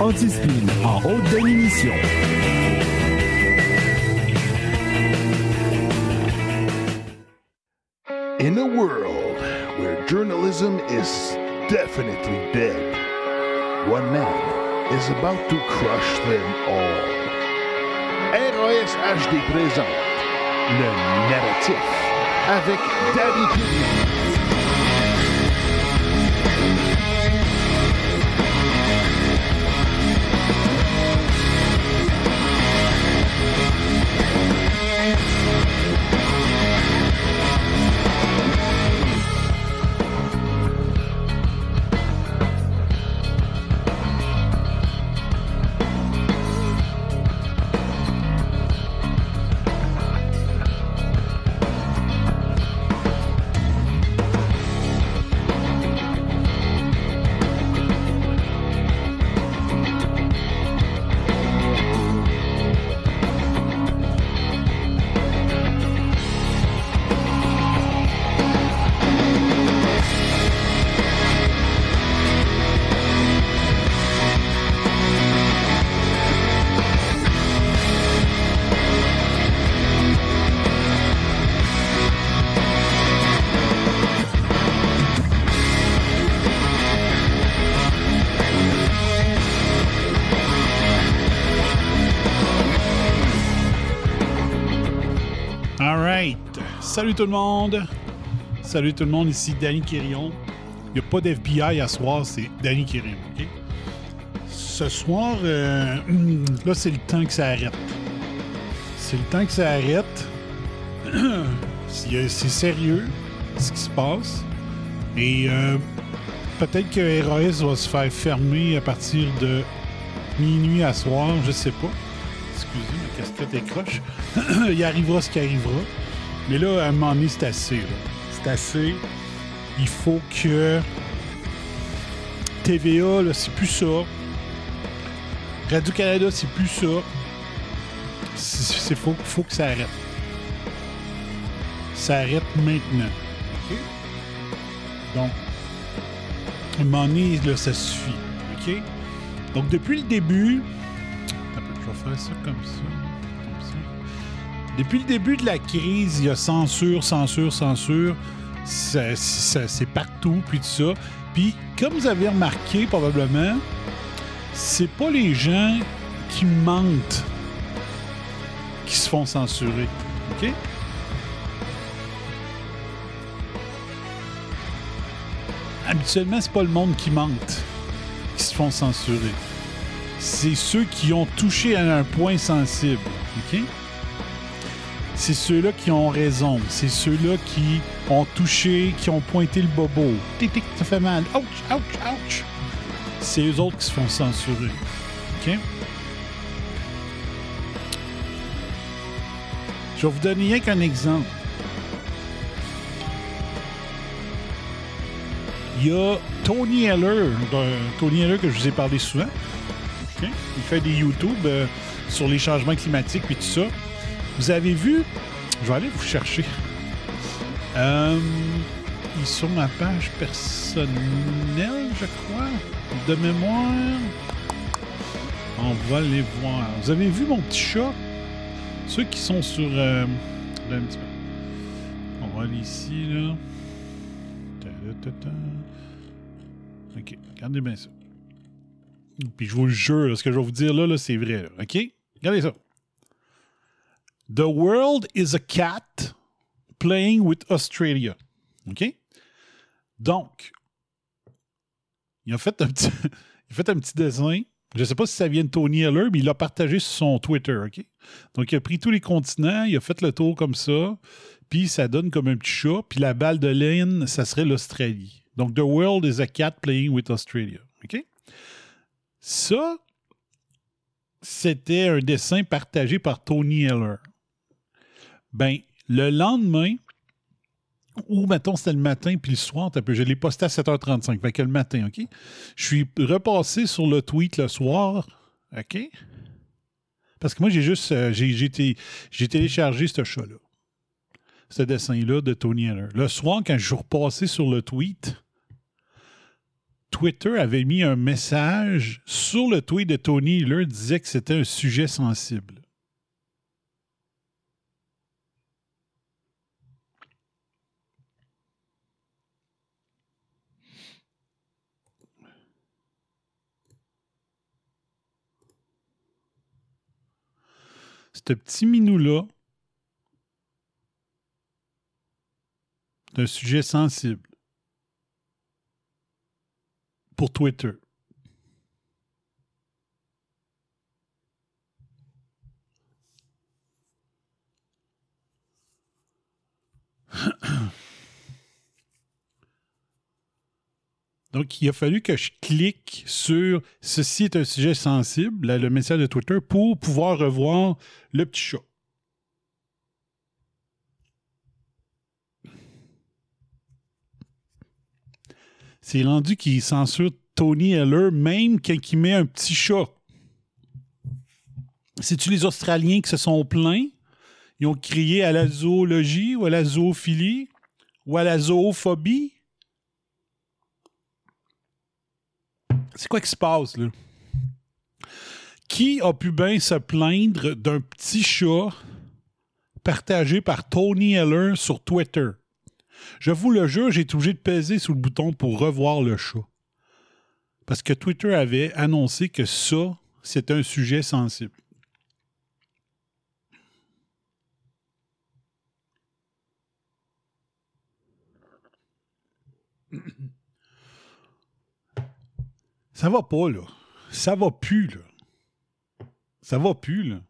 anti-spin en haute définition. In a world where journalism is definitely dead, one man is about to crush them all. RAS HD présente le narratif avec Pignon. Salut tout le monde. Salut tout le monde, ici Danny Quirion. Il n'y a pas d'FBI à soir, c'est Danny Quirion, OK? Ce soir, euh, là, c'est le temps que ça arrête. C'est le temps que ça arrête. c'est c'est sérieux, ce qui se passe. Et euh, peut-être que RAS va se faire fermer à partir de minuit à soir, je sais pas. Excusez, ma casquette est croche. Il arrivera ce qui arrivera. Mais là, à un moment donné, c'est assez. C'est assez. Il faut que TVA, c'est plus ça. Radio-Canada, c'est plus ça. C'est faut, faut que ça arrête. Ça arrête maintenant. Donc, à un moment donné, là, ça suffit. Donc, depuis le début, je vais faire ça comme ça. Depuis le début de la crise, il y a censure, censure, censure. C'est partout, puis tout ça. Puis, comme vous avez remarqué probablement, c'est pas les gens qui mentent qui se font censurer. OK? Habituellement, c'est pas le monde qui mente qui se font censurer c'est ceux qui ont touché à un point sensible. C'est ceux-là qui ont raison. C'est ceux-là qui ont touché, qui ont pointé le bobo. Tic, ça fait mal. Ouch, ouch, ouch. C'est eux autres qui se font censurer. OK? Je vais vous donner rien qu'un exemple. Il y a Tony Heller, ben, Tony Heller que je vous ai parlé souvent. OK? Il fait des YouTube euh, sur les changements climatiques et tout ça. Vous avez vu? Je vais aller vous chercher. Euh, ils sont ma page personnelle, je crois, de mémoire. On va les voir. Vous avez vu mon petit chat? Ceux qui sont sur... euh. On va aller ici, là. OK, regardez bien ça. Puis je vous le jure, ce que je vais vous dire là, là c'est vrai. là. OK? Regardez ça. The world is a cat playing with Australia. OK? Donc, il a fait un petit, il a fait un petit dessin. Je ne sais pas si ça vient de Tony Heller, mais il l'a partagé sur son Twitter. OK? Donc, il a pris tous les continents, il a fait le tour comme ça, puis ça donne comme un petit chat, puis la balle de laine, ça serait l'Australie. Donc, The world is a cat playing with Australia. OK? Ça, c'était un dessin partagé par Tony Heller. Ben, le lendemain, ou mettons c'était le matin puis le soir, je l'ai posté à 7h35, fait que le matin, OK? Je suis repassé sur le tweet le soir, OK? Parce que moi, j'ai juste, euh, j'ai, j'ai, té- j'ai téléchargé ce chat-là. Ce dessin-là de Tony Heller. Le soir, quand je suis repassé sur le tweet, Twitter avait mis un message sur le tweet de Tony Hiller disait que c'était un sujet sensible. Ce petit minou-là, c'est un sujet sensible pour Twitter. Donc, il a fallu que je clique sur ceci est un sujet sensible, le message de Twitter, pour pouvoir revoir le petit chat. C'est rendu qu'il censure Tony Heller, même quand il met un petit chat. C'est-tu les Australiens qui se sont plaints? Ils ont crié à la zoologie ou à la zoophilie ou à la zoophobie? C'est quoi qui se passe, là? Qui a pu bien se plaindre d'un petit chat partagé par Tony Heller sur Twitter? Je vous le jure, j'ai été obligé de peser sur le bouton pour revoir le chat. Parce que Twitter avait annoncé que ça, c'était un sujet sensible. Ça va pas, là. Ça va plus, là. Ça va plus, là.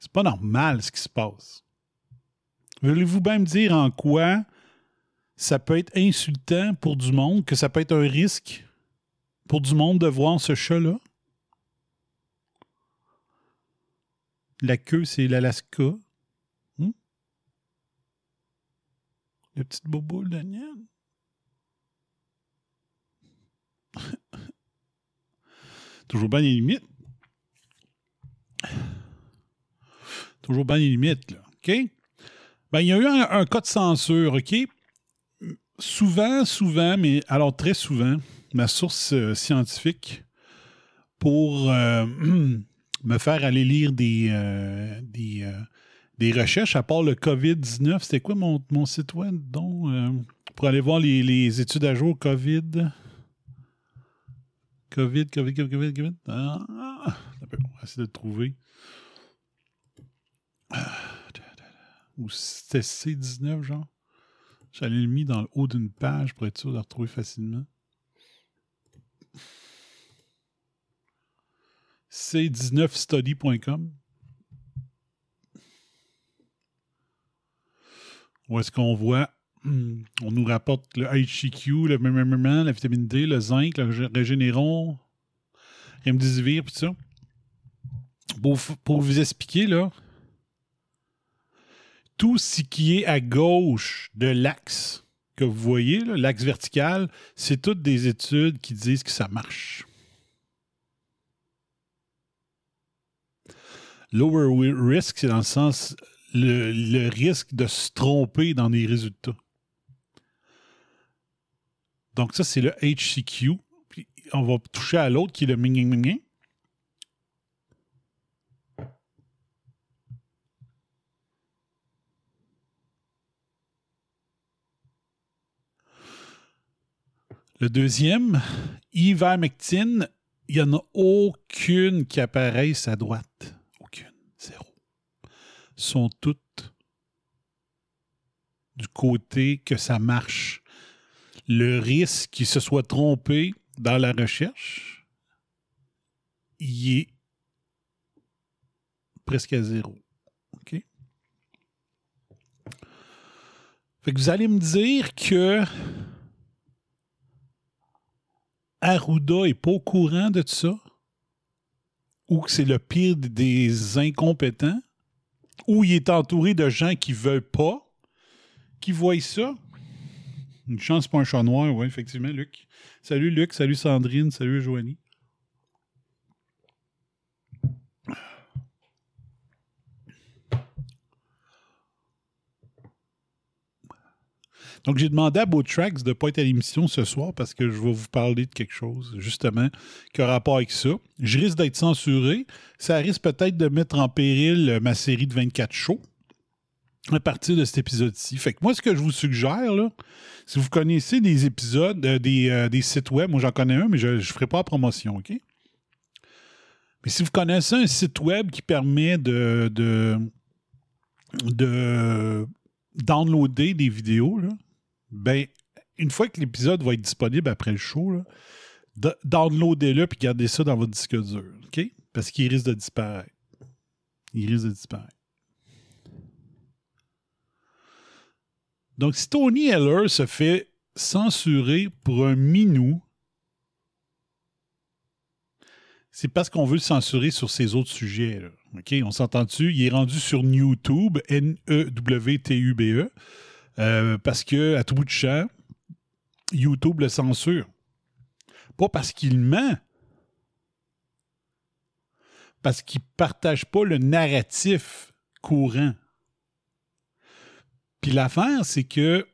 C'est pas normal ce qui se passe. Voulez-vous bien me dire en quoi ça peut être insultant pour du monde, que ça peut être un risque pour du monde de voir ce chat-là? La queue, c'est l'Alaska. Le petit bobo Daniel. Toujours bien les limites. Toujours bien les limites, là. OK? Ben, il y a eu un, cas de censure, OK? Souvent, souvent, mais alors très souvent, ma source euh, scientifique pour euh, me faire aller lire des, euh, des, des recherches, à part le COVID-19, c'était quoi mon, site web, euh, pour aller voir les, études à jour COVID? COVID, COVID, COVID, COVID, COVID? Ah, on va essayer de le trouver. Ou c'était C19, genre? J'allais le mis dans le haut d'une page pour être sûr de le retrouver facilement. C19study.com. Où est-ce qu'on voit, on nous rapporte le HCQ, le MMM, la vitamine D, le zinc, le régénéron, remdesivir, tout ça. Pour, vous expliquer, là, tout ce qui est à gauche de l'axe que vous voyez, l'axe vertical, c'est toutes des études qui disent que ça marche. Lower risk, c'est dans le sens le, risque de se tromper dans les résultats. Donc, ça, c'est le HCQ. Puis, on va toucher à l'autre qui est le ming ming Le deuxième, ivermectine, il n'y en a aucune qui apparaisse à droite. Sont toutes du côté que ça marche. Le risque qu'il se soit trompé dans la recherche, il est presque à zéro. OK? Fait que vous allez me dire que Arruda est pas au courant de ça? Ou que c'est le pire des incompétents? Où il est entouré de gens qui veulent pas, qui voient ça. Une chance pour un chat noir, oui, effectivement, Luc. Salut Luc, salut Sandrine, salut Joanie. Donc, j'ai demandé à Tracks de ne pas être à l'émission ce soir parce que je vais vous parler de quelque chose, justement, qui a rapport avec ça. Je risque d'être censuré. Ça risque peut-être de mettre en péril ma série de 24 shows à partir de cet épisode-ci. Fait que moi, ce que je vous suggère, là, si vous connaissez des épisodes, euh, euh, des, sites web, moi j'en connais un, mais je ne ferai pas la promotion, OK? Mais si vous connaissez un site web qui permet de, de, de downloader des vidéos, là, ben, une fois que l'épisode va être disponible après le show, downloadez-le et gardez ça dans votre disque dur, OK? Parce qu'il risque de disparaître. Il risque de disparaître. Donc, si Tony Heller se fait censurer pour un minou, c'est parce qu'on veut le censurer sur ses autres sujets. OK? On s'entend-tu? Il est rendu sur YouTube, N-E-W-T-U-B-E, e, euh, parce que, à tout bout de champ, YouTube le censure. Pas parce qu'il ment, parce qu'il ne partage pas le narratif courant. Puis l'affaire, c'est que,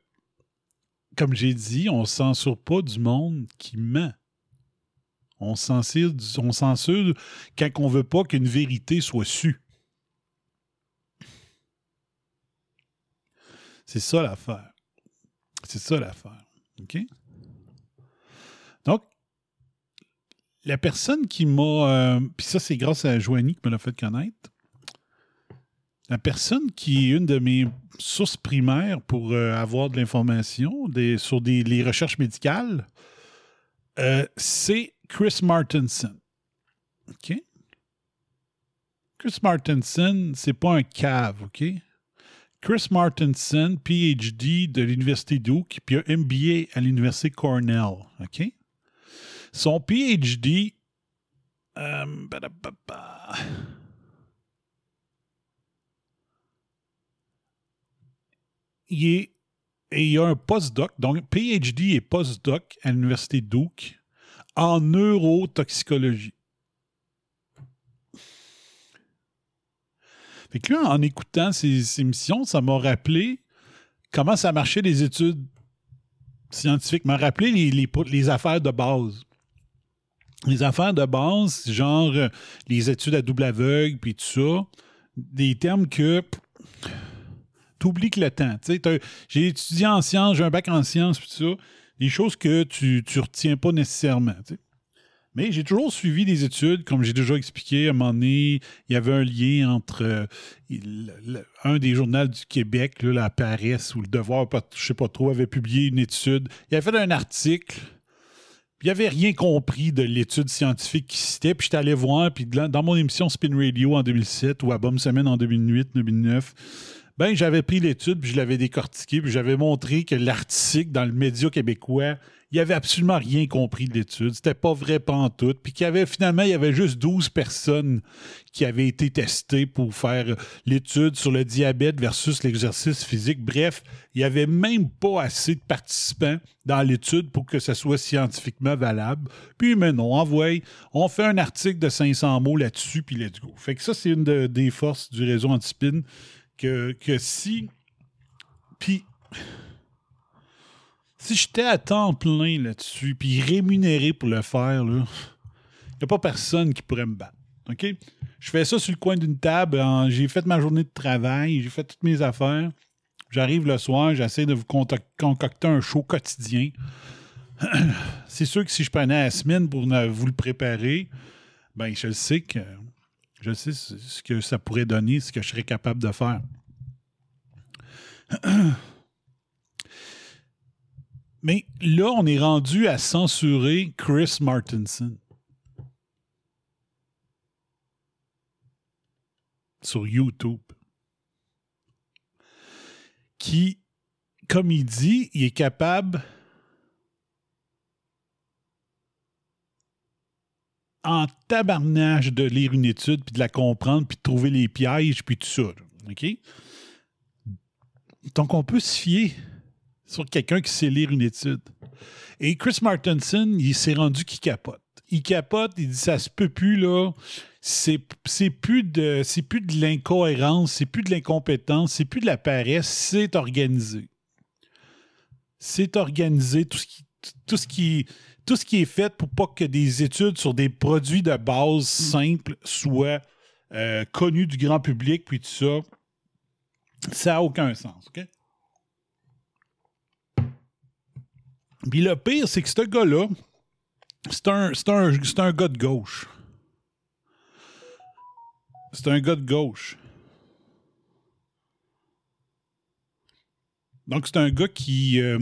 comme j'ai dit, on ne censure pas du monde qui ment. On censure, on censure quand on ne veut pas qu'une vérité soit sue. C'est ça l'affaire. C'est ça l'affaire. OK? Donc, la personne qui m'a. Euh, puis ça, c'est grâce à Joanie qui me l'a fait connaître. La personne qui est une de mes sources primaires pour euh, avoir de l'information sur les recherches médicales, euh, c'est Chris Martinson. OK? Chris Martinson, c'est pas un cave, OK? Chris Martinson, PhD de l'Université Duke, puis un MBA à l'Université Cornell, OK? Son PhD... Euh, il est il a un postdoc, donc PhD et postdoc à l'Université Duke en neurotoxicologie. Fait que là, en écoutant ces émissions, ça m'a rappelé comment ça marchait les études scientifiques, m'a rappelé les, affaires de base. Les affaires de base, genre euh, les études à double aveugle, puis tout ça, des termes que t'oublies que le temps. J'ai étudié en sciences, j'ai un bac en sciences, tout ça. Des choses que tu ne retiens pas nécessairement. Mais j'ai toujours suivi des études, comme j'ai déjà expliqué, à un moment donné, il y avait un lien entre euh, un des journaux du Québec, la Paresse ou le Devoir, je ne sais pas trop, avait publié une étude. Il avait fait un article, il n'avait rien compris de l'étude scientifique qui citait, puis j'étais allé voir, puis dans mon émission Spin Radio en 2007 ou à Semaine en 2008-2009, ben, j'avais pris l'étude, puis je l'avais décortiqué, puis j'avais montré que l'article dans le média québécois, il avait absolument rien compris de l'étude. C'était pas vrai tout. Puis qu'il y avait finalement, il y avait juste 12 personnes qui avaient été testées pour faire l'étude sur le diabète versus l'exercice physique. Bref, il n'y avait même pas assez de participants dans l'étude pour que ça soit scientifiquement valable. Puis, mais non, envoie, on fait un article de 500 mots là-dessus, puis let's go. Fait que ça, c'est une des forces du réseau Antispin que, que si. Puis. Si j'étais à temps plein là-dessus, puis rémunéré pour le faire, il n'y a pas personne qui pourrait me battre. Je fais ça sur le coin d'une table. J'ai fait ma journée de travail, j'ai fait toutes mes affaires. J'arrive le soir, j'essaie de vous concocter un show quotidien. C'est sûr que si je prenais la semaine pour vous le préparer, ben je sais que je sais ce que ça pourrait donner, ce que je serais capable de faire. Mais là, on est rendu à censurer Chris Martinson. Sur YouTube. Qui, comme il dit, il est capable en tabarnage de lire une étude, puis de la comprendre, puis de trouver les pièges, puis tout ça. Donc, on peut se fier sur quelqu'un qui sait lire une étude. Et Chris Martinson, il s'est rendu qu'il capote. Il capote, il dit ça se peut plus, là. C'est, plus de c'est plus de l'incohérence, c'est plus de l'incompétence, c'est plus de la paresse, c'est organisé. c'est organisé, tout ce qui, tout ce qui, tout ce qui est fait pour pas que des études sur des produits de base simples soient euh, connus du grand public, puis tout ça, ça n'a aucun sens, OK? Puis le pire, c'est que ce gars-là, c'est un, un, un gars de gauche. C'est un gars de gauche. Donc, c'est un gars qui. euh,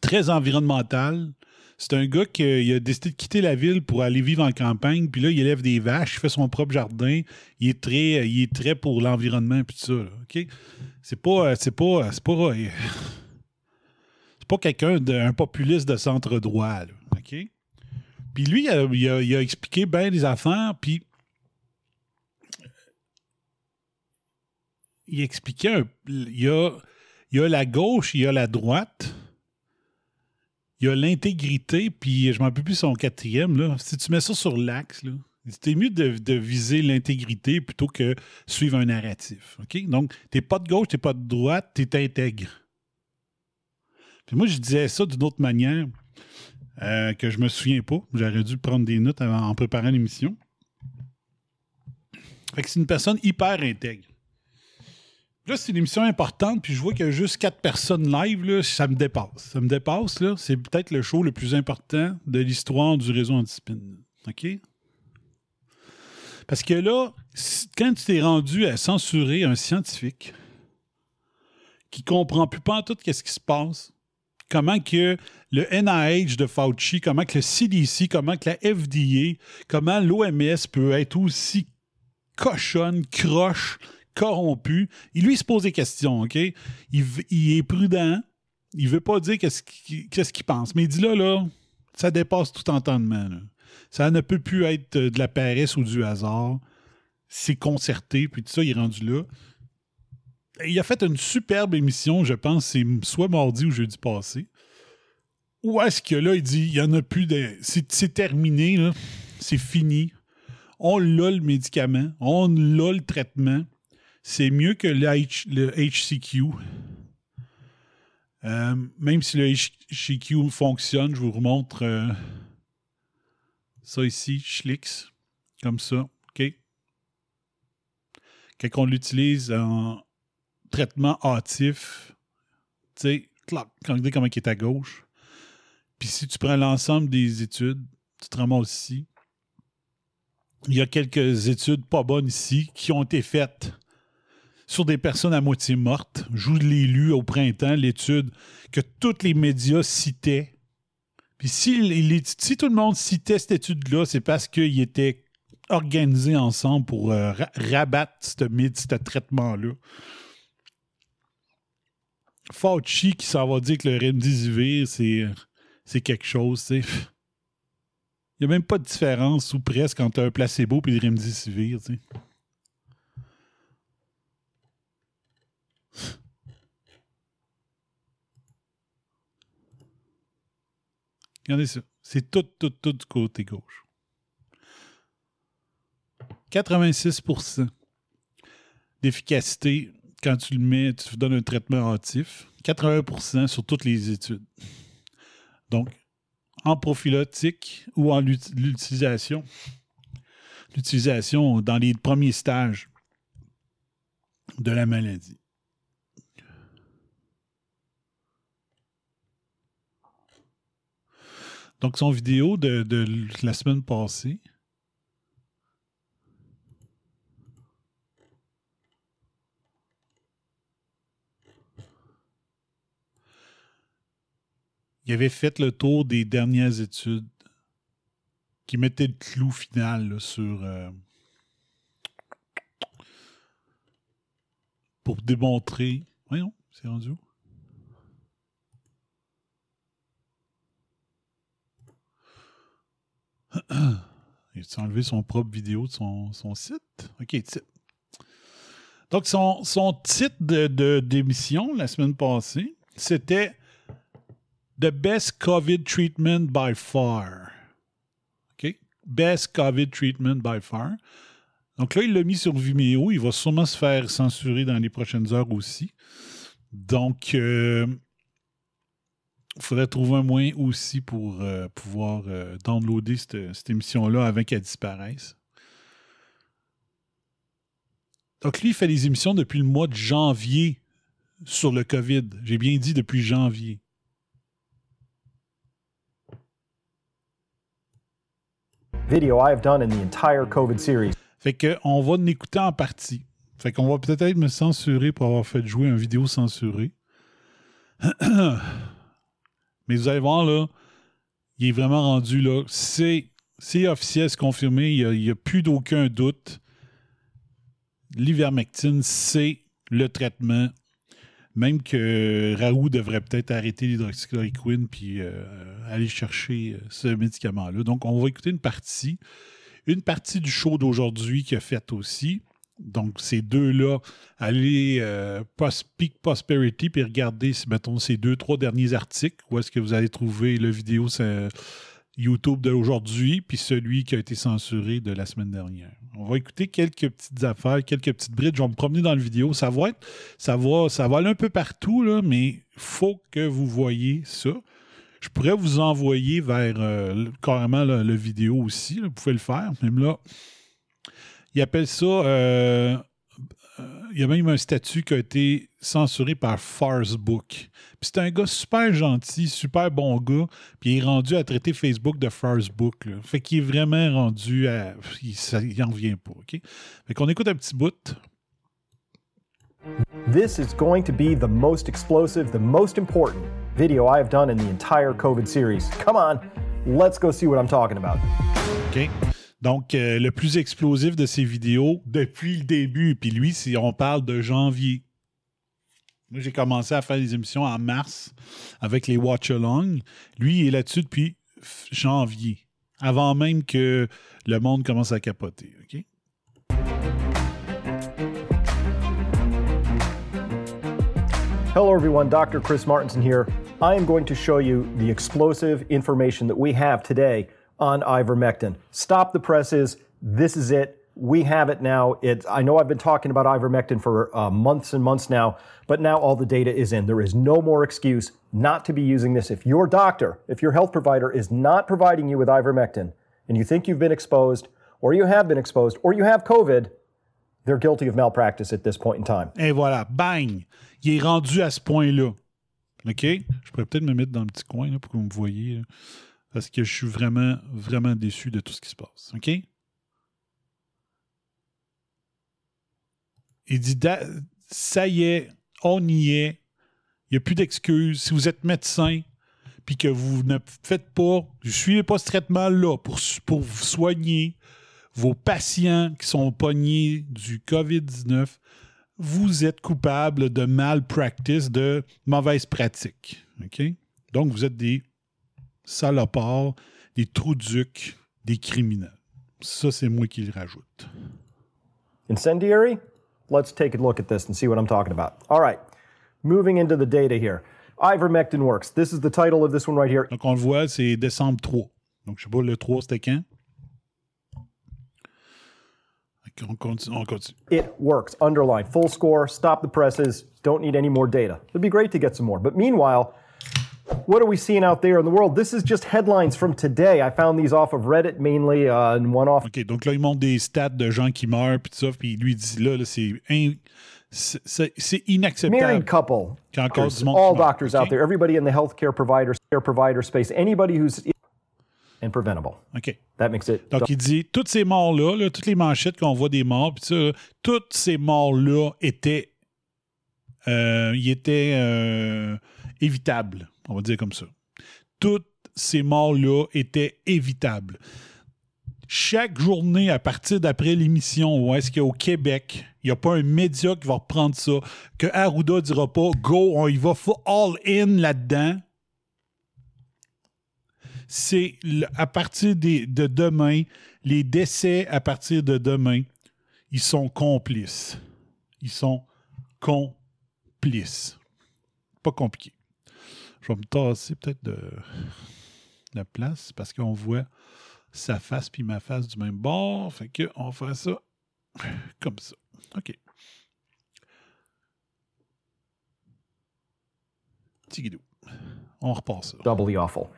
très environnemental. C'est un gars qui euh, a décidé de quitter la ville pour aller vivre en campagne. Puis là, il élève des vaches, il fait son propre jardin. Il est très, il est très pour l'environnement puis tout ça. C'est pas. euh, C'est pas. euh, C'est pas. Euh, C'est pas quelqu'un d'un populiste de centre droit. OK? Puis lui, il a, il a- expliqué bien des affaires, puis il expliquait un- il y a, la gauche, il y a la droite, il y a l'intégrité, puis je m'en rappelle plus son quatrième. Là. Si tu mets ça sur l'axe, là, c'était mieux de, de viser l'intégrité plutôt que suivre un narratif. OK? Donc, t'es pas de gauche, t'es pas de droite, t'es intègre. Moi, je disais ça d'une autre manière euh, que je me souviens pas. J'aurais dû prendre des notes en préparant l'émission. Fait que c'est une personne hyper intègre. Là, c'est une émission importante, puis je vois qu'il y a juste quatre personnes live, là, ça me dépasse. Ça me dépasse, là. C'est peut-être le show le plus important de l'histoire du réseau Antispin. OK? Parce que là, quand tu t'es rendu à censurer un scientifique qui comprend plus pas en tout qu'est-ce qui se passe, comment que le NIH de Fauci, comment que le CDC, comment que la FDA, comment l'OMS peut être aussi cochonne, croche, corrompu. Il lui se pose des questions, OK? Il, est prudent. Il veut pas dire qu'est-ce qu'il pense. Mais il dit là, là, ça dépasse tout entendement. Ça ne peut plus être de la paresse ou du hasard. C'est concerté, puis tout ça, il est rendu là. Il a fait une superbe émission, je pense, c'est soit mardi ou jeudi passé. Où est-ce que là, il dit, il y en a plus de. C'est terminé, là. C'est fini. On l'a le médicament. On l'a le traitement. C'est mieux que le, H- HCQ. Euh, même si le HCQ fonctionne, je vous remontre euh, ça ici, Schlix, comme ça. OK? Quand on l'utilise en traitement hâtif, tu sais, clac, quand on dit comment il est à gauche. Puis si tu prends l'ensemble des études, tu te ramasses ici. Il y a quelques études pas bonnes ici qui ont été faites sur des personnes à moitié mortes. Je vous l'ai lu au printemps, l'étude que tous les médias citaient. Puis si, tout le monde citait cette étude-là, c'est parce qu'ils étaient organisés ensemble pour euh, ra- rabattre ce, ce traitement-là. Fauci qui s'en va dire que le remdesivir, c'est, c'est quelque chose, tu. Il n'y a même pas de différence, ou presque, entre un placebo et le remdesivir, tu. Regardez ça. C'est tout, tout, tout du côté gauche. 86% d'efficacité quand tu le mets, tu donnes un traitement hâtif. 80% sur toutes les études. Donc, en prophylactique ou en lut- l'utilisation, l'utilisation dans les premiers stages de la maladie. Donc, son vidéo de la semaine passée. Il avait fait le tour des dernières études qui mettaient le clou final sur. euh, pour démontrer. Voyons, c'est rendu où? Il a enlevé son propre vidéo de son, son site? OK, titre. Donc, son, son titre de- de- d'émission la semaine passée, c'était The Best COVID Treatment by Far. OK? Best COVID Treatment by Far. Donc là, il l'a mis sur Vimeo. Il va sûrement se faire censurer dans les prochaines heures aussi. Donc, euh, il faudrait trouver un moyen aussi pour euh, pouvoir euh, downloader cette, cette émission-là avant qu'elle disparaisse. Donc, lui, il fait des émissions depuis le mois de janvier sur le COVID. J'ai bien dit depuis janvier. Video I have done in the entire COVID series. Fait qu'on va l'écouter en partie. Fait qu'on va peut-être me censurer pour avoir fait jouer une vidéo censurée. Mais vous allez voir, là, il est vraiment rendu, là. C'est, c'est officiel, c'est confirmé. Il n'y a, a, plus d'aucun doute. L'ivermectine, c'est le traitement. Même que Raoult devrait peut-être arrêter l'hydroxychloroquine puis euh, aller chercher ce médicament-là. Donc, on va écouter une partie. Une partie du show d'aujourd'hui qui a fait aussi. Donc, ces deux-là, allez euh, Peak Prosperity puis regardez, mettons, ces deux, trois derniers articles où est-ce que vous allez trouver la vidéo YouTube d'aujourd'hui puis celui qui a été censuré de la semaine dernière. On va écouter quelques petites affaires, quelques petites brides. Je vais me promener dans la vidéo. Ça va être, ça va, ça va aller un peu partout, là, mais il faut que vous voyez ça. Je pourrais vous envoyer vers euh, carrément le, vidéo aussi. Vous pouvez le faire. Même là, il appelle ça. Euh, il y a même un statut qui a été censuré par Facebook. Puis c'est un gars super gentil, super bon gars, puis il est rendu à traiter Facebook de Facebook. Là. Fait qu'il est vraiment rendu à... Il, ça, il en vient pas, OK? Fait qu'on écoute un petit bout. This is going to be the most explosive, the most important video I have done in the entire COVID series. Come on, let's go see what I'm talking about. OK. Donc, euh, le plus explosif de ces vidéos depuis le début. Puis lui, si on parle de janvier. Moi, j'ai commencé à faire des émissions en mars avec les Watch Along. Lui, il est là-dessus depuis janvier, avant même que le monde commence à capoter. Hello, everyone. Dr. Chris Martinson here. I am going to show you the explosive information that we have today on ivermectin. Stop the presses. This is it. We have it now. I know I've been talking about ivermectin for uh, months and months now, but now all the data is in. There is no more excuse not to be using this. If your doctor, if your health provider is not providing you with ivermectin and you think you've been exposed, or you have been exposed, or you have COVID, they're guilty of malpractice at this point in time. Et voilà, bang! Il est rendu à ce point-là. OK? Je pourrais peut-être me mettre dans le petit coin là, pour que vous me voyez. Là. Parce que je suis vraiment, vraiment déçu de tout ce qui se passe. OK? Il dit ça y est, on y est, il n'y a plus d'excuses. Si vous êtes médecin puis que vous ne faites pas, ne suivez pas ce traitement-là pour, pour vous soigner vos patients qui sont pognés du COVID-19, vous êtes coupable de malpractice, de mauvaise pratique. OK? Donc, vous êtes des salopards, des trous-ducs, des criminels. Ça, c'est moi qui le rajoute. Incendiary? Let's take a look at this and see what I'm talking about. All right, moving into the data here. Ivermectin works. This is the title of this one right here. Donc, on le voit, c'est décembre 3. Donc, je sais pas, le 3, c'était quand? On continue, on continue. It works. Underline, full score, stop the presses, don't need any more data. It'd be great to get some more. But meanwhile, what are we seeing out there in the world? This is just headlines from today. I found these off of Reddit mainly, uh, and one off. OK, donc là, il montre des stats de gens qui meurent, puis tout ça, puis lui dit là, là c'est in... c'est inacceptable. Married couple. Doctors, all doctors okay. out there, everybody in the healthcare provider, care provider space, anybody who's and preventable. OK. That makes it. Donc, il dit toutes ces morts-là, là, toutes les manchettes qu'on voit des morts, puis ça, toutes ces morts-là étaient, euh, étaient euh, évitables. On va dire comme ça. Toutes ces morts-là étaient évitables. Chaque journée, à partir d'après l'émission, où est-ce qu'au Québec, il n'y a pas un média qui va reprendre ça, que Arruda ne dira pas Go, on y va all in là-dedans. C'est à partir de demain, les décès à partir de demain, ils sont complices. Ils sont complices. Pas compliqué. Je vais me tasser peut-être de la place parce qu'on voit sa face puis ma face du même bord. Fait que on faire ça comme ça. OK. Petit guidou. On repart ça. doubly awful.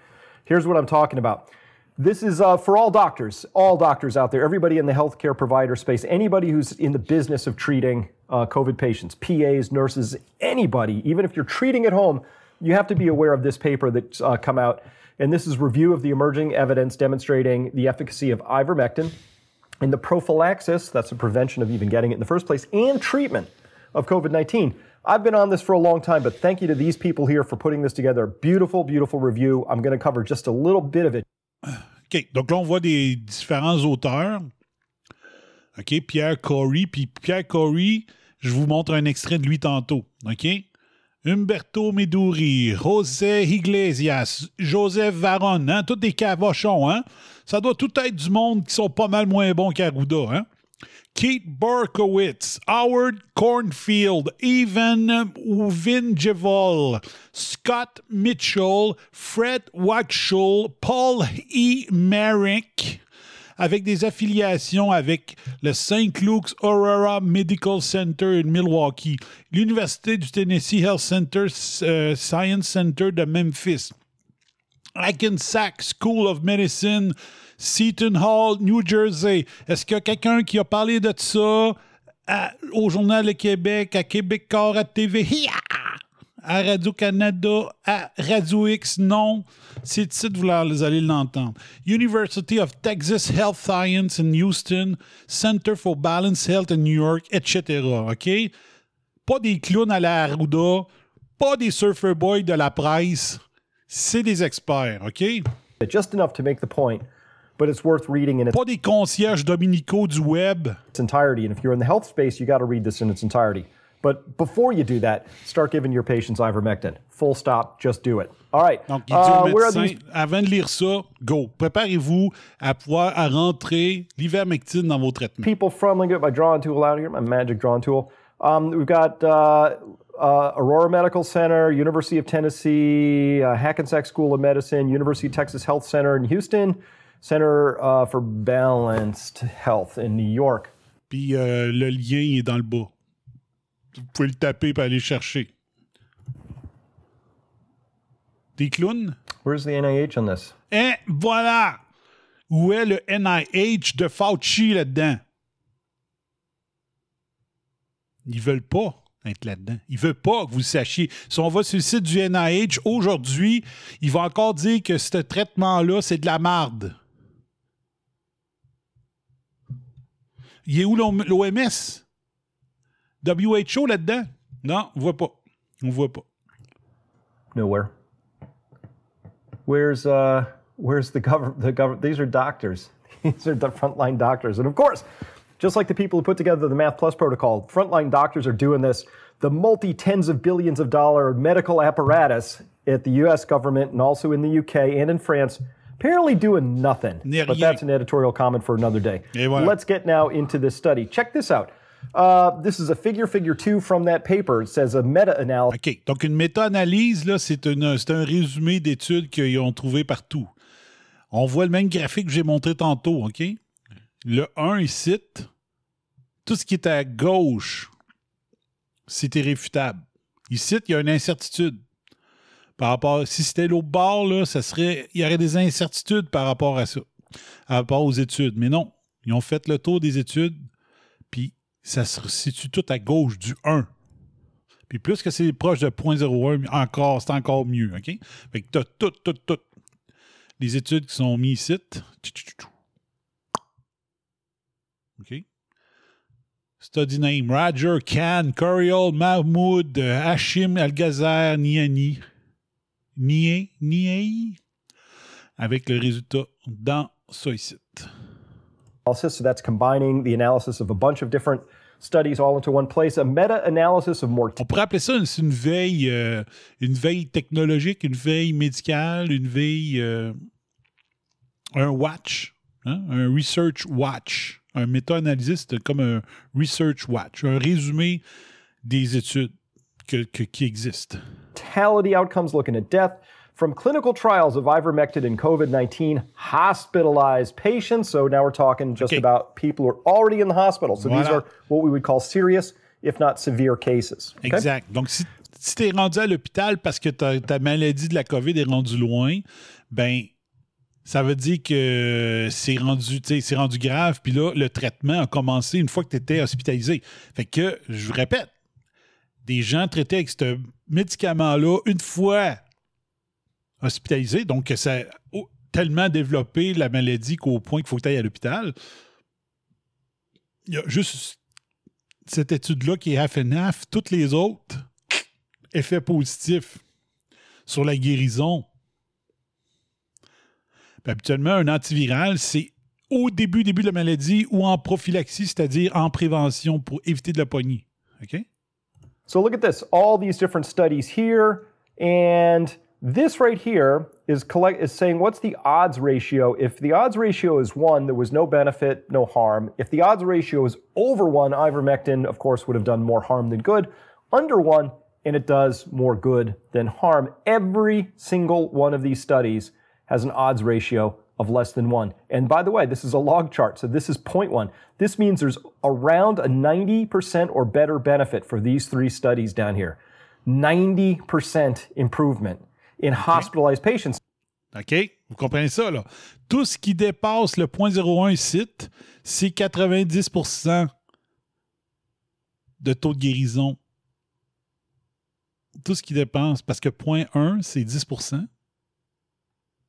Here's what I'm talking about. This is uh, for all doctors, all doctors out there, everybody in the healthcare provider space, anybody who's in the business of treating uh, COVID patients, PAs, nurses, anybody, even if you're treating at home, you have to be aware of this paper that's uh, come out. And this is review of the emerging evidence demonstrating the efficacy of ivermectin in the prophylaxis, that's the prevention of even getting it in the first place, and treatment of COVID 19. I've been on this for a long time, but thank you to these people here for putting this together. Beautiful, beautiful review. I'm going to cover just a little bit of it. OK. Donc là, on voit des différents auteurs. OK. Pierre Corey. Puis Pierre Corey, je vous montre un extrait de lui tantôt. OK. Umberto Meduri, José Iglesias, Joseph Varon, hein, tous des cavochons, hein? Ça doit tout être du monde qui sont pas mal moins bons qu'Arruda, hein? Keith Berkowitz, Howard Cornfield, Evan Vinjevol, Scott Mitchell, Fred Waxhall, Paul E. Merrick, avec des affiliations avec le St. Luke's Aurora Medical Center in Milwaukee, l'Université du Tennessee Health Center euh, Science Center de Memphis, Hackensack School of Medicine, Seton Hall, New Jersey. Est-ce qu'il y a quelqu'un qui a parlé de ça au Journal de Québec, à Québécois, à TV! À Radio-Canada, à Radio X? Non. C'est titre, vous allez l'entendre. University of Texas Health Science in Houston, Center for Balanced Health in New York, etc. OK? Pas des clowns à la Arruda, pas des surfer boys de la presse. C'est des experts, OK? Just enough to make the point, but it's worth reading in its Pas des concierges dominicaux du web. entirety. And if you're in the health space, you got to read this in its entirety. But before you do that, start giving your patients ivermectin. Full stop. Just do it. All right. Donc, il dit Uh, au where médecin, these avant de lire ça, go. Préparez-vous à pouvoir à rentrer l'ivermectine dans vos traitements. people me get my drawing tool out here, my magic drawing tool. Um, we've got uh, uh, Aurora Medical Center, University of Tennessee, uh, Hackensack School of Medicine, University of Texas Health Center in Houston, Center uh, for Balanced Health in New York. Puis euh, le lien est dans le bas. Vous pouvez le taper et aller chercher. Des clowns? Where's the NIH on this? Et voilà! Où est le NIH de Fauci là-dedans? Ils veulent pas être là-dedans. Ils veulent pas que vous le sachiez. Si on va sur le site du NIH aujourd'hui, il va encore dire que ce traitement-là, c'est de la marde. Il est où l'OMS? WHO là-dedans? Non, on voit pas. On voit pas. Nowhere. Where's uh, where's the government? The government. These are doctors. These are the frontline doctors, and of course, just like the people who put together the Math Plus protocol, frontline doctors are doing this. The multi tens of billions of dollar medical apparatus at the U.S. government and also in the U.K. and in France. Apparently doing nothing. But that's an editorial comment for another day. Let's get now into this study. Check this out. Uh, this is a figure, figure two from that paper. It says a meta analysis. OK. Donc, une méta-analyse, là, c'est, un résumé d'études qu'ils ont trouvé partout. On voit le même graphique que j'ai montré tantôt, OK? Le 1, il cite tout ce qui est à gauche, c'est irréfutable. Il cite, il y a une incertitude. Par rapport, si c'était l'autre bord, là, ça serait, il y aurait des incertitudes par rapport à ça, par rapport aux études. Mais non, ils ont fait le tour des études, ça se situe tout à gauche du 1. Puis plus que c'est proche de 0.01, encore, c'est encore mieux, OK? Fait que t'as toutes, toutes, toutes les études qui sont mises ici. OK? Study name, Roger Khan, Coriol, Mahmoud, euh, Hashim Al-Ghazer, Niani. Nie, Niei. Avec le résultat dans ça ici. Analysis. So that's combining the analysis of a bunch of different studies all into one place. A meta-analysis of mortality. On pourrait appeler ça une, une veille, euh, une veille technologique, une veille médicale, une veille, euh, un watch, hein, un research watch, un méta-analyse, c'est comme un research watch, un résumé des études que- que- qui existent. Mortality outcomes looking at death from clinical trials of ivermectin in COVID 19 hospitalized patients. So now we're talking just Okay. about people who are already in the hospital. So these Voilà. are what we would call serious, if not severe cases. Okay? Exact. Donc, si, si tu es rendu à l'hôpital parce que ta, ta maladie de la COVID est rendue loin, ben ça veut dire que c'est rendu, c'est rendu grave, puis là, le traitement a commencé une fois que tu étais hospitalisé. Fait que, je vous répète, des gens traités avec ce médicament-là une fois hospitalisés, donc que ça a tellement développé la maladie qu'au point qu'il faut que tu ailles à l'hôpital. Il y a juste cette étude-là qui est half and half. Toutes les autres, effets positifs sur la guérison. Habituellement, un antiviral, c'est au début, début de la maladie ou en prophylaxie, c'est-à-dire en prévention pour éviter de la poignée. OK? So look at this, all these different studies here, and this right here is collect is saying what's the odds ratio? If the odds ratio is one, there was no benefit, no harm. If the odds ratio is over one, ivermectin, of course, would have done more harm than good. Under one, and it does more good than harm. Every single one of these studies has an odds ratio of less than one. And by the way, this is a log chart, so this is 0.1. This means there's around a 90% or better benefit for these three studies down here. 90% improvement in hospitalized patients. OK? Vous comprenez ça, là? Tout ce qui dépasse le 0.01 site, c'est 90% de taux de guérison. Tout ce qui dépasse, parce que 0.1, c'est 10%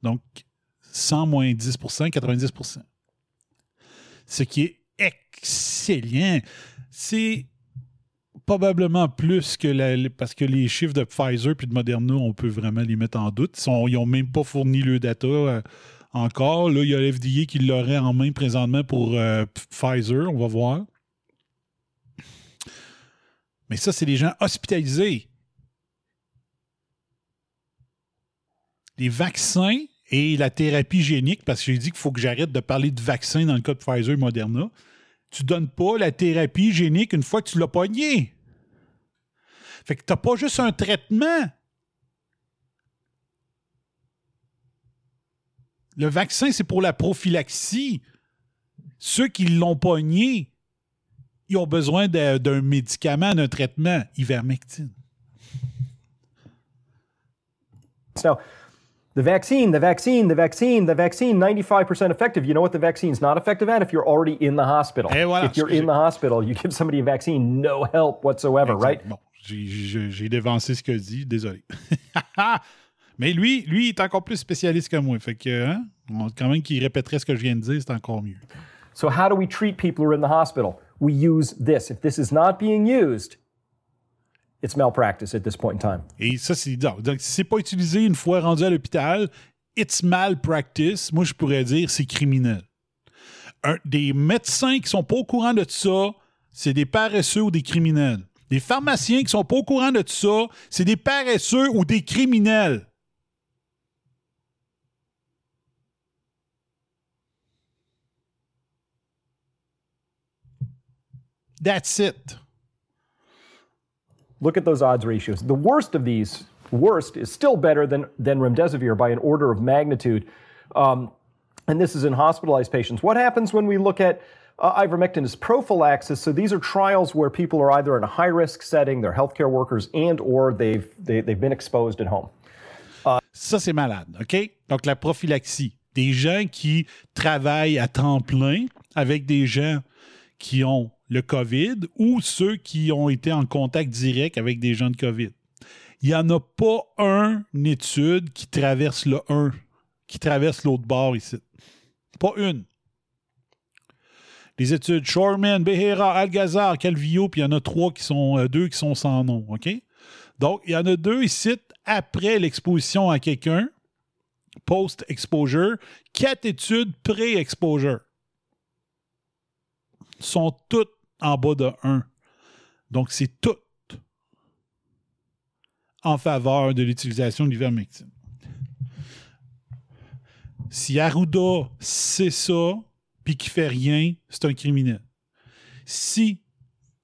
Donc, 100 moins 10% 90% Ce qui est excellent. C'est probablement plus que la, parce que les chiffres de Pfizer puis de Moderna, on peut vraiment les mettre en doute. Ils n'ont même pas fourni le data euh, encore. Là, il y a l'FDA qui l'aurait en main présentement pour euh, Pfizer. On va voir. Mais ça, c'est les gens hospitalisés. Les vaccins, et la thérapie génique, parce que j'ai dit qu'il faut que j'arrête de parler de vaccin dans le cas de Pfizer et Moderna. Tu ne donnes pas la thérapie génique une fois que tu l'as pogné. Fait que tu n'as pas juste un traitement. Le vaccin, c'est pour la prophylaxie. Ceux qui l'ont pogné, ils ont besoin d'un médicament, d'un traitement, ivermectine. The vaccine, the vaccine, the vaccine, the vaccine, 95% effective. You know what the vaccine's not effective at? If you're already in the hospital. Et voilà, if you're in the hospital, you give somebody a vaccine, no help whatsoever, exact. right? J'ai dévancé ce que dit, désolé. Mais lui, lui, il est encore plus spécialiste que moi. Fait que, hein, quand même qu'il répéterait ce que je viens de dire, c'est encore mieux. So how do we treat people who are in the hospital? We use this. If this is not being used, it's malpractice at this point in time. Et ça, c'est. Donc, si c'est pas utilisé une fois rendu à l'hôpital, it's malpractice. Moi, je pourrais dire c'est criminel. Un, des médecins qui sont pas au courant de ça, c'est des paresseux ou des criminels. Des pharmaciens qui sont pas au courant de ça, c'est des paresseux ou des criminels. That's it. Look at those odds ratios. The worst of these, worst, is still better than, than remdesivir by an order of magnitude. Um, and this is in hospitalized patients. What happens when we look at uh, ivermectin as prophylaxis? So these are trials where people are either in a high risk setting, they're healthcare workers, and or they've they, have been exposed at home. Uh, Ça c'est malade, ok? Donc la prophylaxie, des gens qui travaillent à temps plein avec des gens qui ont le COVID ou ceux qui ont été en contact direct avec des gens de COVID. Il n'y en a pas une étude qui traverse le 1, qui traverse l'autre bord ici. Pas une. Les études Shoreman, Behera, Algazar, Calvillo, puis il y en a trois qui sont, euh, deux qui sont sans nom, OK? Donc, il y en a deux ici après l'exposition à quelqu'un, post-exposure, quatre études pré-exposure. Sont toutes en bas de 1. Donc, c'est tout en faveur de l'utilisation de l'ivermectine. Si Arruda sait ça, puis qu'il fait rien, c'est un criminel. Si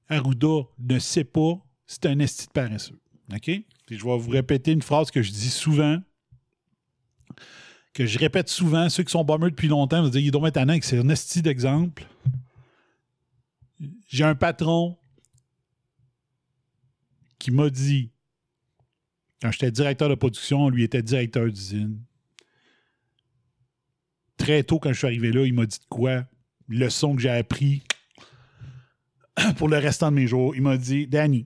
Arruda ne sait pas, c'est un esti de paresseux. OK? je vais vous répéter une phrase que je dis souvent, que je répète souvent. Ceux qui sont bombers depuis longtemps vont dire, il doit mettre un c'est un esti d'exemple j'ai un patron qui m'a dit Quand j'étais directeur de production, lui était directeur d'usine. Très tôt, quand je suis arrivé là, il m'a dit quoi? Leçon que j'ai appris pour le restant de mes jours. Il m'a dit Danny,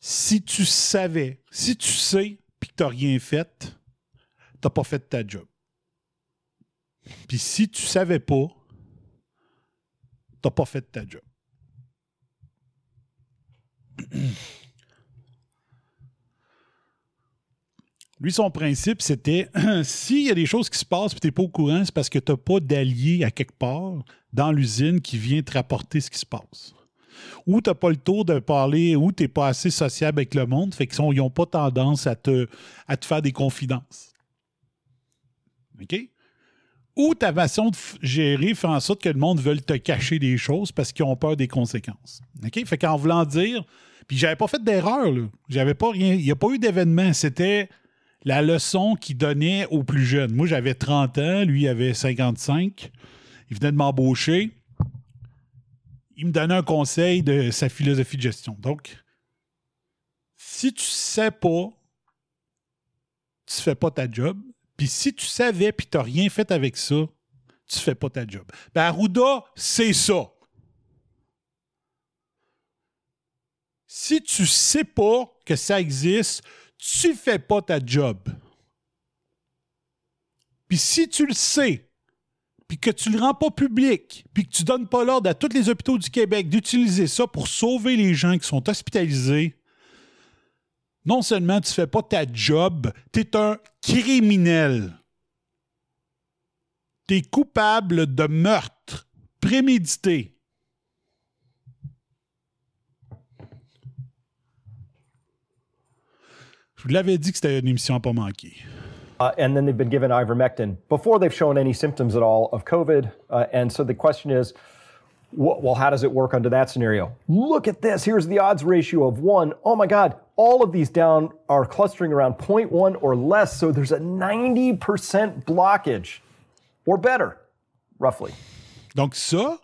si tu savais, si tu sais, puis que tu n'as rien fait, tu pas fait ta job. Puis si tu savais pas, tu pas fait ta job. Lui, son principe, c'était s'il y a des choses qui se passent et tu n'es pas au courant, c'est parce que tu n'as pas d'allié à quelque part dans l'usine qui vient te rapporter ce qui se passe. Ou tu n'as pas le tour de parler, ou tu n'es pas assez sociable avec le monde, fait qu'ils n'ont pas tendance à te, à te faire des confidences. OK? Ou ta façon de gérer fait en sorte que le monde veut te cacher des choses parce qu'ils ont peur des conséquences. OK? Fait qu'en voulant dire, puis j'avais pas fait d'erreur, là. J'avais pas rien, il n'y a pas eu d'événement. C'était la leçon qu'il donnait aux plus jeunes. Moi, j'avais 30 ans, lui, il avait 55. Il venait de m'embaucher. Il me donnait un conseil de sa philosophie de gestion. Donc, si tu sais pas, tu fais pas ta job. Puis si tu savais puis tu n'as rien fait avec ça, tu fais pas ta job. Ben, Arruda, c'est ça. Si tu sais pas que ça existe, tu fais pas ta job. Puis si tu le sais, puis que tu le rends pas public, puis que tu donnes pas l'ordre à tous les hôpitaux du Québec d'utiliser ça pour sauver les gens qui sont hospitalisés, non seulement tu fais pas ta job, tu es un criminel. Tu es coupable de meurtre prémédité. Je vous l'avais dit que c'était une émission à pas manquer. Uh, and then they've been given ivermectin before they've shown any symptoms at all of COVID. Uh, and so the question is, well, how does it work under that scenario? Look at this. Here's the odds ratio of one. Oh my God, all of these down are clustering around 0.1 or less. So there's a 90% blockage or better, roughly. Donc, ça,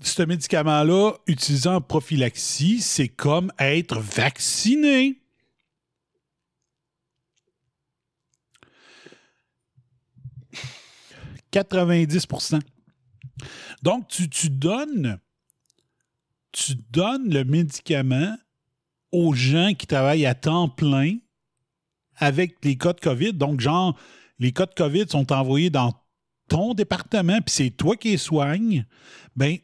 ce médicament-là, utilisé en prophylaxie, c'est comme être vacciné. 90% Donc, tu, donnes, tu donnes le médicament aux gens qui travaillent à temps plein avec les cas de COVID. Donc, genre, les cas de COVID sont envoyés dans ton département, puis c'est toi qui les soignes. Bien,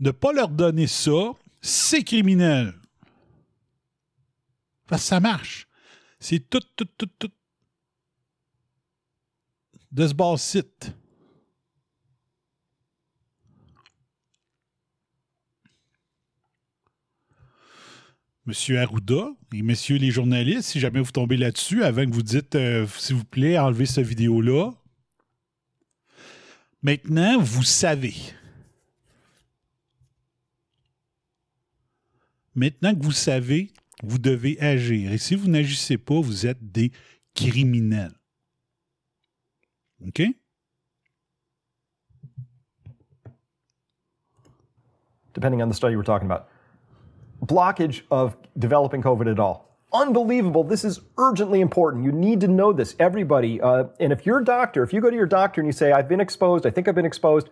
ne pas leur donner ça, c'est criminel. Ça marche. C'est tout, tout, tout, tout de ce bas site. Monsieur Arruda et messieurs les journalistes, si jamais vous tombez là-dessus, avant que vous dites, euh, s'il vous plaît, enlevez cette vidéo-là. Maintenant, vous savez. Maintenant que vous savez, vous devez agir. Et si vous n'agissez pas, vous êtes des criminels. OK? Depending on the study we're talking about. Blockage of developing COVID at all. Unbelievable. This is urgently important. You need to know this, everybody. Uh, and if you're doctor, if you go to your doctor and you say, I've been exposed, I think I've been exposed,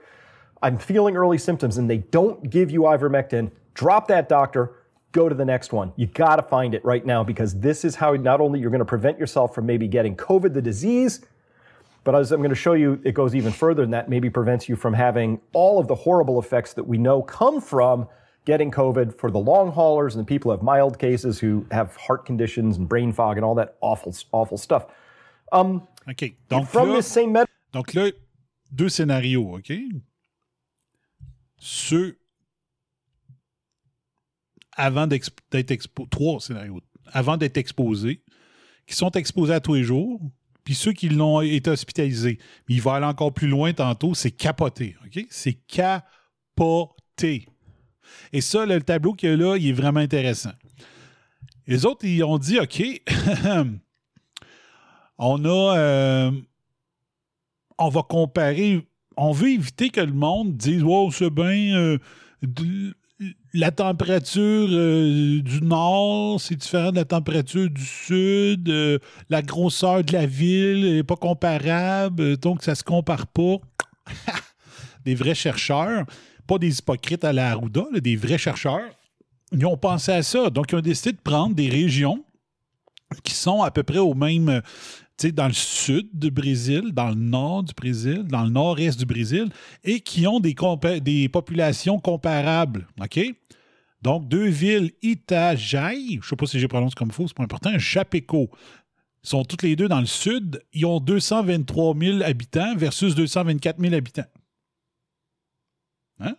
I'm feeling early symptoms, and they don't give you ivermectin, drop that doctor, go to the next one. You got to find it right now because this is how not only you're going to prevent yourself from maybe getting COVID, the disease, but as I'm going to show you, it goes even further than that, maybe prevents you from having all of the horrible effects that we know come from getting COVID for the long haulers and the people who have mild cases who have heart conditions and brain fog and all that awful, awful stuff. Um, OK. Donc from là, this same med- donc là, deux scénarios, OK? Ceux avant d'être exposés, trois scénarios, avant d'être exposés, qui sont exposés à tous les jours, puis ceux qui l'ont été hospitalisés. Mais il va aller encore plus loin tantôt, c'est capoté, OK? C'est capoté. Et ça, le tableau qu'il y a là, il est vraiment intéressant. Les autres, ils ont dit OK, on a. Euh, on va comparer. On veut éviter que le monde dise Wow, c'est bien. Euh, la température euh, du nord, c'est différent de la température du sud. la grosseur de la ville n'est pas comparable, donc ça se compare pas. des vrais chercheurs, pas des hypocrites à la Arruda, des vrais chercheurs, ils ont pensé à ça. Donc, ils ont décidé de prendre des régions qui sont à peu près au même, euh, tu sais, dans le sud du Brésil, dans le nord du Brésil, dans le nord-est du Brésil, et qui ont des, populations comparables. OK? Donc, deux villes, Itajaí, je ne sais pas si j'ai prononcé comme il faut, c'est pas important, Chapeco, sont toutes les deux dans le sud. Ils ont 223 000 habitants versus 224 000 habitants. Hein?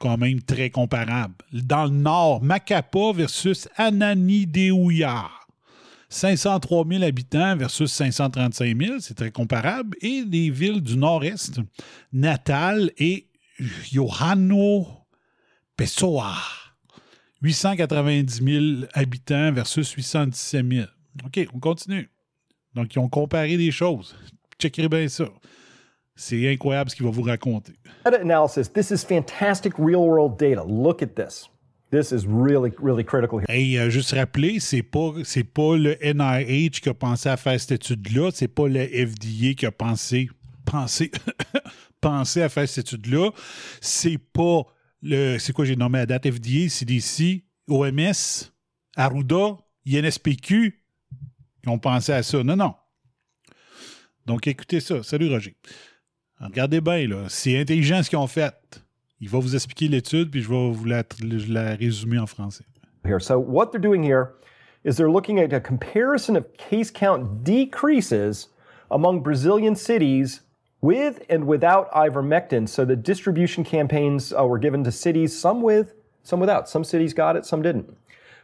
Quand même très comparable. Dans le nord, Macapa versus Ananideuia. 503 000 habitants versus 535 000, c'est très comparable. Et les villes du nord-est, Natal et Johanno Pessoa. 890 000 habitants versus 817 000. OK, on continue. Donc, ils ont comparé des choses. Checkerez bien ça. C'est incroyable ce qu'il va vous raconter. Meta-analysis. This is fantastic real-world data. Look at this. This is really, really critical here. Et euh, juste rappeler, c'est pas c'est pas le NIH qui a pensé à faire cette étude-là, c'est pas le FDA qui a pensé pensé pensé à faire cette étude-là, c'est pas le c'est quoi j'ai nommé à date? FDA, CDC, OMS, Arruda, INSPQ qui ont pensé à ça. Non non. Donc écoutez ça. Salut Roger. Regardez bien là, c'est intelligent ce qu'ils ont fait. Il va vous expliquer l'étude, puis je vais vous la, résumer en français. here. So what they're doing here is they're looking at a comparison of case count decreases among Brazilian cities with and without ivermectin. So the distribution campaigns uh, were given to cities, some with, some without. Some cities got it, some didn't.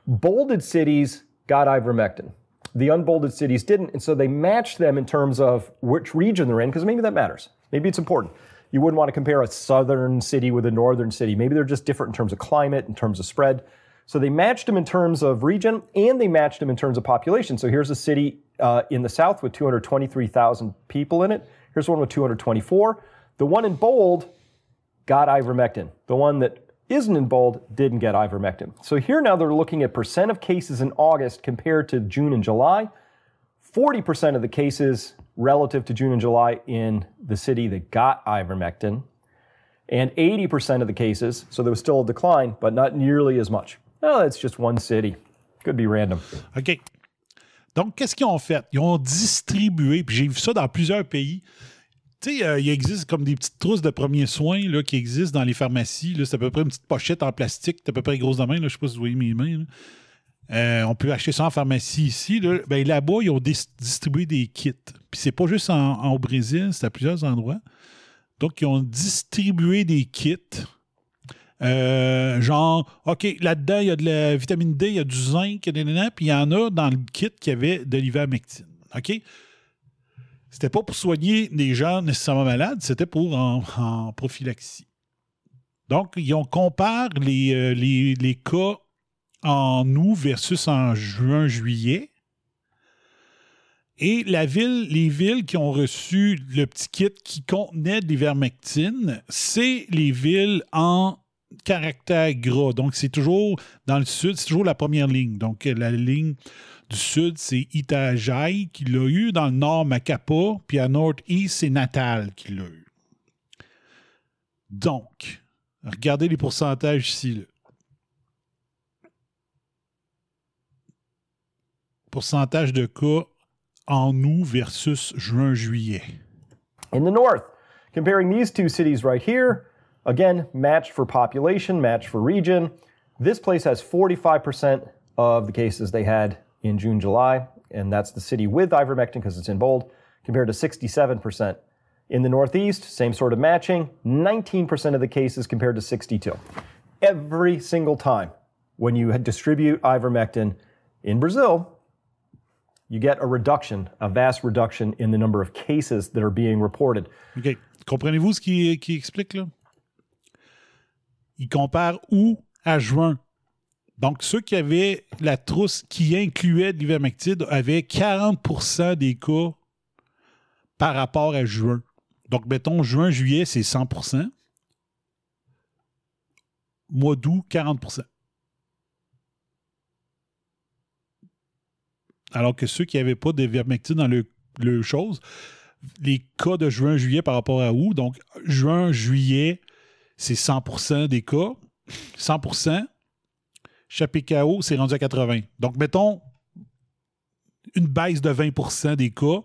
Bolded cities got ivermectin. The unbolded cities didn't, and so they matched them in terms of which region they're in, because maybe that matters. Maybe it's important. You wouldn't want to compare a southern city with a northern city. Maybe they're just different in terms of climate, in terms of spread. So they matched them in terms of region and they matched them in terms of population. So here's a city uh, in the south with 223,000 people in it. Here's one with 224. The one in bold got ivermectin. The one that isn't in bold didn't get ivermectin. So here now they're looking at percent of cases in August compared to June and July. 40% of the cases relative to June and July in the city that got ivermectin, and 80% of the cases, so there was still a decline, but not nearly as much. Oh, that's just one city. Could be random. OK. Donc, qu'est-ce qu'ils ont fait? Ils ont distribué, puis j'ai vu ça dans plusieurs pays. Tu sais, euh, il existe comme des petites trousses de premiers soins qui existent dans les pharmacies. C'est à peu près une petite pochette en plastique, à peu près grosse de main. Je ne sais pas si vous voyez mes mains. Euh, on peut acheter ça en pharmacie ici. Ben, là-bas, ils ont dis- distribué des kits. Puis c'est pas juste en, au Brésil, c'est à plusieurs endroits. Donc, ils ont distribué des kits. Euh, genre, OK, là-dedans, il y a de la vitamine D, il y a du zinc, puis il y en a dans le kit qui avait de l'ivermectine. OK? C'était pas pour soigner des gens nécessairement malades, c'était pour en, prophylaxie. Donc, ils ont compare les, euh, les, les cas en août versus en juin, juillet. Et la ville, les villes qui ont reçu le petit kit qui contenait de l'ivermectine, c'est les villes en caractère gras. Donc, c'est toujours dans le sud, c'est toujours la première ligne. Donc, la ligne du sud, c'est Itajaí qui l'a eu. Dans le nord, Macapa. Puis à North-East, c'est Natal qui l'a eu. Donc, regardez les pourcentages ici. là. Pourcentage de cas en août versus juin-juillet. In the north, comparing these two cities right here, again, matched for population, matched for region. This place has 45% of the cases they had in June, July, and that's the city with ivermectin because it's in bold, compared to 67%. In the Northeast, same sort of matching, 19% of the cases compared to 62. Every single time when you distribute ivermectin in Brazil, you get a reduction, a vast reduction in the number of cases that are being reported. OK. Comprenez-vous ce qu'il explique là? Il compare août à juin? Donc, ceux qui avaient la trousse qui incluait de l'ivermectine avaient 40% des cas par rapport à juin. Donc, mettons, juin, juillet, c'est 100% mois d'août, 40 Alors que ceux qui n'avaient pas d'ivermectine dans le, le chose, les cas de juin, juillet par rapport à août, donc juin, juillet, c'est 100 des cas. 100 KO, c'est rendu à 80. Donc, mettons une baisse de 20% des cas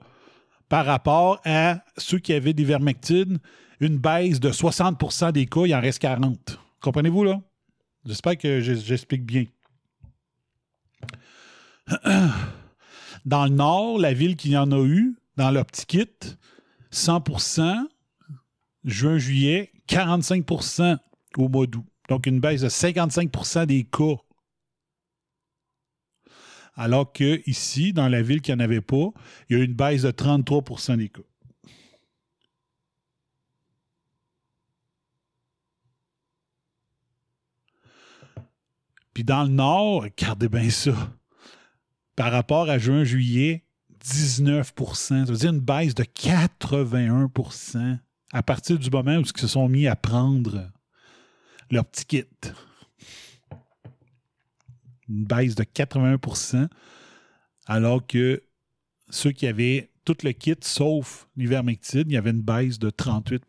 par rapport à ceux qui avaient des vermectines, une baisse de 60% des cas, il en reste 40. Comprenez-vous, là? J'espère que j'explique bien. Dans le nord, la ville qui en a eu, dans leur petit kit, 100% juin-juillet, 45% au mois d'août. Donc, une baisse de 55% des cas. Alors que ici, dans la ville qui n'en avait pas, il y a une baisse de 33% des cas. Puis dans le nord, regardez bien ça. Par rapport à juin-juillet, 19% Ça veut dire une baisse de 81% à partir du moment où ils se sont mis à prendre leur petit kit. Une baisse de 81% alors que ceux qui avaient tout le kit sauf l'ivermectine, il y avait une baisse de 38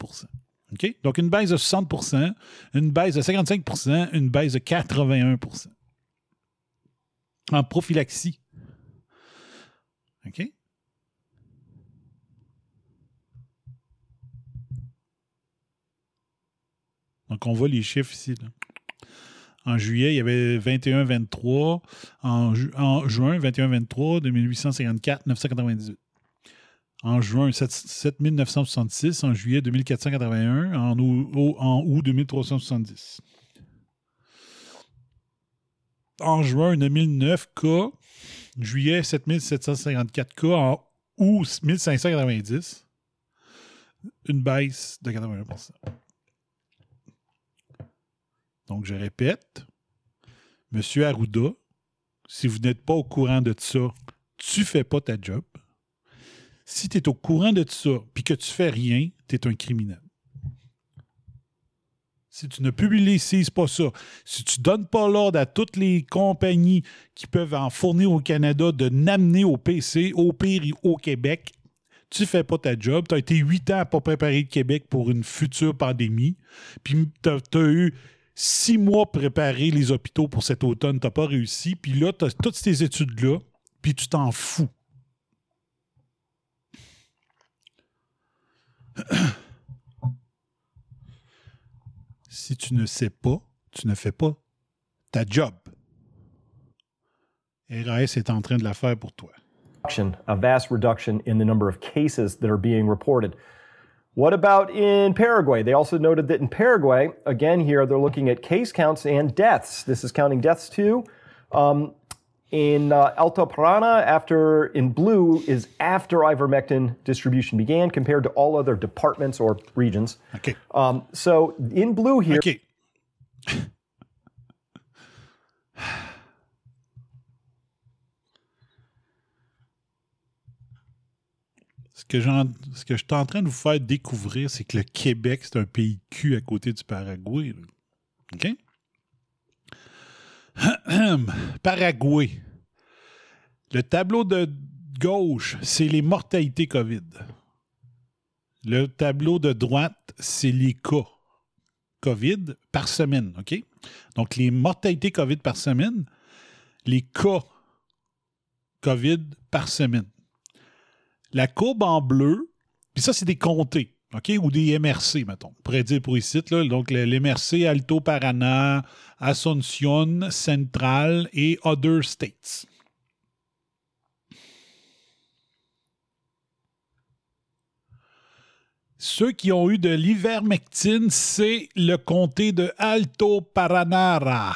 OK? Donc, une baisse de 60% une baisse de 55% une baisse de 81% en prophylaxie. OK? Donc, on voit les chiffres ici. En juillet, il y avait 21-23. En, en, juin, 21-23, 2854, 998. En juin, 7966. En juillet, 2481. En août, en août 2370. En juin, 9009 cas. Juillet, 7754 cas. En août, 1590. Une baisse de 81% donc, je répète, Monsieur Arruda, si vous n'êtes pas au courant de ça, tu fais pas ta job. Si tu es au courant de ça puis que tu fais rien, tu es un criminel. Si tu ne publicises pas ça, si tu ne donnes pas l'ordre à toutes les compagnies qui peuvent en fournir au Canada de n'amener au PC, au pire au Québec, tu fais pas ta job. Tu as été huit ans pour préparer le Québec pour une future pandémie. Puis tu as, eu six mois préparer les hôpitaux pour cet automne, tu n'as pas réussi, puis là, tu as toutes ces études-là, puis tu t'en fous. si tu ne sais pas, tu ne fais pas ta job. RAS est en train de la faire pour toi. A vast reduction in the number of cases that are being reported. What about in Paraguay? They also noted that in Paraguay, again, here they're looking at case counts and deaths. This is counting deaths too. Um, in uh, Alto Parana, after in blue is after ivermectin distribution began compared to all other departments or regions. Okay. Um, so in blue here. Okay. Ce que, ce que je suis en train de vous faire découvrir, c'est que le Québec, c'est un pays cul à côté du Paraguay. OK? Paraguay. Le tableau de gauche, c'est les mortalités COVID. Le tableau de droite, c'est les cas COVID par semaine. Donc, les mortalités COVID par semaine, les cas COVID par semaine. La courbe en bleu, puis ça, c'est des comtés, OK? Ou des MRC, mettons. On pourrait dire pour ici, donc l'MRC Alto Paraná, Asunción, Central et Other States. Ceux qui ont eu de l'ivermectine, c'est le comté de Alto Paranara.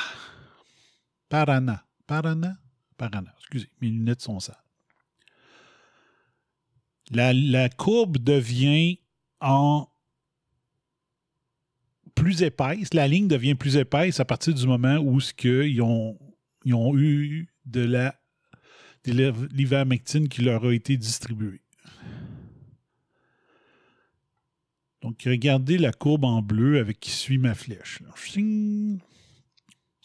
Paraná. Paraná? Paraná. Excusez, mes lunettes sont sales la, courbe devient en plus épaisse, la ligne devient plus épaisse à partir du moment où ce ils ont, ils ont eu de la qui leur a été distribuée. Donc, regardez la courbe en bleu avec qui suit ma flèche.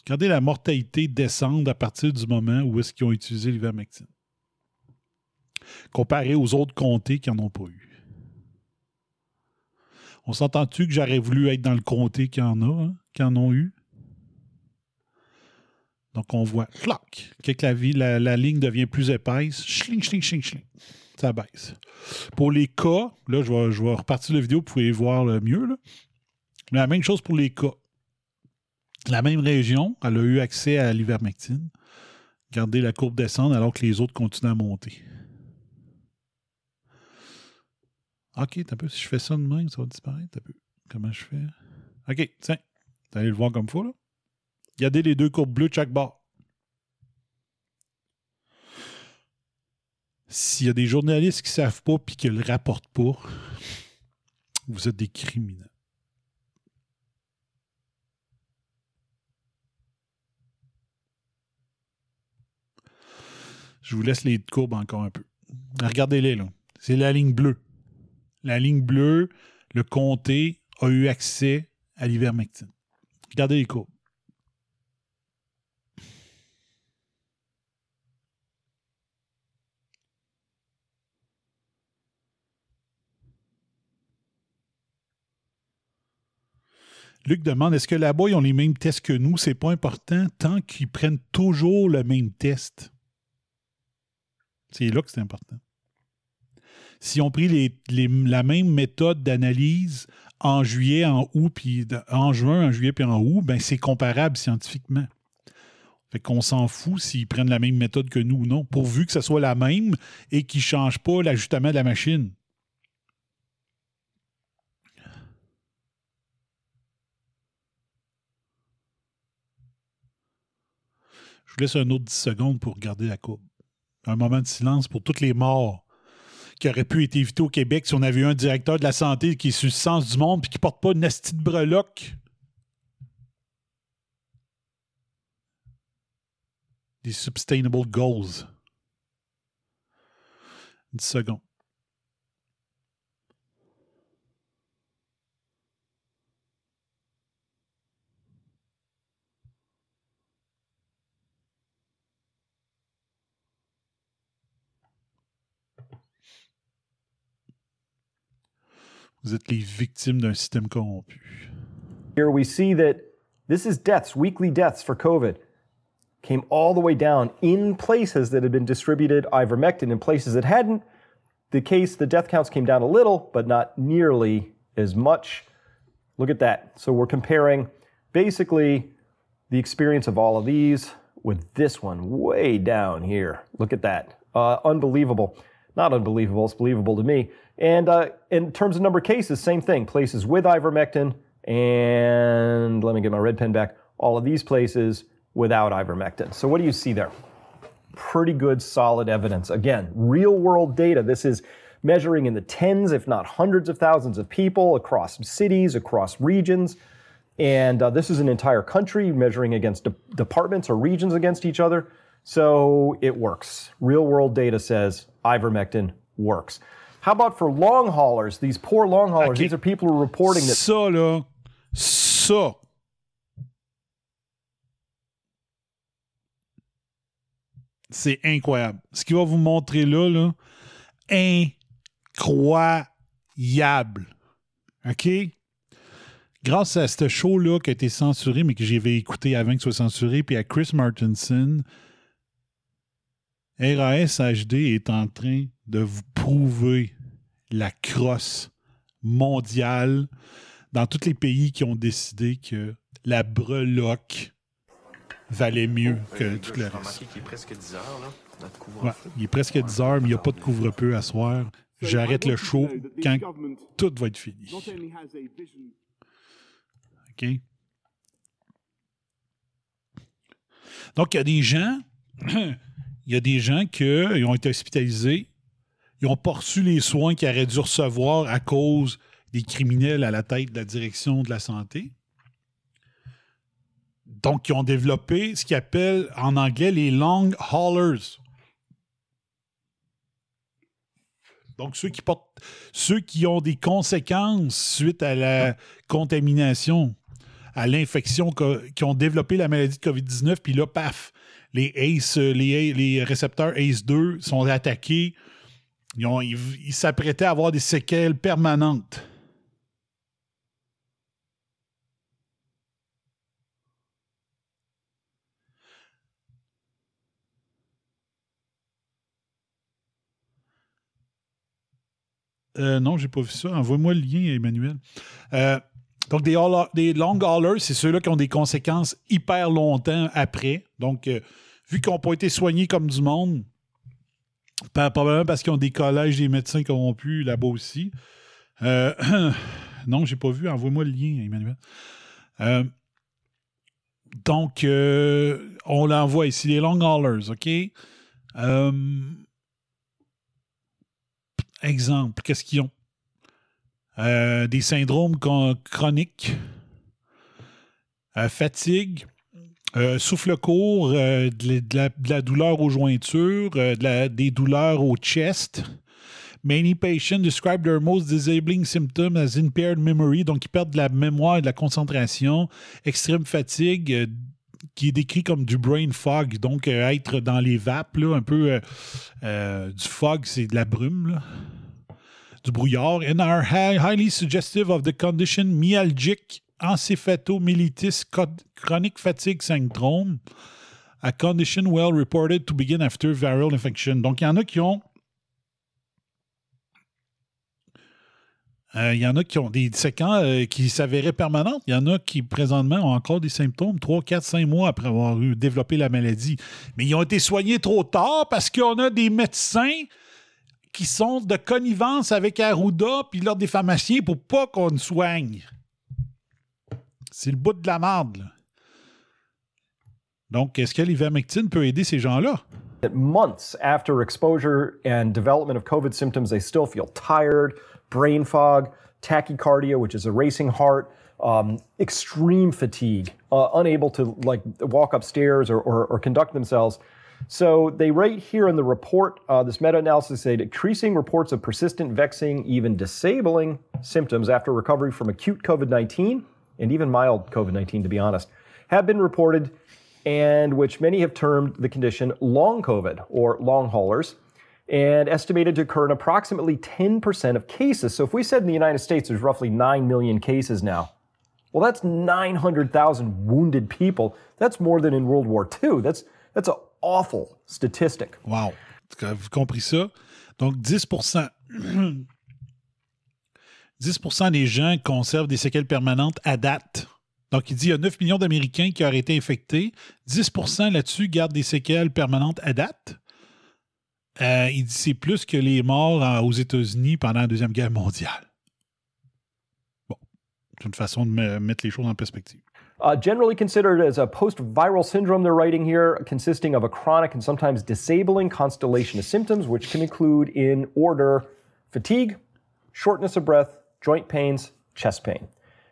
Regardez la mortalité descendre à partir du moment où est-ce qu'ils ont utilisé l'ivermectine. Comparé aux autres comtés qui n'en ont pas eu. On s'entend-tu que j'aurais voulu être dans le comté qui en a, hein, qui en ont eu? Donc, on voit, clac, que la, la, ligne devient plus épaisse, schling, schling, schling, schling. Ça baisse. Pour les cas, là, je vais, repartir la vidéo, vous pouvez voir le mieux. Mais la même chose pour les cas. La même région, elle a eu accès à l'ivermectine. Regardez la courbe descendre alors que les autres continuent à monter. OK, un peu. Si je fais ça de même, ça va disparaître un peu. Comment je fais? OK, tiens. Vous allez le voir comme faut, là? Regardez les deux courbes bleues de chaque bord. S'il y a des journalistes qui ne savent pas et qui ne le rapportent pas, vous êtes des criminels. Je vous laisse les courbes encore un peu. Regardez-les, là. C'est la ligne bleue. La ligne bleue, le comté a eu accès à l'ivermectine. Regardez les courbes. Luc demande est-ce que là-bas, ils ont les mêmes tests que nous? C'est pas important tant qu'ils prennent toujours le même test. C'est là que c'est important. Si on pris la même méthode d'analyse en juillet, en août, puis en juin, en juillet, puis en août, ben c'est comparable scientifiquement. Fait qu'on s'en fout s'ils prennent la même méthode que nous ou non, pourvu que ce soit la même et qu'ils ne changent pas l'ajustement de la machine. Je vous laisse un autre 10 secondes pour regarder la courbe. Un moment de silence pour toutes les morts qui auraient pu être évitées au Québec si on avait eu un directeur de la santé qui est sur le sens du monde et qui porte pas une nasty de breloque? Des sustainable goals. 10 secondes. Vous êtes les victimes d'un système corrompu. Here we see that this is deaths, weekly deaths for COVID. Came all the way down in places that had been distributed ivermectin. In places that hadn't, the case, the death counts came down a little, but not nearly as much. Look at that. So we're comparing basically the experience of all of these with this one way down here. Look at that. Uh, unbelievable. Not unbelievable, it's believable to me. And uh, in terms of number of cases, same thing. Places with ivermectin, and let me get my red pen back. All of these places without ivermectin. So what do you see there? Pretty good, solid evidence. Again, real world data. This is measuring in the tens, if not hundreds of thousands of people across cities, across regions. And uh, this is an entire country measuring against de- departments or regions against each other. So it works. Real world data says ivermectin works. How about for long haulers? These poor long haulers? Okay. These are people who are reporting that. Ça, là, ça. C'est incroyable. Ce qu'il va vous montrer là, là, incroyable. OK? Grâce à ce show-là qui a été censuré, mais que j'avais écouté avant qu'il soit censuré, puis à Chris Martinson, RAS HD est en train de vous prouver la crosse mondiale dans tous les pays qui ont décidé que la breloque valait mieux que tout le reste. Il est presque 10 heures, là, ouais, il est presque 10 heures, mais il n'y a pas de couvre-feu à soir. J'arrête le show quand tout va être fini. OK? Donc, il y a des gens il y a des gens qui ont été hospitalisés, ils ont pas reçu les soins qu'ils auraient dû recevoir à cause des criminels à la tête de la direction de la santé. Donc, ils ont développé ce qu'ils appellent en anglais les long haulers. Donc, ceux qui portent, ceux qui ont des conséquences suite à la contamination. à l'infection, qui ont développé la maladie de COVID-19, puis là, paf, les ACE, les, les récepteurs ACE2 sont attaqués. Ils s'apprêtaient à avoir des séquelles permanentes. Euh, non, j'ai pas vu ça. Envoie-moi le lien, Emmanuel. Euh, donc, des, long haulers, c'est ceux-là qui ont des conséquences hyper longtemps après. Donc, euh, vu qu'ils n'ont pas été soignés comme du monde, probablement parce qu'ils ont des collèges des médecins corrompus là-bas aussi. Euh, non, j'ai pas vu. Envoie-moi le lien, Emmanuel. donc, on l'envoie ici, les long haulers, OK? Exemple, qu'est-ce qu'ils ont? Euh, des syndromes chroniques, euh, fatigue, euh, souffle court, de la, douleur aux jointures, des douleurs au chest. Many patients describe their most disabling symptoms as impaired memory, donc ils perdent de la mémoire et de la concentration, extrême fatigue, qui est décrit comme du brain fog, donc être dans les vapes, un peu du fog, c'est de la brume. Là du brouillard and are highly suggestive of the condition myalgic encephalomyelitis chronic fatigue syndrome, a condition well reported to begin after viral infection. Donc, il y en a qui ont. Euh, il y en a qui ont des séquences euh, qui s'avéraient permanentes. Il y en a qui, présentement, ont encore des symptômes 3, 4, 5 mois après avoir eu, développé la maladie. Mais ils ont été soignés trop tard parce qu'on a des médecins qui sont de connivence avec Arruda puis l'ordre des pharmaciens pour pas qu'on soigne. C'est le bout de la merde. Donc, est-ce que l'ivermectine peut aider ces gens-là? Months after exposure and development of COVID symptoms, they still feel tired, brain fog, tachycardia, which is a racing heart, um, extreme fatigue, uh, unable to like walk upstairs or, or, or conduct themselves. So they write here in the report, uh, this meta-analysis said increasing reports of persistent, vexing, even disabling symptoms after recovery from acute COVID-19 and even mild COVID-19, to be honest, have been reported, and which many have termed the condition long COVID or long haulers, and estimated to occur in approximately 10% of cases. So if we said in the United States there's roughly 9 million cases now, well, that's 900,000 wounded people. That's more than in World War II. That's that's a awful statistic. Wow. Vous compris ça? Donc, 10 10% des gens conservent des séquelles permanentes à date. Donc, il dit qu'il y a 9 millions d'Américains qui auraient été infectés. 10 là-dessus gardent des séquelles permanentes à date. Euh, il dit c'est plus que les morts aux États-Unis pendant la Deuxième Guerre mondiale. Bon, c'est une façon de mettre les choses en perspective. Uh, generally considered as a post viral syndrome, they're writing here, consisting of a chronic and sometimes disabling constellation of symptoms, which can include, in order, fatigue, shortness of breath, joint pains, chest pain.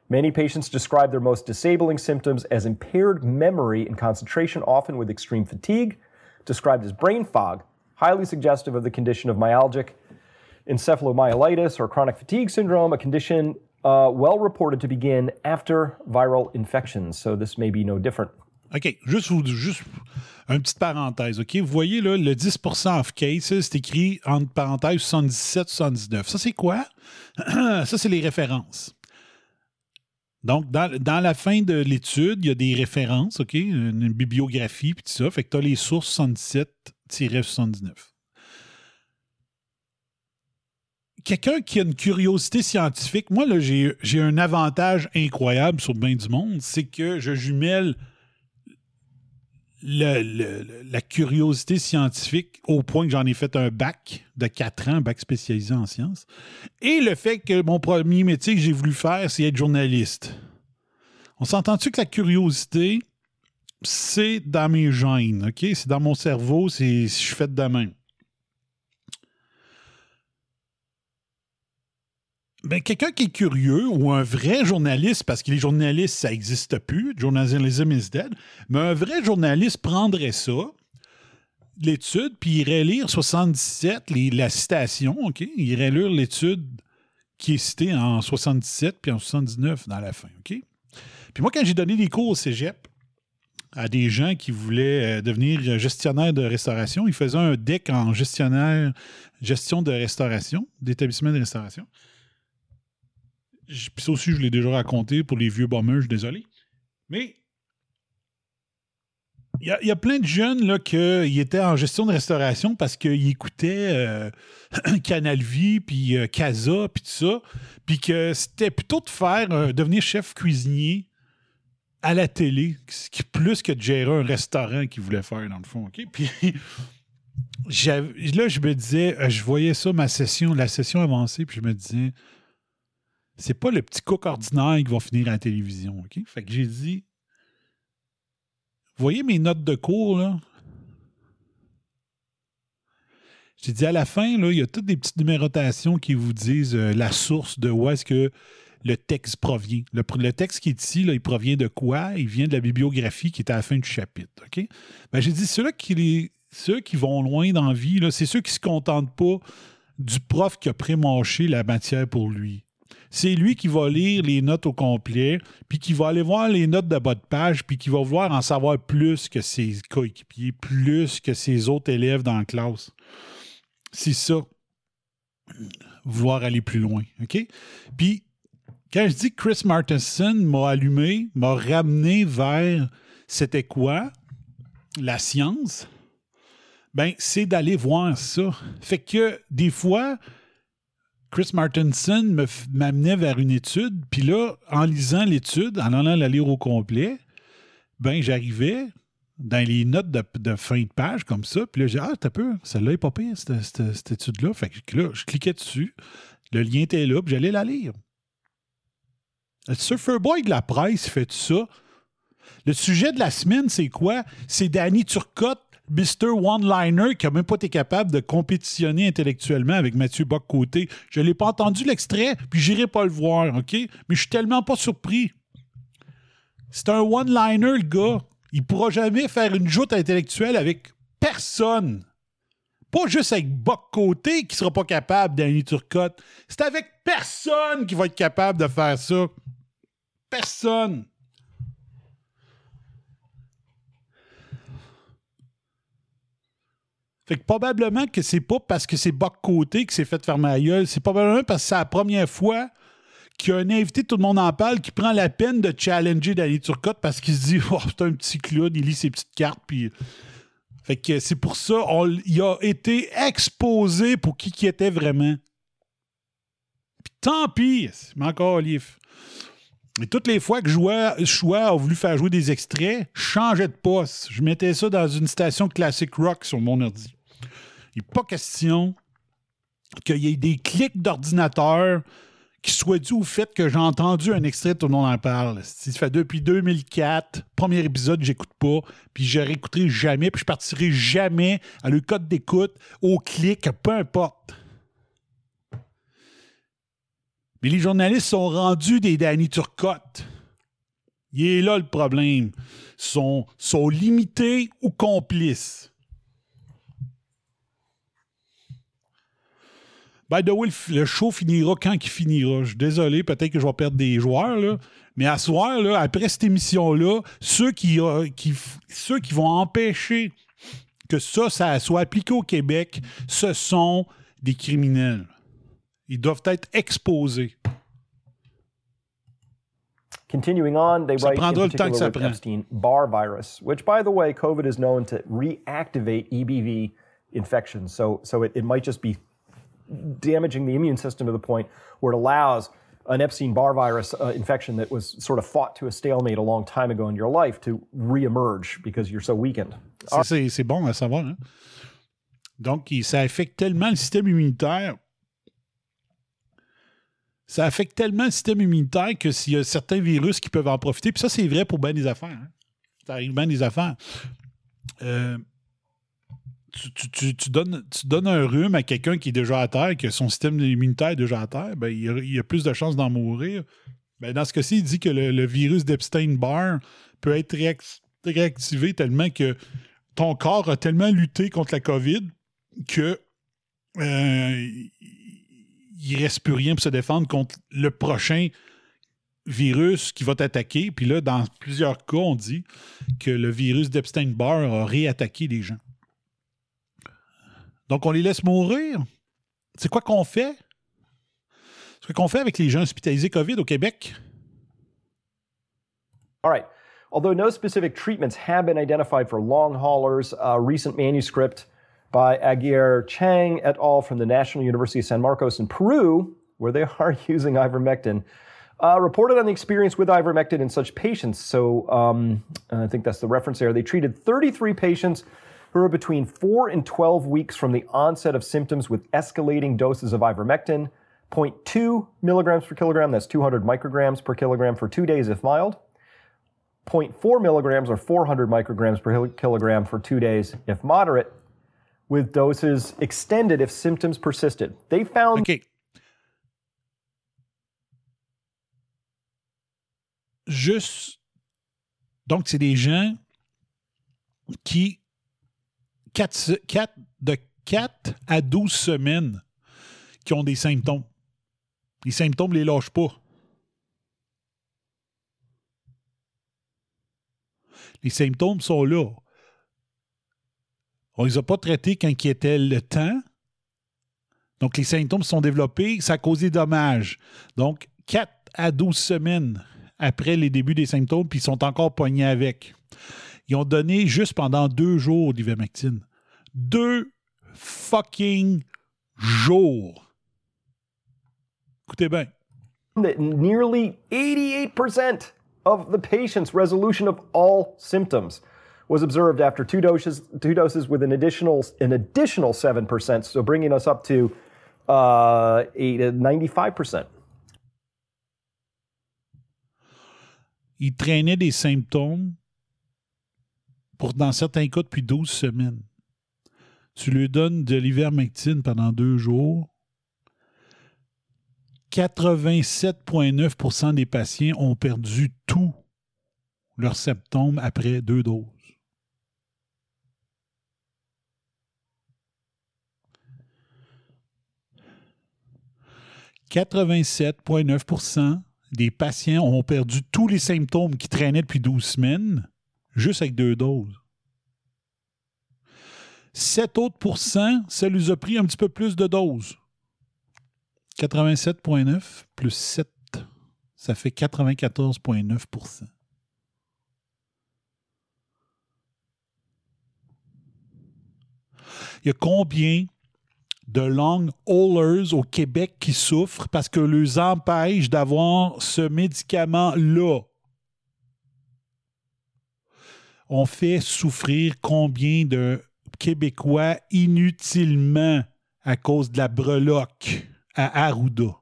Many patients describe their most disabling symptoms as impaired memory and concentration, often with extreme fatigue, described as brain fog, highly suggestive of the condition of myalgic encephalomyelitis or chronic fatigue syndrome, a condition uh, well reported to begin after viral infections. So this may be no different. OK, juste, juste une petite parenthèse. OK, vous voyez là, le 10% of cases, c'est écrit entre parenthèses 77-79. Ça, c'est quoi? Ça, c'est les références. Donc, dans, la fin de l'étude, il y a des références, OK? Une, bibliographie, puis tout ça. Fait que tu as les sources 77-79. quelqu'un qui a une curiosité scientifique, moi, là, j'ai, un avantage incroyable sur bien du monde, c'est que je jumelle la curiosité scientifique au point que j'en ai fait un bac de 4 ans, bac spécialisé en sciences, et le fait que mon premier métier que j'ai voulu faire, c'est être journaliste. On s'entend-tu que la curiosité, c'est dans mes gènes? C'est dans mon cerveau, c'est, je suis fait de même. Ben, quelqu'un qui est curieux ou un vrai journaliste, parce que les journalistes, ça n'existe plus, journalism is dead, mais un vrai journaliste prendrait ça, l'étude, puis irait lire 77, la citation, OK? Il irait lire l'étude qui est citée en 77 puis en 79 dans la fin, OK? Puis moi, quand j'ai donné des cours au cégep à des gens qui voulaient euh, devenir gestionnaires de restauration, ils faisaient un deck en gestionnaire, gestion de restauration, d'établissement de restauration. Puis ça aussi, je l'ai déjà raconté pour les vieux bombers, je suis désolé. Mais il y, a- y a plein de jeunes là, qui étaient en gestion de restauration parce qu'ils écoutaient euh, Canal Vie, puis euh, Casa, puis tout ça. Puis que c'était plutôt de faire, euh, devenir chef cuisinier à la télé, plus que de gérer un restaurant qu'ils voulaient faire, dans le fond. Puis là, je me disais, euh, je voyais ça, ma session, la session avancée, puis je me disais, c'est pas le petit cook ordinaire qui va finir à la télévision. Fait que j'ai dit, voyez mes notes de cours, là? J'ai dit à la fin, là, il y a toutes des petites numérotations qui vous disent euh, la source de où est-ce que le texte provient. Le, texte qui est ici, là, il provient de quoi? Il vient de la bibliographie qui est à la fin du chapitre. Ben, j'ai dit, ceux qui, les- ceux qui vont loin dans la vie, c'est ceux qui ne se contentent pas du prof qui a prémâché la matière pour lui. C'est lui qui va lire les notes au complet, puis qui va aller voir les notes de bas de page, puis qui va vouloir en savoir plus que ses coéquipiers, plus que ses autres élèves dans la classe. C'est ça. Vouloir aller plus loin. OK? Puis, quand je dis Chris Martinson m'a allumé, m'a ramené vers c'était quoi? La science? Ben, c'est d'aller voir ça. Fait que des fois, Chris Martinson m'amenait vers une étude, puis là, en lisant l'étude, en allant la lire au complet, ben j'arrivais dans les notes de, fin de page comme ça, puis là, j'ai ah, t'as peu, celle-là est pas pire, cette étude-là. Fait que là, je cliquais dessus, le lien était là, puis j'allais la lire. Le Surferboy de la presse fait ça. Le sujet de la semaine, c'est quoi? C'est Danny Turcotte, Mr. One-Liner, qui n'a même pas été capable de compétitionner intellectuellement avec Mathieu Bock-Côté. Je l'ai pas entendu l'extrait, puis j'irai pas le voir, OK? Mais je suis tellement pas surpris. C'est un one-liner, le gars. Il pourra jamais faire une joute intellectuelle avec personne. Pas juste avec Bock-Côté qui sera pas capable, Danny Turcotte. C'est avec personne qui va être capable de faire ça. Personne. Fait que probablement que c'est pas parce que c'est Boc Côté qui s'est fait fermer la gueule, c'est probablement parce que c'est la première fois qu'il y a un invité, tout le monde en parle, qui prend la peine de challenger Danny Turcotte parce qu'il se dit oh, c'est un petit clown, il lit ses petites cartes. Fait que c'est pour ça, on- il a été exposé pour qui qui était vraiment. Puis tant pis, c'est encore livre. Et toutes les fois que Choix a voulu faire jouer des extraits, je de poste. Je mettais ça dans une station classique rock sur mon ordi. Il n'est pas question qu'il y ait des clics d'ordinateur qui soient dus au fait que j'ai entendu un extrait, tout le monde en parle. Ça fait depuis 2004, premier épisode, j'écoute pas, puis je réécouterai jamais, puis je partirai jamais à le code d'écoute, au clic, peu importe. Mais les journalistes sont rendus des Danny Turcotte. Il est là le problème. Sont, sont limités ou complices. By the way, le, show finira quand il finira? Je suis désolé, peut-être que je vais perdre des joueurs, là. Mais à soir, là, après cette émission-là, ceux qui, euh, qui f- ceux qui vont empêcher que ça, ça soit appliqué au Québec, ce sont des criminels. Ils doivent être exposés. Continuing on, they Ça write in prendra le temps que particular ça with prend. Epstein Barr virus, which, by the way, COVID is known to reactivate EBV infections. So, so it, it might just be damaging the immune system to the point where it allows an Epstein Barr virus uh, infection that was sort of fought to a stalemate a long time ago in your life to reemerge because you're so weakened. C'est c'est bon à savoir. hein. Donc, ça affecte tellement le système immunitaire. Ça affecte tellement le système immunitaire que s'il y a certains virus qui peuvent en profiter, puis ça, c'est vrai pour bien des affaires. hein. Ça arrive bien des affaires. Euh, tu, donnes, un rhume à quelqu'un qui est déjà à terre, que son système immunitaire est déjà à terre, ben, il, y a, plus de chances d'en mourir. Ben, dans ce cas-ci, il dit que le, virus d'Epstein-Barr peut être réac- réactivé tellement que ton corps a tellement lutté contre la COVID que euh, il reste plus rien pour se défendre contre le prochain virus qui va t'attaquer. Puis là, dans plusieurs cas, on dit que le virus d'Epstein-Barr a réattaqué les gens. Donc, on les laisse mourir. C'est quoi qu'on fait? Ce qu'on fait avec les gens hospitalisés COVID au Québec? All right. Although no specific treatments have been identified for long haulers, a recent manuscript by Aguirre Chang et al. from the National University of San Marcos in Peru, where they are using ivermectin, uh, reported on the experience with ivermectin in such patients. So um, I think that's the reference there. They treated 33 patients who are between 4 and 12 weeks from the onset of symptoms with escalating doses of ivermectin. 0.2 milligrams per kilogram, that's 200 micrograms per kilogram for two days if mild. 0.4 milligrams or 400 micrograms per kilogram for two days if moderate, with doses extended if symptoms persisted. They found. OK. Juste. Donc, c'est des gens qui. 4, 4, de 4 à 12 semaines qui ont des symptômes. Les symptômes ne les lâchent pas. Les symptômes sont là. On ne les a pas traités quand il était le temps. Donc, les symptômes sont développés, ça a causé dommage. Donc, 4 à 12 semaines après les débuts des symptômes, puis ils sont encore poignés avec. Ils ont donné juste pendant deux jours d'ivermectine. Deux fucking jours. Écoutez bien. Nearly 88% of the patient's resolution of all symptoms was observed after two doses, two doses with an additional, an additional 7%, so bringing us up to uh, 95%. Il traînait des symptômes pour, dans certains cas, depuis 12 semaines. Tu lui donnes de l'ivermectine pendant deux jours, 87,9% des patients ont perdu tous leurs symptômes après deux doses. « 87,9% des patients ont perdu tous les symptômes qui traînaient depuis 12 semaines juste avec deux doses. 7 autres ça lui a pris un petit peu plus de doses. 87,9 plus 7, ça fait 94,9% Il y a combien de long haulers au Québec qui souffrent parce que les empêche d'avoir ce médicament-là? On fait souffrir combien de Québécois inutilement à cause de la breloque? à Arruda?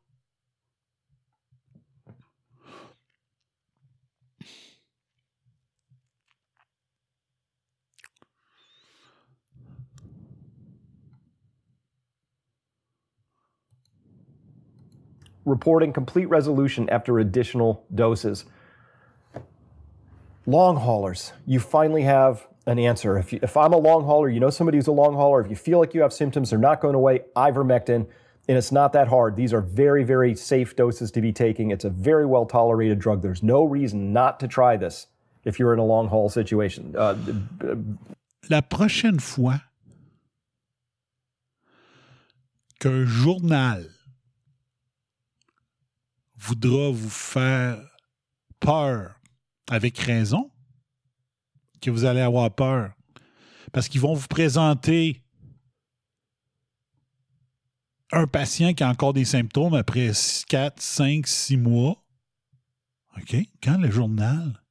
Reporting complete resolution after additional doses. Long haulers, you finally have an answer. If, you, if I'm a long hauler, you know somebody who's a long hauler, if you feel like you have symptoms, they're not going away, ivermectin and it's not that hard. These are very, very safe doses to be taking. It's a very well tolerated drug. There's no reason not to try this if you're in a long haul situation. Uh, La prochaine fois qu'un journal voudra vous faire peur avec raison, que vous allez avoir peur, parce qu'ils vont vous présenter un patient qui a encore des symptômes après 4, 5, 6 mois, OK, quand le journal,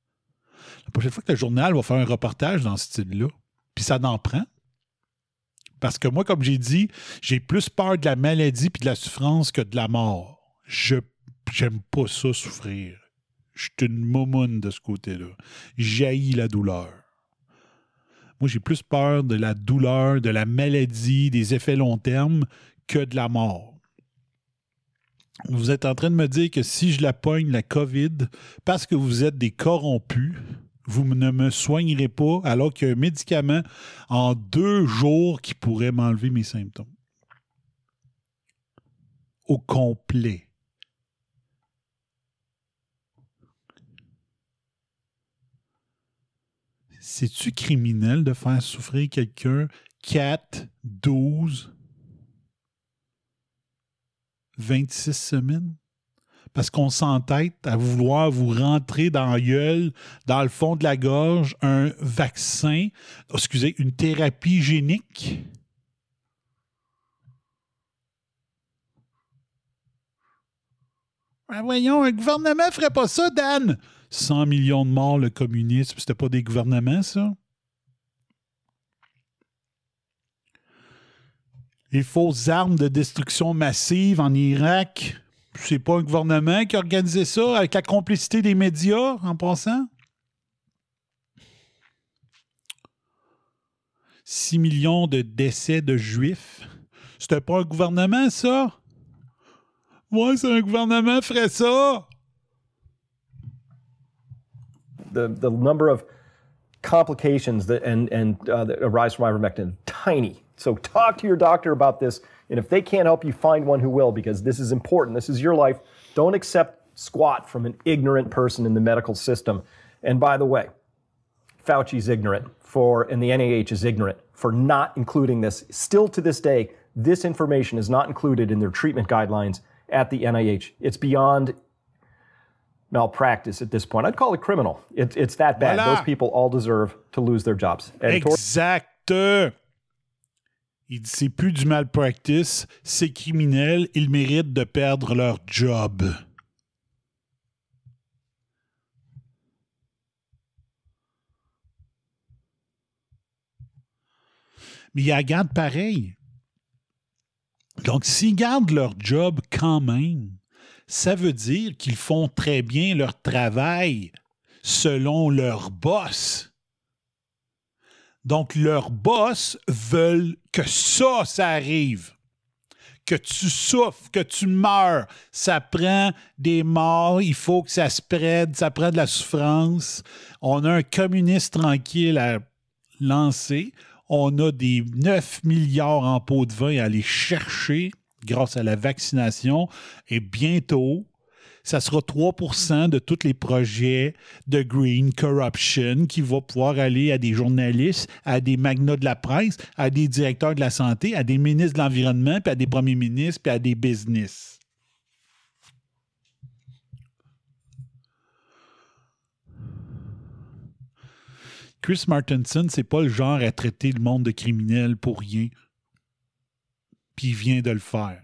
la prochaine fois que le journal va faire un reportage dans ce style-là, puis ça n'en prend, parce que moi, comme j'ai dit, j'ai plus peur de la maladie puis de la souffrance que de la mort. Je j'aime pas ça souffrir. Je suis une momoune de ce côté-là. J'haïs la douleur. Moi, j'ai plus peur de la douleur, de la maladie, des effets long terme que de la mort. Vous êtes en train de me dire que si je la pogne, la COVID, parce que vous êtes des corrompus, vous ne me soignerez pas alors qu'il y a un médicament en deux jours qui pourrait m'enlever mes symptômes. Au complet. C'est-tu criminel de faire souffrir quelqu'un 4, 12, 26 semaines? Parce qu'on s'entête à vouloir vous rentrer dans gueule, dans le fond de la gorge, un vaccin, excusez, une thérapie génique? Ben voyons, un gouvernement ferait pas ça, Dan! 100 millions de morts, le communisme, c'était pas des gouvernements, ça? Les fausses armes de destruction massive en Irak, c'est pas un gouvernement qui a organisé ça avec la complicité des médias en passant? 6 millions de décès de juifs. C'était pas un gouvernement, ça? Ouais, c'est un gouvernement ferait ça. The, the number of complications that and, and uh, that arise from ivermectin, tiny. So talk to your doctor about this. And if they can't help you, find one who will, because this is important. This is your life. Don't accept squat from an ignorant person in the medical system. And by the way, Fauci's ignorant for, and the NIH is ignorant for not including this. Still to this day, this information is not included in their treatment guidelines at the NIH. It's beyond malpractice at this point. I'd call it criminal. It, it's that bad. Voilà. Those people all deserve to lose their jobs. And Tor- Exact. Il dit c'est plus du malpractice, c'est criminel, ils méritent de perdre leur job. Mais ils la gardent pareil. Donc, s'ils gardent leur job quand même, ça veut dire qu'ils font très bien leur travail selon leur boss. Donc, leurs boss veulent que ça, ça arrive. Que tu souffres, que tu meurs. Ça prend des morts, il faut que ça spread, ça prend de la souffrance. On a un communiste tranquille à lancer. On a des 9 milliards en pots de vin à aller chercher grâce à la vaccination. Et bientôt, ça sera 3% de tous les projets de Green Corruption qui va pouvoir aller à des journalistes, à des magnats de la presse, à des directeurs de la santé, à des ministres de l'Environnement, puis à des premiers ministres, puis à des business. Chris Martinson, c'est pas le genre à traiter le monde de criminel pour rien. Puis il vient de le faire.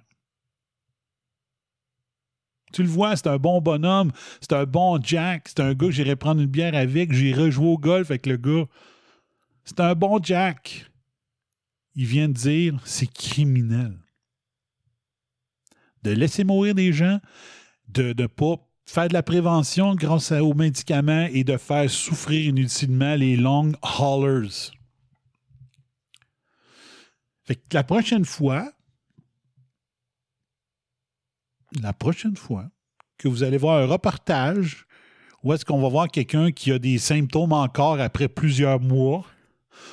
Tu le vois, c'est un bon bonhomme, c'est un bon Jack, c'est un gars j'irai prendre une bière avec, j'irai jouer au golf avec le gars. C'est un bon Jack. Il vient de dire c'est criminel. De laisser mourir des gens, de ne pas faire de la prévention grâce aux médicaments et de faire souffrir inutilement les long haulers. Fait que la prochaine fois, la prochaine fois que vous allez voir un reportage où est-ce qu'on va voir quelqu'un qui a des symptômes encore après plusieurs mois,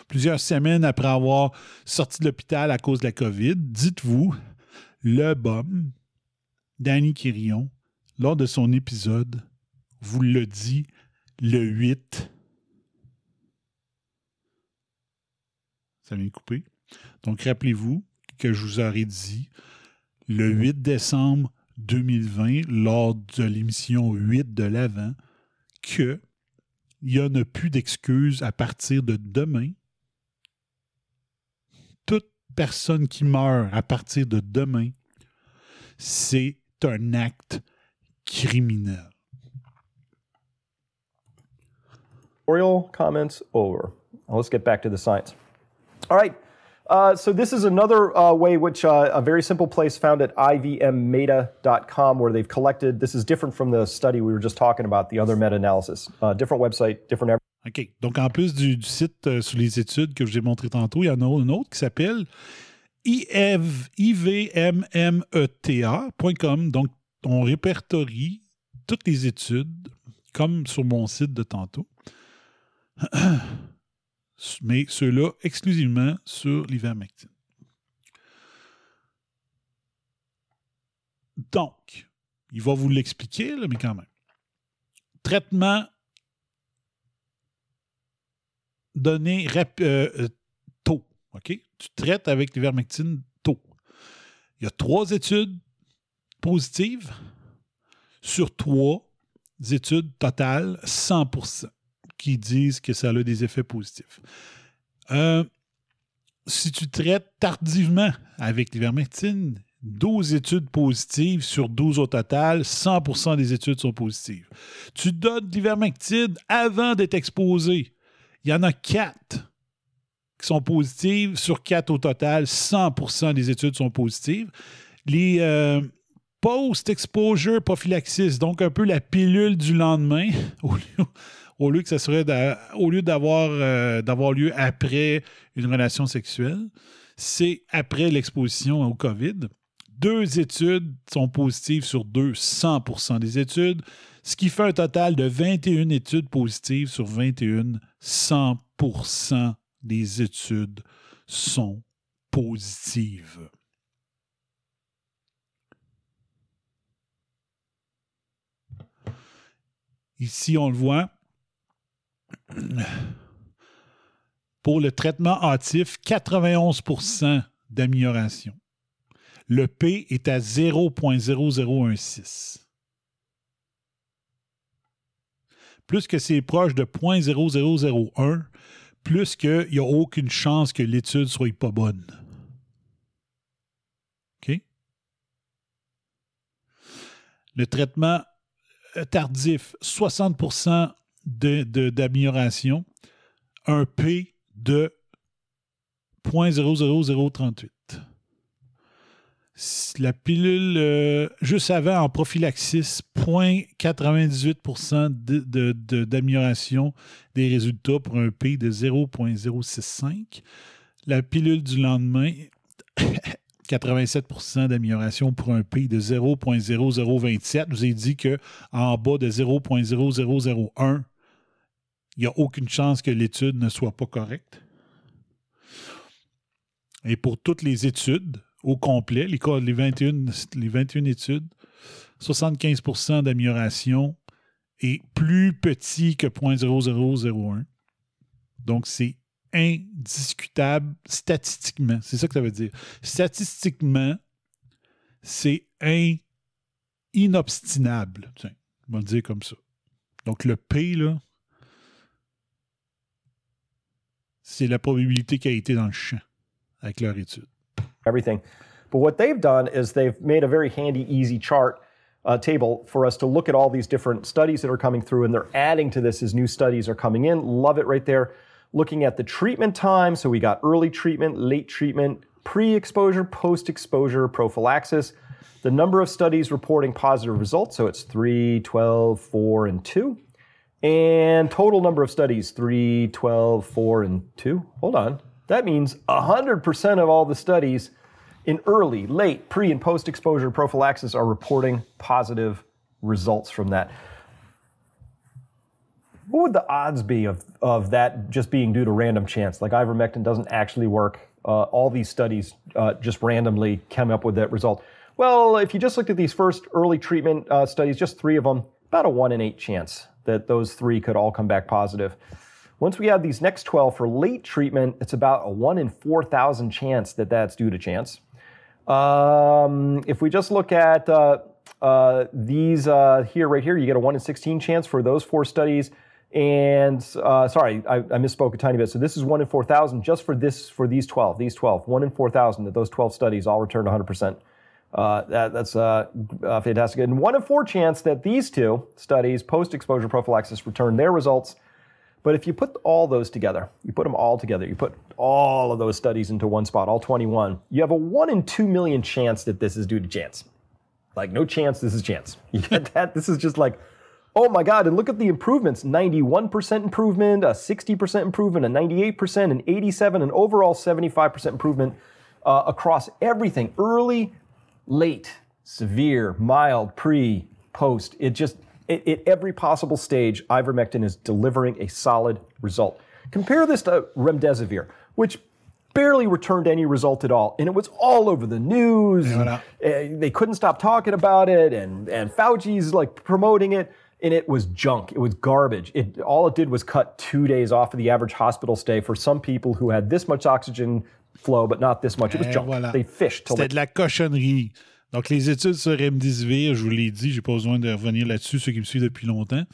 plusieurs semaines après avoir sorti de l'hôpital à cause de la COVID, dites-vous, le bum, Danny Quirion, lors de son épisode, vous le dit le 8. Ça vient de couper. Donc, rappelez-vous que je vous aurais dit le 8 décembre 2020, lors de l'émission 8 de l'Avent, que il n'y a plus d'excuses à partir de demain. Toute personne qui meurt à partir de demain, c'est un acte criminel. Editorial comments over. Let's get back to the science. All right. Uh, so this is another uh, way, which uh, a very simple place found at ivmmeta.com, where they've collected. This is different from the study we were just talking about, the other meta-analysis. Uh, different website, different. OK. Donc, en plus du, du site euh, sur les études que je vous ai montré tantôt, il y en a un autre qui s'appelle IV ivmmeta.com. Donc, on répertorie toutes les études, comme sur mon site de tantôt, mais ceux-là exclusivement sur l'ivermectine. Donc, il va vous l'expliquer, mais quand même. Traitement donné euh, euh, tôt. OK? Tu traites avec l'ivermectine tôt. Il y a trois études positives sur trois études totales, 100 qui disent que ça a des effets positifs. Euh, si tu traites tardivement avec l'ivermectine, 12 études positives sur 12 au total, 100% des études sont positives. Tu donnes de l'ivermectine avant d'être exposé. Il y en a 4 qui sont positives sur 4 au total, 100% des études sont positives. Les euh, post-exposure prophylaxis, donc un peu la pilule du lendemain, au lieu, au lieu que ça serait au lieu d'avoir euh, d'avoir lieu après une relation sexuelle, c'est après l'exposition au COVID. Deux études sont positives sur deux, 100% des études, ce qui fait un total de 21 études positives sur 21, 100% des études sont positives. Ici, on le voit. Pour le traitement hâtif, 91% d'amélioration. Le P est à 0.0016. Plus que c'est proche de 0.0001, plus qu'il n'y a aucune chance que l'étude soit pas bonne. OK? Le traitement euh, tardif, 60 d'amélioration, un P de 0.00038. S- La pilule euh, juste avant en prophylaxis, 0.98 de- de- de- d'amélioration des résultats pour un P de 0.065. La pilule du lendemain, 87% d'amélioration pour un P de 0.0027. Je vous ai dit qu'en bas de 0.0001, il n'y a aucune chance que l'étude ne soit pas correcte. Et pour toutes les études au complet, les, co- les 21, les 21 études, 75% d'amélioration est plus petit que 0.0001. Donc, c'est indiscutable statistiquement. C'est ça que ça veut dire. Statistiquement, c'est in- inobstinable. Tiens, on va le dire comme ça. Donc, le P, là, c'est la probabilité qui a été dans le champ avec leur étude. everything. But what they've done is they've made a very handy, easy chart uh, table for us to look at all these different studies that are coming through, and they're adding to this as new studies are coming in. Love it right there. Looking at the treatment time, so we got early treatment, late treatment, pre exposure, post exposure, prophylaxis. The number of studies reporting positive results, so it's 3, 12, 4, and 2. And total number of studies 3, 12, 4, and 2. Hold on. That means 100% of all the studies in early, late, pre, and post exposure prophylaxis are reporting positive results from that. What would the odds be of, of that just being due to random chance? Like ivermectin doesn't actually work. Uh, all these studies uh, just randomly came up with that result. Well, if you just looked at these first early treatment uh, studies, just three of them, about a one in eight chance that those three could all come back positive. Once we have these next 12 for late treatment, it's about a 1 in 4,000 chance that that's due to chance. Um, if we just look at uh, uh, these uh, here, right here, you get a 1 in 16 chance for those four studies. And uh, sorry, I, I misspoke a tiny bit. So this is 1 in 4,000 just for this for these 12, these 12, 1 in 4,000 that those 12 studies all returned 100%. Uh, that, that's uh, uh, fantastic. And one in four chance that these two studies, post exposure prophylaxis, return their results. But if you put all those together, you put them all together, you put all of those studies into one spot, all 21, you have a one in two million chance that this is due to chance. Like, no chance, this is chance. You get that? This is just like, oh my God, and look at the improvements 91% improvement, a 60% improvement, a 98%, an 87, an overall 75% improvement uh, across everything early, late, severe, mild, pre, post. It just, it, at every possible stage, ivermectin is delivering a solid result. Compare this to remdesivir, which barely returned any result at all, and it was all over the news. uh, they couldn't stop talking about it, and and Fauci's like promoting it, and it was junk. It was garbage. It all it did was cut two days off of the average hospital stay for some people who had this much oxygen flow, but not this much. It was Et junk. voilà. They fished till C'était de la cochonnerie. Donc, les études sur Remdesivir, je vous l'ai dit, j'ai pas besoin de revenir là-dessus, ceux qui me suivent depuis longtemps.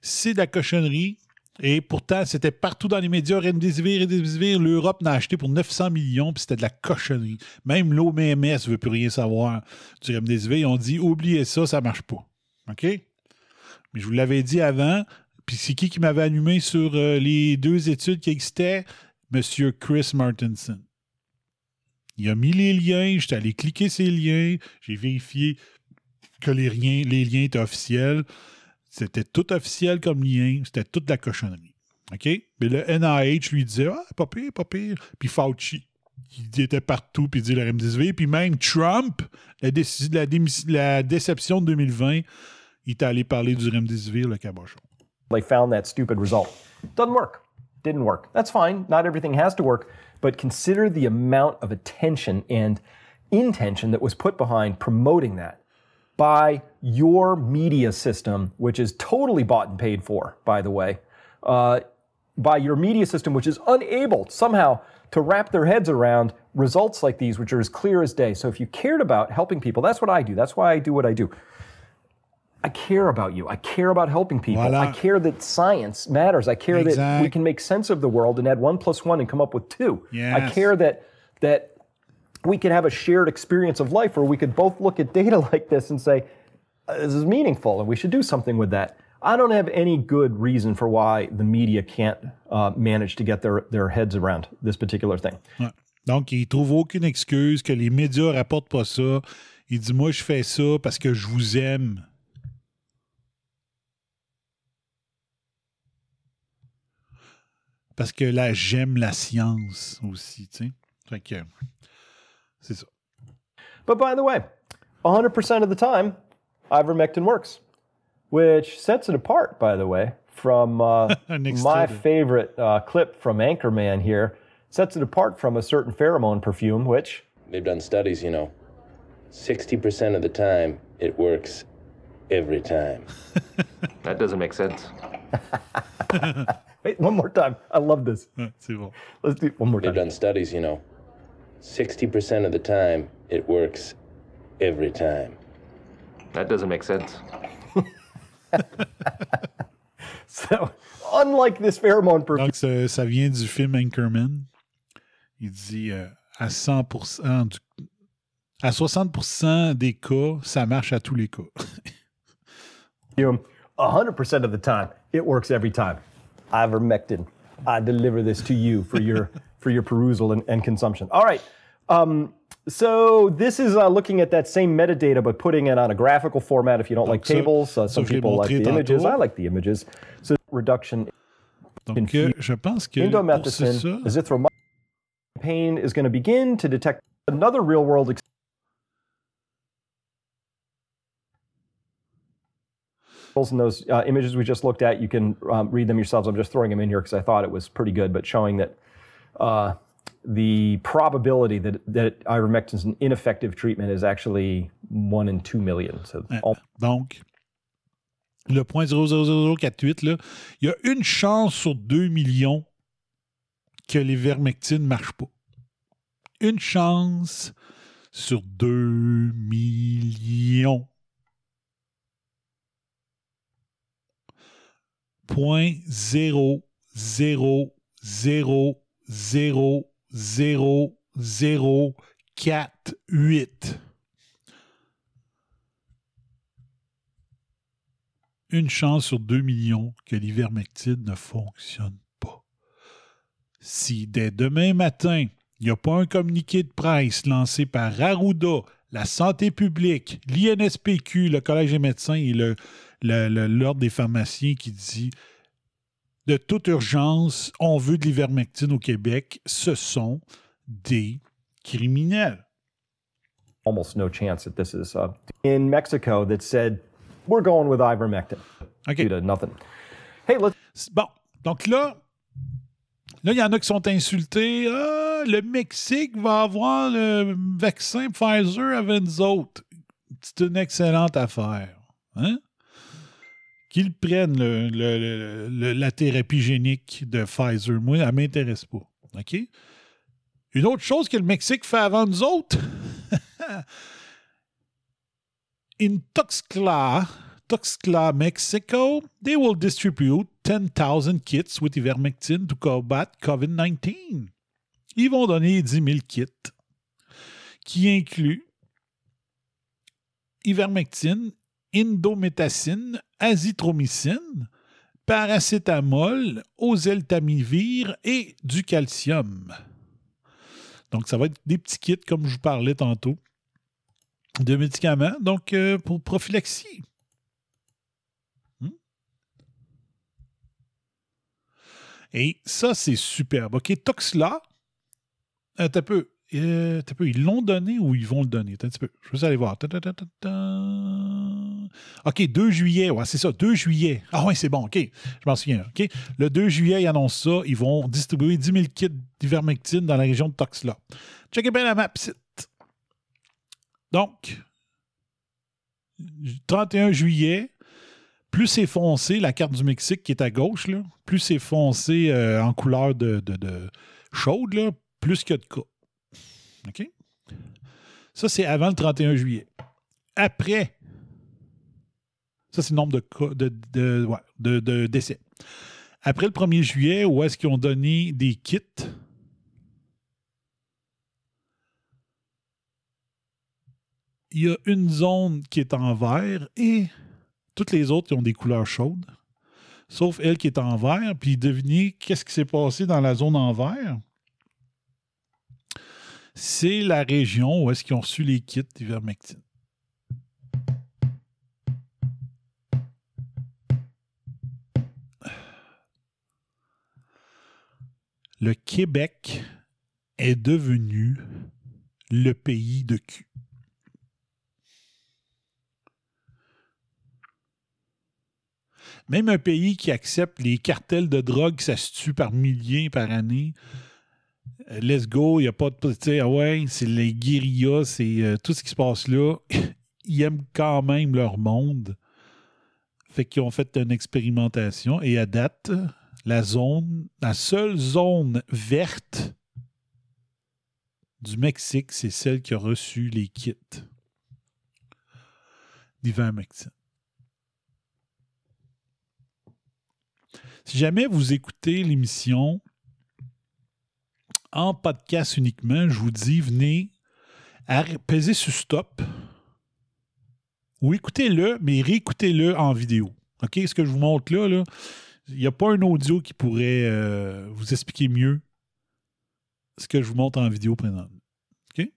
C'est de la cochonnerie. Et pourtant, c'était partout dans les médias, Remdesivir, Remdesivir. L'Europe n'a acheté pour 900 millions, puis c'était de la cochonnerie. Même l'OMS ne veut plus rien savoir du Remdesivir. Ils ont dit, oubliez ça, ça marche pas. OK? Mais je vous l'avais dit avant, puis c'est qui qui m'avait allumé sur euh, les deux études qui existaient? Monsieur Chris Martinson. Il a mis les liens, j'étais allé cliquer ces liens, j'ai vérifié que les, liens, les liens étaient officiels. C'était tout officiel comme lien, c'était toute la cochonnerie. OK? Mais le NIH lui disait Ah, pas pire, pas pire. Puis Fauci, il était partout, puis il dit le remdesivir. Puis même Trump, la, déci- la la déception de 2020, il est allé parler du remdesivir, le cabochon. they found that stupid result. Doesn't work. Didn't work. That's fine. Not everything has to work, but consider the amount of attention and intention that was put behind promoting that by your media system, which is totally bought and paid for, by the way, uh, by your media system, which is unable somehow to wrap their heads around results like these, which are as clear as day. So if you cared about helping people, that's what I do. That's why I do what I do. I care about you. I care about helping people. Voilà. I care that science matters. I care that we can make sense of the world and add one plus one and come up with two. I care that that we can have a shared experience of life where we could both look at data like this and say, "Uh, this is meaningful and we should do something with that. I don't have any good reason for why the media can't uh, manage to get their, their heads around this particular thing. Ouais. Donc, il trouve aucune excuse que les médias rapportent pas ça. Il dit Moi, je fais ça parce que je vous aime. Parce que là, j'aime la science aussi, tu sais. Fait que, c'est ça. But by the way, 100% of the time, ivermectin works, which sets it apart, by the way, from uh, my favorite uh, clip from Anchorman here. Sets it apart from a certain pheromone perfume, which They've done studies, you know. 60% of the time, it works every time. That doesn't make sense. Wait, one more time. I love this. Ouais, c'est bon. Let's do it one more time. They've done studies, you know. 60% of the time, it works every time. That doesn't make sense. So, unlike this pheromone perfume, Donc, ça, ça vient du film Anchorman. Il dit euh, à 100%, du- à 60% des cas, ça marche à tous les cas. 100% of the time, it works every time. Ivermectin. I deliver this to you for your for your perusal and, and consumption. All right. Um, so this is uh, looking at that same metadata, but putting it on a graphical format. If you don't like tables, uh, some people like the images. tantôt. I like the images. So reduction Donc, euh, je pense que indomethacin, azithromycin campaign is going to begin to detect another real world examples in those uh, images we just looked at. You can um, read them yourselves. I'm just throwing them in here because I thought it was pretty good, but showing that uh, the probability that, that ivermectin is an ineffective treatment is actually one in two million. So Donc, le point 00048, là, il y a une chance sur 2 millions que l'ivermectine ne marche pas. Une chance sur 2 millions. Point 0, 0, 0, 0, 0, 0, 4, 8. une chance sur 2 millions que l'ivermectine ne fonctionne pas. Si dès demain matin, il n'y a pas un communiqué de presse lancé par Arruda, la santé publique, l'INSPQ, le Collège des médecins et le- l'Ordre des pharmaciens qui dit de toute urgence, on veut de l'ivermectine au Québec, ce sont des criminels. almost no chance that this is uh, in Mexico that said we're going with ivermectin. OK. Due to nothing. Hey, let's Bon, donc là, là, il y en a qui sont insultés. Ah, le Mexique va avoir le vaccin Pfizer avec nous autres. C'est une excellente affaire. Hein? Qu'ils prennent le- la thérapie génique de Pfizer. Moi, elle ne m'intéresse pas. Une autre chose que le Mexique fait avant nous autres, in Tuxtla, Tuxtla, Mexico, they will distribute 10,000 kits with ivermectin to combat COVID-19. Ils vont donner 10 000 kits qui incluent ivermectine, indométacine, azithromycine, paracétamol, oseltamivir et du calcium. Donc, ça va être des petits kits, comme je vous parlais tantôt, de médicaments, donc euh, pour prophylaxie. Hmm? Et ça, c'est superbe. OK, Toxla, t'as peu, euh, ils l'ont donné ou ils vont le donner? Je vais juste aller voir. OK, 2 juillet. Ouais, c'est ça, 2 juillet. Ah ouais, c'est bon, OK. Je m'en souviens. Le 2 juillet, ils annoncent ça. Ils vont distribuer 10 000 kits d'ivermectine dans la région de Toxla. Checkez bien la map, site. Donc, 31 juillet, plus c'est foncé, la carte du Mexique qui est à gauche, plus c'est foncé euh, en couleur de, de- de chaude, plus qu'il y a de cas. OK? Ça, c'est avant le 31 juillet. Après, ça, c'est le nombre de, de, de- de décès. Après le 1er juillet, où est-ce qu'ils ont donné des kits? Il y a une zone qui est en vert et toutes les autres qui ont des couleurs chaudes, sauf elle qui est en vert. Puis devinez qu'est-ce qui s'est passé dans la zone en vert? C'est la région où est-ce qu'ils ont reçu les kits d'ivermectine. Le Québec est devenu le pays de cul. Même un pays qui accepte les cartels de drogue ça se tue par milliers par année, let's go, il n'y a pas de. Tu sais, ah ouais, c'est les guérillas, c'est euh, tout ce qui se passe là. Ils aiment quand même leur monde. Fait qu'ils ont fait une expérimentation et à date, la zone, la seule zone verte du Mexique, c'est celle qui a reçu les kits d'ivermectine. Si jamais vous écoutez l'émission en podcast uniquement, je vous dis, venez peser sur stop ou écoutez-le, mais réécoutez-le en vidéo. OK? Ce que je vous montre là, il n'y a pas un audio qui pourrait euh, vous expliquer mieux ce que je vous montre en vidéo présentement. OK?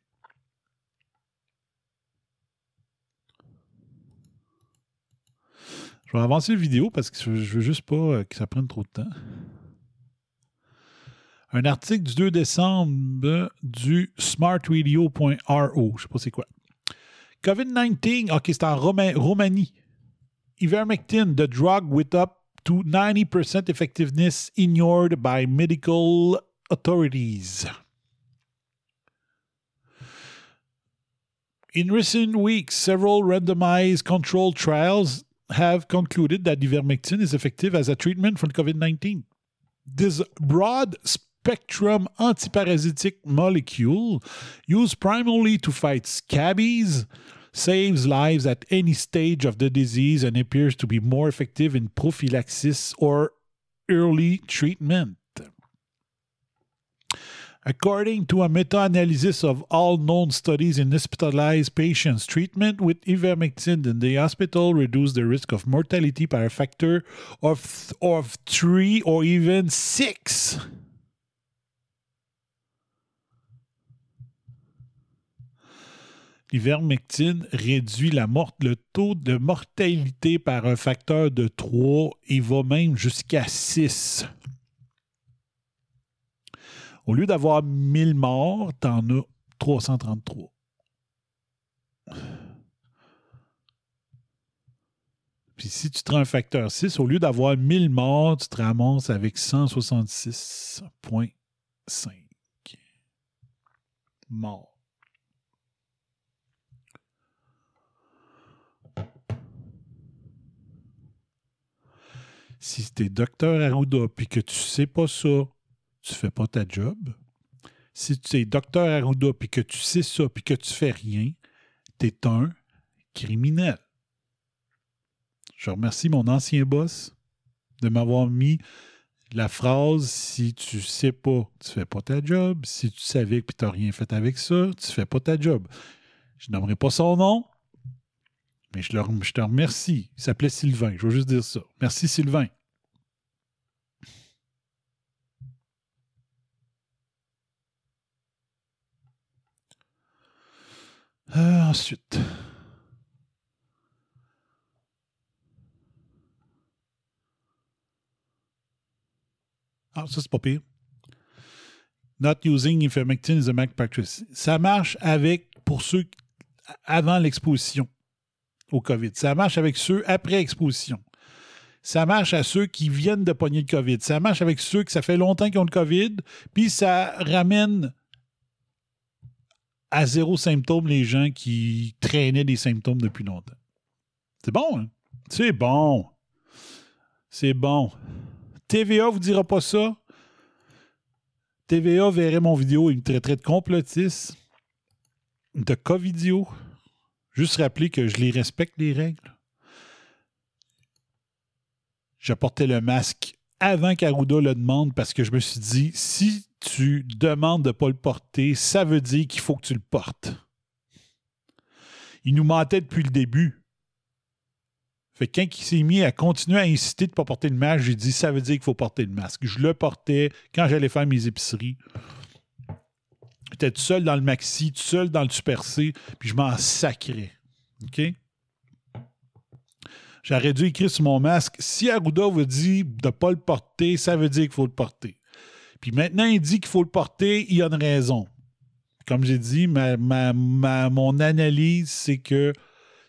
Je vais avancer la vidéo parce que je je veux juste pas euh, que ça prenne trop de temps. Un article du 2 décembre du smartradio.ro. Je sais pas c'est quoi. COVID-19, OK, c'est en Roumanie. Ivermectin, the drug with up to 90% effectiveness ignored by medical authorities. In recent weeks, several randomized controlled trials have concluded that ivermectin is effective as a treatment for COVID 19. This broad spectrum antiparasitic molecule, used primarily to fight scabies, saves lives at any stage of the disease and appears to be more effective in prophylaxis or early treatment. According to a meta analysis of all known studies in hospitalized patients, treatment with ivermectin in the hospital reduced the risk of mortality by a factor of, of three or even six. L'ivermectine réduit la mort- le taux de mortalité par un facteur de 3 et va même jusqu'à 6. Au lieu d'avoir 1000 morts, t'en as 333. Puis si tu te rends un facteur 6, au lieu d'avoir 1000 morts, tu te ramasses avec 166,5 morts. Si tu es docteur Arruda puis que tu sais pas ça, tu fais pas ta job. Si tu es docteur Arruda puis que tu sais ça puis que tu fais rien, tu es un criminel. Je remercie mon ancien boss de m'avoir mis la phrase si tu sais pas, tu fais pas ta job. Si tu savais que tu n'as rien fait avec ça, tu fais pas ta job. Je n'aimerais pas son nom, mais je, le- je te remercie. Il s'appelait Sylvain. Je veux juste dire ça. Merci, Sylvain. Euh, ensuite. Ah, ça, c'est pas pire. Not using ivermectin is a malpractice. Ça marche avec, pour ceux avant l'exposition COVID. Ça marche avec ceux après exposition. Ça marche à ceux qui viennent de pogner le COVID. Ça marche avec ceux que ça fait longtemps qu'ils ont le COVID. Puis ça ramène à zéro symptôme les gens qui traînaient des symptômes depuis longtemps. C'est bon, hein? C'est bon. C'est bon. TVA vous dira pas ça. TVA verrait mon vidéo et me traiterait de complotiste, de covidio. Juste rappeler que je les respecte, les règles. Je portais le masque avant qu'Arruda le demande parce que je me suis dit, si tu demandes de ne pas le porter, ça veut dire qu'il faut que tu le portes. Il nous mentait depuis le début. Fait que quand il s'est mis à continuer à inciter de ne pas porter le masque, j'ai dit, ça veut dire qu'il faut porter le masque. Je le portais quand j'allais faire mes épiceries. J'étais tout seul dans le maxi, tout seul dans le super C, puis je m'en sacrais. OK? J'aurais dû écrire sur mon masque si Arruda vous dit de ne pas le porter, ça veut dire qu'il faut le porter. Puis maintenant, il dit qu'il faut le porter, il a une raison. Comme j'ai dit, ma, ma- ma- mon analyse, c'est que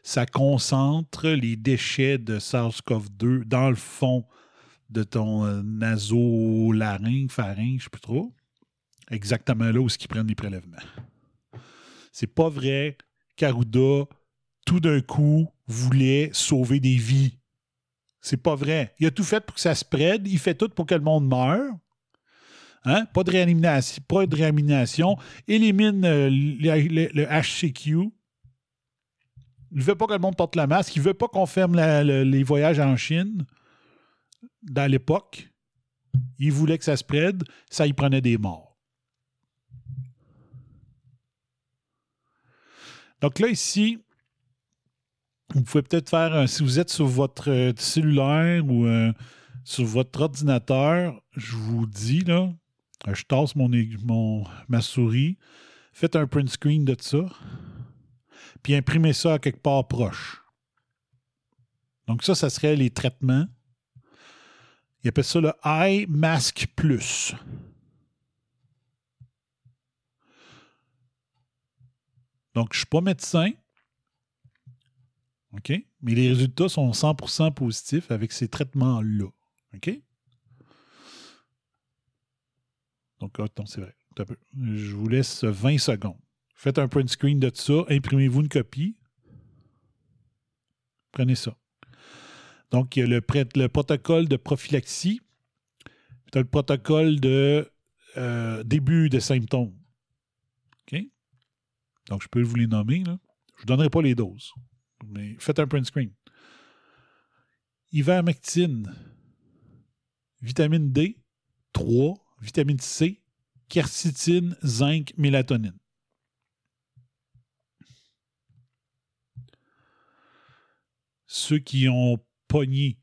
ça concentre les déchets de SARS-CoV-2 dans le fond de ton euh, nasolarynx, pharynx, je ne sais plus trop. Exactement là où ils prennent les prélèvements. C'est pas vrai qu'Arruda, tout d'un coup, voulait sauver des vies. C'est pas vrai. Il a tout fait pour que ça se prête. Il fait tout pour que le monde meure. Hein? Pas de réanimation. Pas de. Élimine euh, le, HCQ. Il ne veut pas que le monde porte la masque. Il ne veut pas qu'on ferme les voyages en Chine dans l'époque. Il voulait que ça se prête. Ça y prenait des morts. Donc là, ici, vous pouvez peut-être faire, si vous êtes sur votre euh, cellulaire ou euh, sur votre ordinateur, je vous dis, là, je tasse mon, mon- ma souris, faites un print screen de ça, puis imprimez ça à quelque part proche. Donc ça, ça serait les traitements. Ils appellent ça le Eye Mask Plus. Donc, je ne suis pas médecin. OK? Mais les résultats sont 100% positifs avec ces traitements-là. OK? Donc, attends, c'est vrai. Je vous laisse 20 secondes. Faites un print screen de ça, imprimez-vous une copie. Prenez ça. Donc, il y a le, protocole de prophylaxie, puis le protocole de euh, début de symptômes. Donc, je peux vous les nommer. Là. Je ne vous donnerai pas les doses, mais faites un print screen. Ivermectine, vitamine D, 3, vitamine C, quercétine, zinc, mélatonine. Ceux qui ont pogné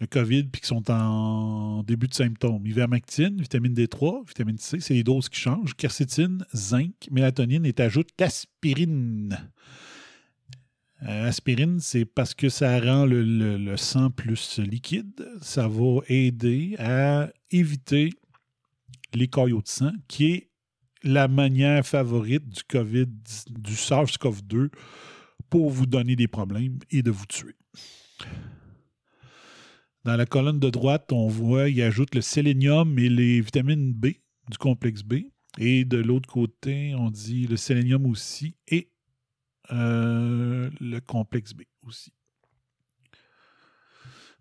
le COVID puis qui sont en début de symptômes. Ivermectine, vitamine D3, vitamine C, c'est les doses qui changent. Quercétine, zinc, mélatonine et ajoute l'aspirine. Euh, aspirine, c'est parce que ça rend le, le- le sang plus liquide. Ça va aider à éviter les caillots de sang, qui est la manière favorite du COVID, du SARS-CoV-2 pour vous donner des problèmes et de vous tuer. Dans la colonne de droite, on voit, il ajoute le sélénium et les vitamines B du complexe B. Et de l'autre côté, on dit le sélénium aussi et euh, le complexe B aussi.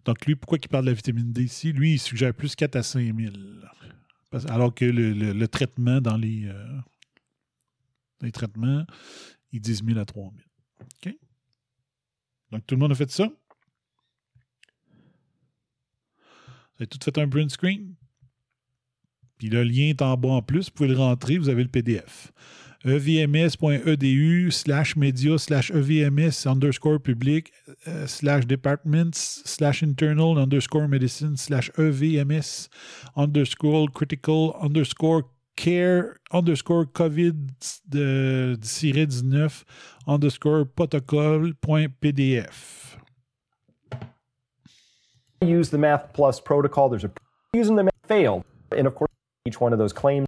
Donc, lui, pourquoi il parle de la vitamine D ici? Lui, il suggère plus 4 à 5 000. Parce- alors que le, traitement dans les, euh, dans les traitements, ils disent 1000 à 3000. OK? Donc, tout le monde a fait ça? Vous tout fait un print screen? Puis le lien est en bas en plus. Vous pouvez le rentrer. Vous avez le PDF. Evms.edu slash media slash evms underscore public euh, slash departments slash internal underscore medicine slash evms underscore critical underscore care underscore covid de, tiré 19 underscore protocole point pdf. Use the Math Plus protocol. There's a using the math failed, and of course, each one of those claims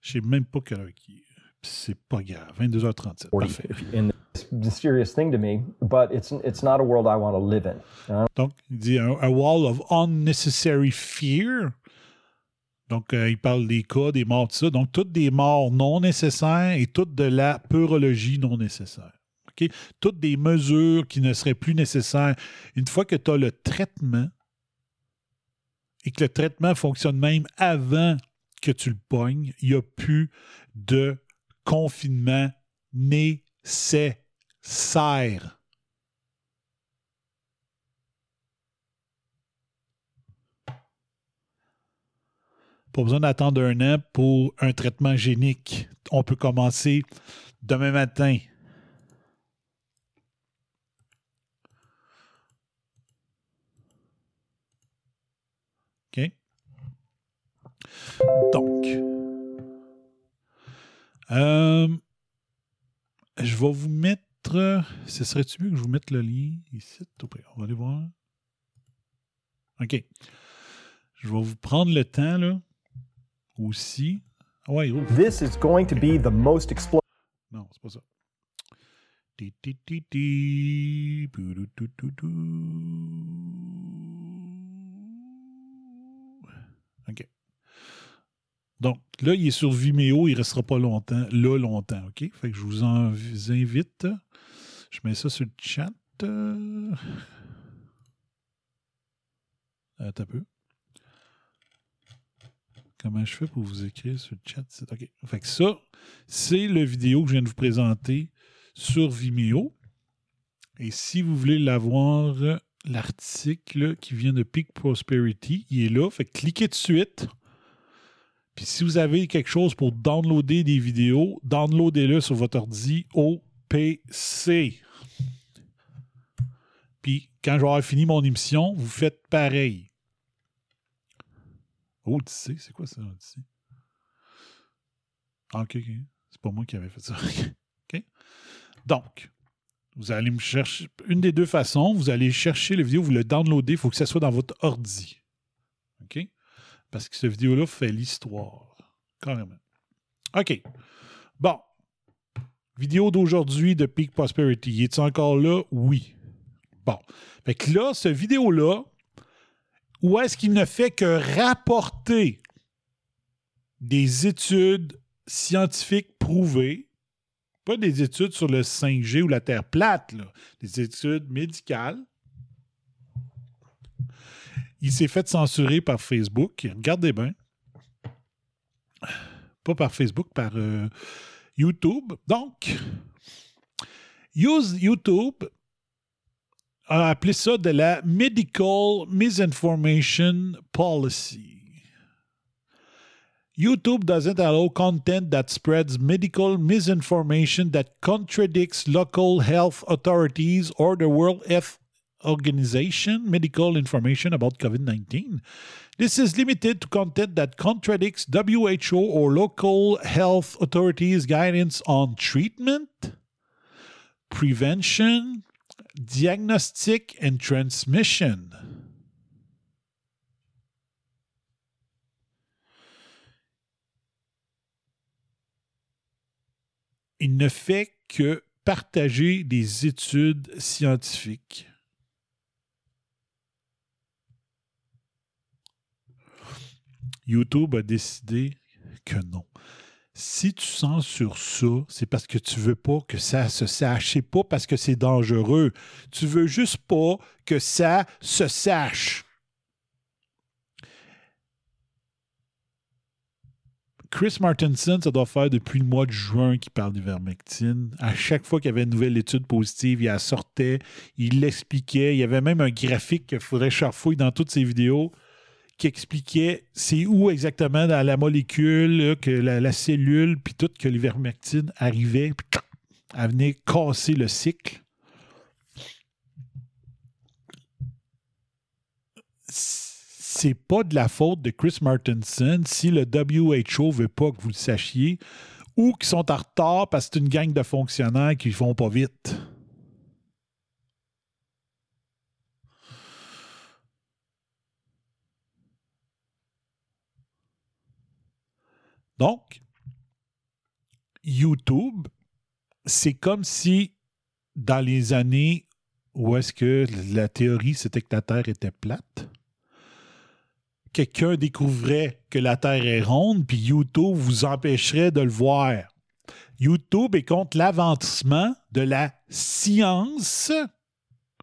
Je sais même pas quelle heure qui est. C'est pas grave. 22h37. or Parfait. in this mysterious thing to me, but it's it's not a world I want to live in. Uh, Donc, il dit un, a wall of unnecessary fear. Donc, euh, il parle des cas, des morts, tout ça. Donc, toutes des morts non nécessaires et toutes de la peurologie non nécessaire. Toutes des mesures qui ne seraient plus nécessaires. Une fois que tu as le traitement et que le traitement fonctionne même avant que tu le pognes, il n'y a plus de confinement nécessaire. Pas besoin d'attendre un an pour un traitement génique. On peut commencer demain matin. OK? Donc, euh, je vais vous mettre. Ce serait-tu mieux que je vous mette le lien ici? On va aller voir. OK. Je vais vous prendre le temps, là, aussi. Ah ouais, oh. this is going to be the most explosive. Non, c'est pas ça. OK. Donc, là, il est sur Vimeo, il ne restera pas longtemps, là, longtemps, OK? Fait que je vous invite. Je mets ça sur le chat. Euh, Attends un peu. Comment je fais pour vous écrire sur le chat? OK. Fait que ça, c'est le vidéo que je viens de vous présenter sur Vimeo. Et si vous voulez l'avoir, l'article qui vient de Peak Prosperity, il est là. Fait que cliquez de suite. Puis si vous avez quelque chose pour downloader des vidéos, downloadez-le sur votre ordi au PC. Puis quand avoir fini mon émission, vous faites pareil. Odyssey, c'est quoi ça, Odyssey? Ah, ok, ok. C'est pas moi qui avais fait ça. OK? Donc, vous allez me chercher. Une des deux façons, vous allez chercher la vidéo, vous le downloadez, il faut que ça soit dans votre ordi. OK? Parce que cette vidéo-là fait l'histoire. Carrément. OK. Bon. Vidéo d'aujourd'hui de Peak Prosperity. Est-il encore là? Oui. Bon. Fait que là, cette vidéo-là, où est-ce qu'il ne fait que rapporter des études scientifiques prouvées, pas des études sur le 5G ou la Terre plate, là, des études médicales. Il s'est fait censurer par Facebook. Regardez bien. Pas par Facebook, par euh, YouTube. Donc, use YouTube a appelé ça de la Medical Misinformation Policy. YouTube doesn't allow content that spreads medical misinformation that contradicts local health authorities or the World Health Organization medical information about COVID 19. This is limited to content that contradicts WHO or local health authorities' guidance on treatment, prevention, diagnostic, and transmission. il ne fait que partager des études scientifiques. YouTube a décidé que non. Si tu sens sur ça, c'est parce que tu veux pas que ça se sache. C'est pas parce que c'est dangereux. Tu veux juste pas que ça se sache. Chris Martinson, ça doit faire depuis le mois de juin qu'il parle d'ivermectine. À chaque fois qu'il y avait une nouvelle étude positive, il la sortait, il l'expliquait. Il y avait même un graphique qu'il faudrait charfouiller dans toutes ses vidéos qui expliquait c'est où exactement dans la molécule, que la, cellule, puis tout, que l'ivermectine arrivait, puis elle venait casser le cycle. c'est pas de la faute de Chris Martinson si le WHO veut pas que vous le sachiez ou qu'ils sont en retard parce que c'est une gang de fonctionnaires qui font pas vite. Donc, YouTube, c'est comme si dans les années où est-ce que la théorie c'était que la Terre était plate, quelqu'un découvrait que la Terre est ronde, puis YouTube vous empêcherait de le voir. YouTube est contre l'avancement de la science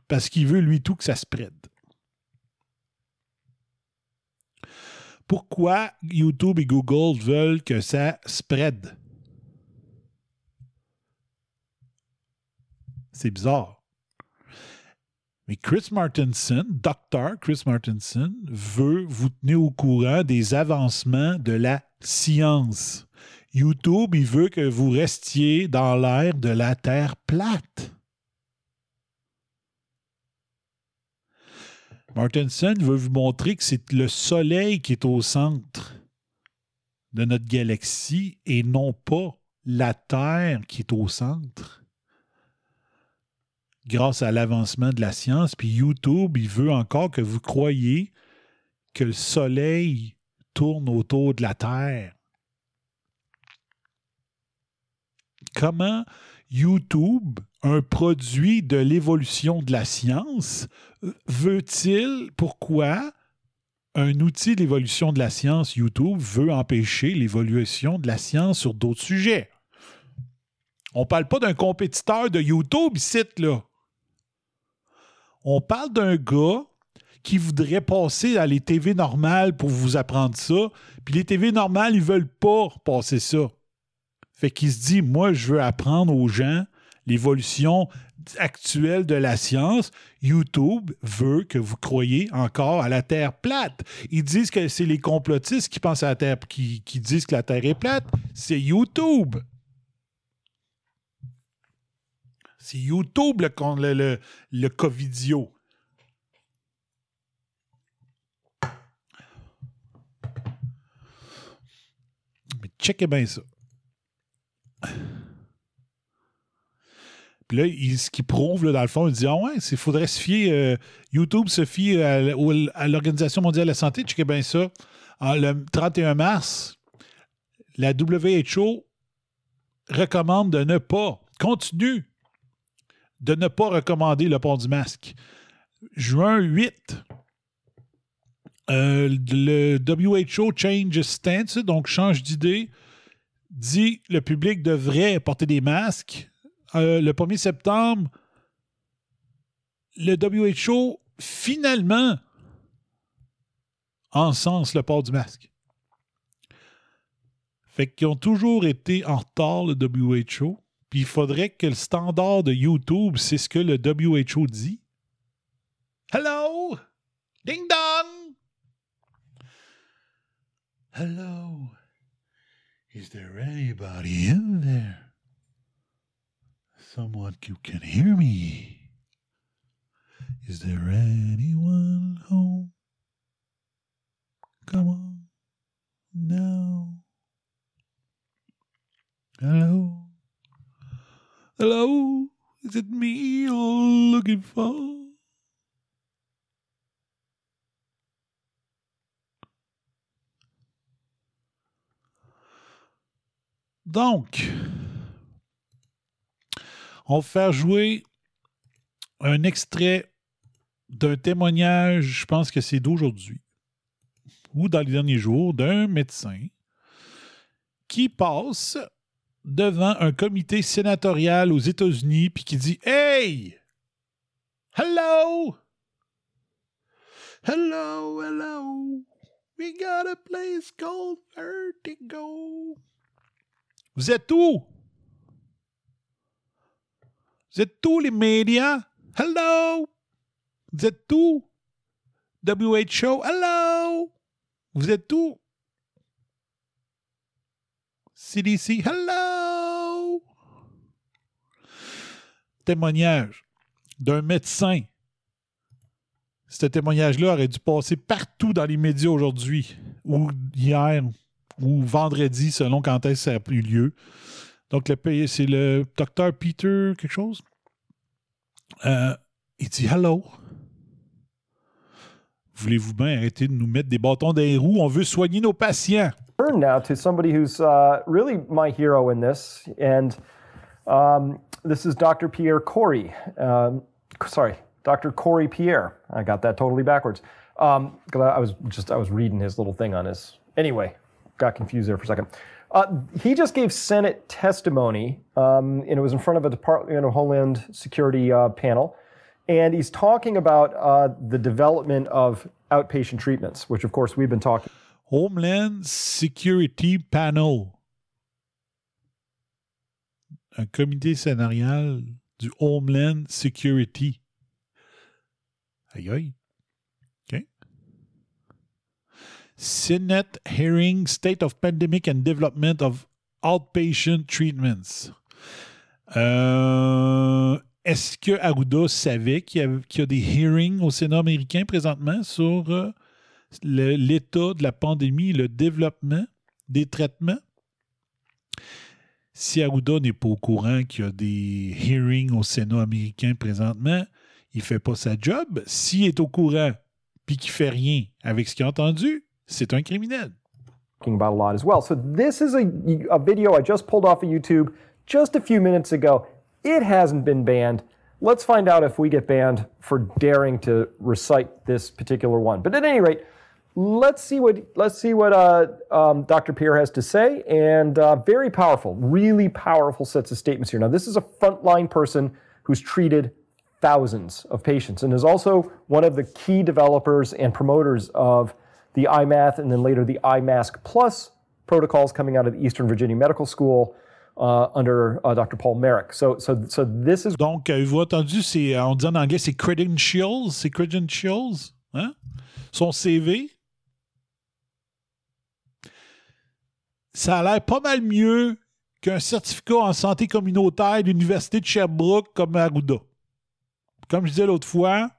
parce qu'il veut, lui, tout que ça se prête. Pourquoi YouTube et Google veulent que ça spread? C'est bizarre. Mais Chris Martinson, docteur Chris Martinson, veut vous tenir au courant des avancements de la science. YouTube, il veut que vous restiez dans l'ère de la Terre plate. Martinson veut vous montrer que c'est le Soleil qui est au centre de notre galaxie et non pas la Terre qui est au centre grâce à l'avancement de la science. Puis YouTube, il veut encore que vous croyiez que le Soleil tourne autour de la Terre. Comment YouTube, un produit de l'évolution de la science, veut-il, pourquoi un outil d'évolution de la science, YouTube, veut empêcher l'évolution de la science sur d'autres sujets? On ne parle pas d'un compétiteur de YouTube ici, là. On parle d'un gars qui voudrait passer à les TV normales pour vous apprendre ça, puis les TV normales, ils veulent pas passer ça. Fait qu'il se dit, moi, je veux apprendre aux gens l'évolution actuelle de la science. YouTube veut que vous croyiez encore à la Terre plate. Ils disent que c'est les complotistes qui pensent à la Terre, qui, disent que la Terre est plate. C'est YouTube. C'est YouTube le, le, le, Covidio. Mais checkez bien ça. Puis là, ce qui prouve, dans le fond, il dit Ah ouais, il faudrait se fier. Euh, YouTube se fie à, à l'Organisation mondiale de la santé. Checkez bien ça. le 31 mars, la WHO recommande de ne pas, continue de ne pas recommander le port du masque. Juin 8, euh, le WHO change stance, donc change d'idée, dit le public devrait porter des masques. Euh, le 1er septembre, le WHO finalement encense le port du masque. Fait qu'ils ont toujours été en retard, le WHO. Puis il faudrait que le standard de YouTube, c'est ce que le WHO dit. Hello? Ding dong! Hello? Is there anybody in there? Someone who can hear me? Is there anyone home? Come on now. Hello? Hello? Is it me you're looking for? Donc, on va faire jouer un extrait d'un témoignage, je pense que c'est d'aujourd'hui, ou dans les derniers jours, d'un médecin qui passe devant un comité sénatorial aux États-Unis puis qui dit Hey! Hello! Hello, hello! We got a place called Vertigo. Vous êtes où? Vous êtes tous les médias? Hello! Vous êtes où? WHO? Hello! Vous êtes où? CDC? Hello! Témoignage d'un médecin. Ce témoignage-là aurait dû passer partout dans les médias aujourd'hui, ou hier, ou vendredi, selon quand est-ce que ça a eu lieu. Donc, le c'est le docteur Peter quelque chose? Euh, il dit Hello. Voulez-vous bien arrêter de nous mettre des bâtons dans les roues? On veut soigner nos patients. Turn now to somebody who's uh, really my hero in this, and um, this is Dr. Pierre Corey. Um, sorry, Dr. Corey Pierre. I got that totally backwards. Um, I was just I was reading his little thing on his. Anyway, got confused there for a second. Uh, he just gave Senate testimony, um, and it was in front of a Department of Homeland Security uh, panel. And he's talking about uh, the development of outpatient treatments, which, of course, we've been talking. Homeland Security Panel. Un comité scénarial du Homeland Security. Aïe aïe. Senate Hearing State of Pandemic and Development of Outpatient Treatments. Euh, Est-ce que Arruda savait qu'il y, a des hearings au Sénat américain présentement sur euh, l'état de la pandémie, le développement des traitements? Si Arruda n'est pas au courant qu'il y a des hearings au Sénat américain présentement, il ne fait pas sa job. S'il est au courant puis qu'il ne fait rien avec ce qu'il a entendu, c'est un criminel. Talking about a lot as well. So this is a, a video I just pulled off of YouTube just a few minutes ago. It hasn't been banned. Let's find out if we get banned for daring to recite this particular one. But at any rate, let's see what let's see what uh, um, Dr. Pierre has to say. And uh, very powerful, really powerful sets of statements here. Now, this is a frontline person who's treated thousands of patients and is also one of the key developers and promoters of the IMATH, and then later the IMASK Plus protocols coming out of the Eastern Virginia Medical School. Uh, under uh, Dr. Paul Merrick. So, so, so this is. Donc, euh, vous entendu, c'est, on dit en anglais, c'est credentials, c'est credentials, hein? Son CV. Ça a l'air pas mal mieux qu'un certificat en santé communautaire de l'Université de Sherbrooke comme Arruda. Comme je disais l'autre fois,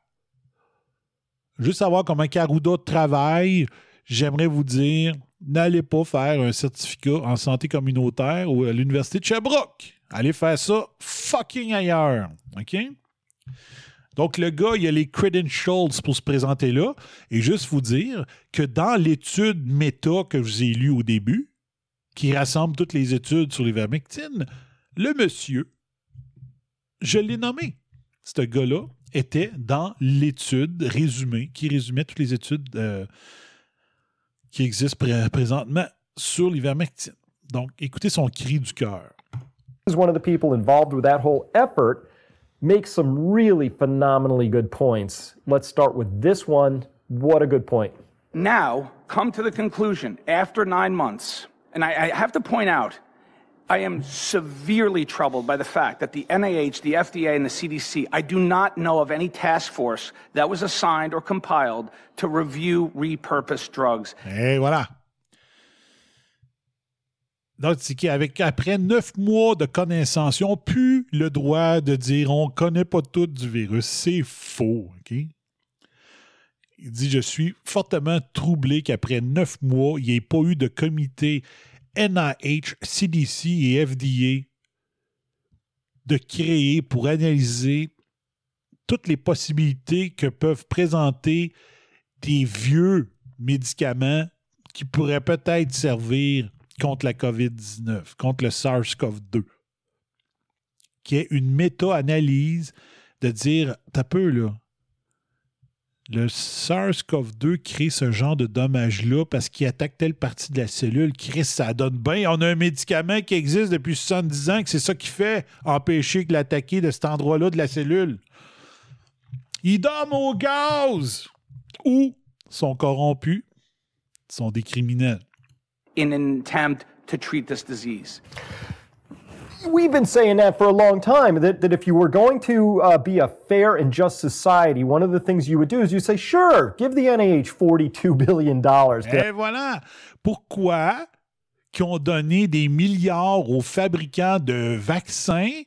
juste savoir comment Caruda travaille, j'aimerais vous dire, n'allez pas faire un certificat en santé communautaire à l'Université de Sherbrooke. Allez faire ça fucking ailleurs. OK? Donc, le gars, il a les credentials pour se présenter là. Et juste vous dire que dans l'étude méta que je vous ai lue au début, qui rassemble toutes les études sur les vermectines, le monsieur, je l'ai nommé. Ce gars-là, était dans l'étude résumée, qui résumait toutes les études euh, qui existent pré présentement sur l'ivermectine. Donc, écoutez son cri du cœur. is one of the people involved with that whole effort makes some really phenomenally good points. Let's start with this one. What a good point. Now, come to the conclusion after nine months, and I, I have to point out I am severely troubled by the fact that the NIH, the FDA, and the CDC, I do not know of any task force that was assigned or compiled to review repurposed drugs. Et voilà. Donc, c'est qu'avec après neuf mois de connaissance, ils n'ont plus le droit de dire on ne connaît pas tout du virus. C'est faux. OK? Il dit Je suis fortement troublé qu'après neuf mois, il n'y ait pas eu de comité NIH, CDC et FDA de créer pour analyser toutes les possibilités que peuvent présenter des vieux médicaments qui pourraient peut-être servir contre la COVID-19, contre le SARS-CoV-2. Qui est une méta-analyse de dire, t'as peu là, le SARS-CoV-2 crée ce genre de dommage-là parce qu'il attaque telle partie de la cellule. Chris, ça donne bien. On a un médicament qui existe depuis 70 ans que c'est ça qui fait empêcher que l'attaquer de cet endroit-là de la cellule. Ils dorment au gaz ou sont corrompus, sont des criminels. We've been saying that for a long time that, that if you were going to uh, be a fair and just society, one of the things you would do is you say, sure, give the NIH $42 billion. Et voilà. Pourquoi qu'ils ont donné des milliards aux fabricants de vaccins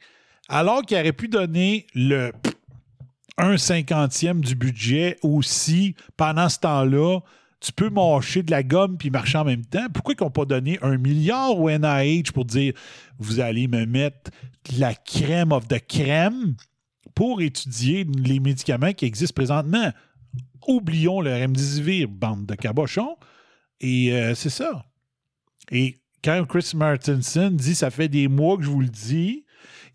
alors qu'ils auraient pu donner le un cinquantième du budget aussi pendant ce temps-là? Tu peux mâcher de la gomme puis marcher en même temps. Pourquoi ils n'ont pas donné un milliard au NIH pour dire vous allez me mettre la crème of the crème pour étudier les médicaments qui existent présentement? Oublions le remdesivir, bande de cabochons. Et euh, c'est ça. Et quand Chris Martinson dit ça fait des mois que je vous le dis,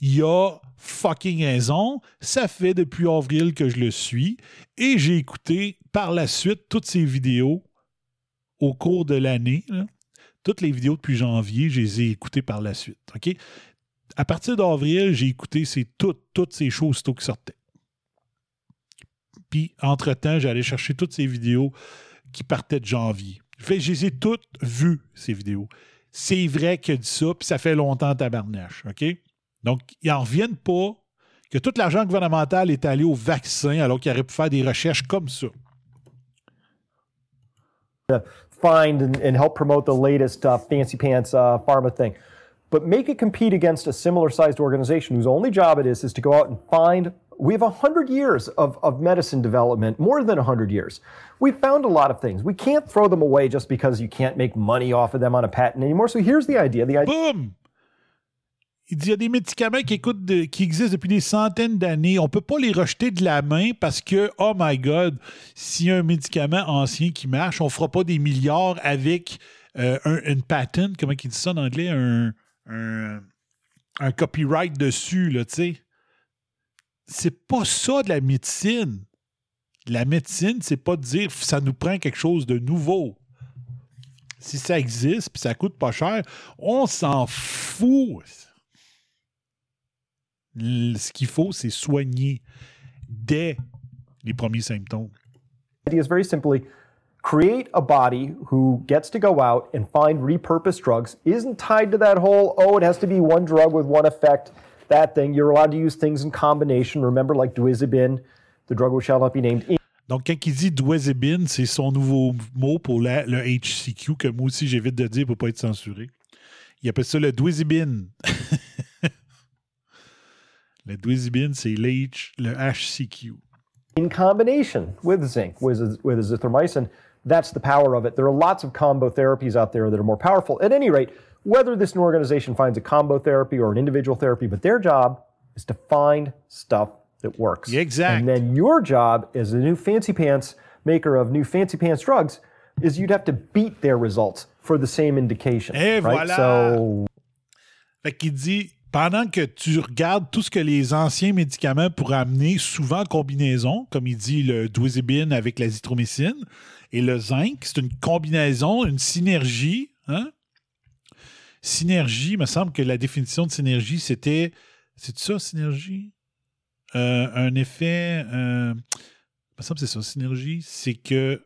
il a fucking raison. Ça fait depuis avril que je le suis. Et j'ai écouté par la suite toutes ces vidéos au cours de l'année. Toutes les vidéos depuis janvier, je les ai écoutées par la suite. OK? À partir d'avril, j'ai écouté toutes, toutes ces choses aussitôt qui sortaient. Puis, entre-temps, j'allais chercher toutes ces vidéos qui partaient de janvier. Je les ai toutes vues, ces vidéos. C'est vrai qu'il a dit ça, puis ça fait longtemps tabarnache, OK? Donc, ils n'en reviennent pas que tout l'argent gouvernemental est allé au vaccin alors qu'il aurait pu faire des recherches comme ça. to find and, and help promote the latest uh, fancy pants uh, pharma thing. But make it compete against a similar sized organization whose only job it is is to go out and find. We have 100 years of, of medicine development, more than 100 years. We've found a lot of things. We can't throw them away just because you can't make money off of them on a patent anymore. So here's the idea. The idea Boum! Il dit y a des médicaments qui, écoutent qui existent depuis des centaines d'années. On ne peut pas les rejeter de la main parce que, oh my God, s'il y a un médicament ancien qui marche, on ne fera pas des milliards avec euh, un, une patent, comment il dit ça en anglais, un, un, un copyright dessus, là, tu sais. C'est pas ça de la médecine. La médecine, c'est pas de dire ça nous prend quelque chose de nouveau. Si ça existe puis ça coûte pas cher, on s'en fout. Ce qu'il faut, c'est soigner dès les premiers symptômes. idea is very simply create a body who gets to go out and find repurposed drugs, isn't tied to that whole, oh, it has to be one drug with one effect, that thing. You're allowed to use things in combination. Remember, like Duizabin, the drug which shall not be named. Donc, quand il dit Dwezebin, c'est son nouveau mot pour la- le HCQ, que moi aussi j'évite de dire pour ne pas être censuré. Il appelle ça le Dwezebin. le c'est l'H, le HCQ. in combination with zinc, with, with azithromycin. That's the power of it. There are lots of combo therapies out there that are more powerful. At any rate, whether this new organization finds a combo therapy or an individual therapy, but their job is to find stuff that works. Exactly. And then your job as a new fancy pants maker of new fancy pants drugs is you'd have to beat their results for the same indication. Et right? voilà. So Fait qu'il dit, pendant que tu regardes tout ce que les anciens médicaments pourraient amener, souvent en combinaison, comme il dit le Dwezebin avec la zithromycine et le zinc, c'est une combinaison, une synergie. Hein? Synergie, il me semble que la définition de synergie, c'était. C'est ça, synergie? Euh, un effet. euh, il me semble que c'est ça, synergie. C'est que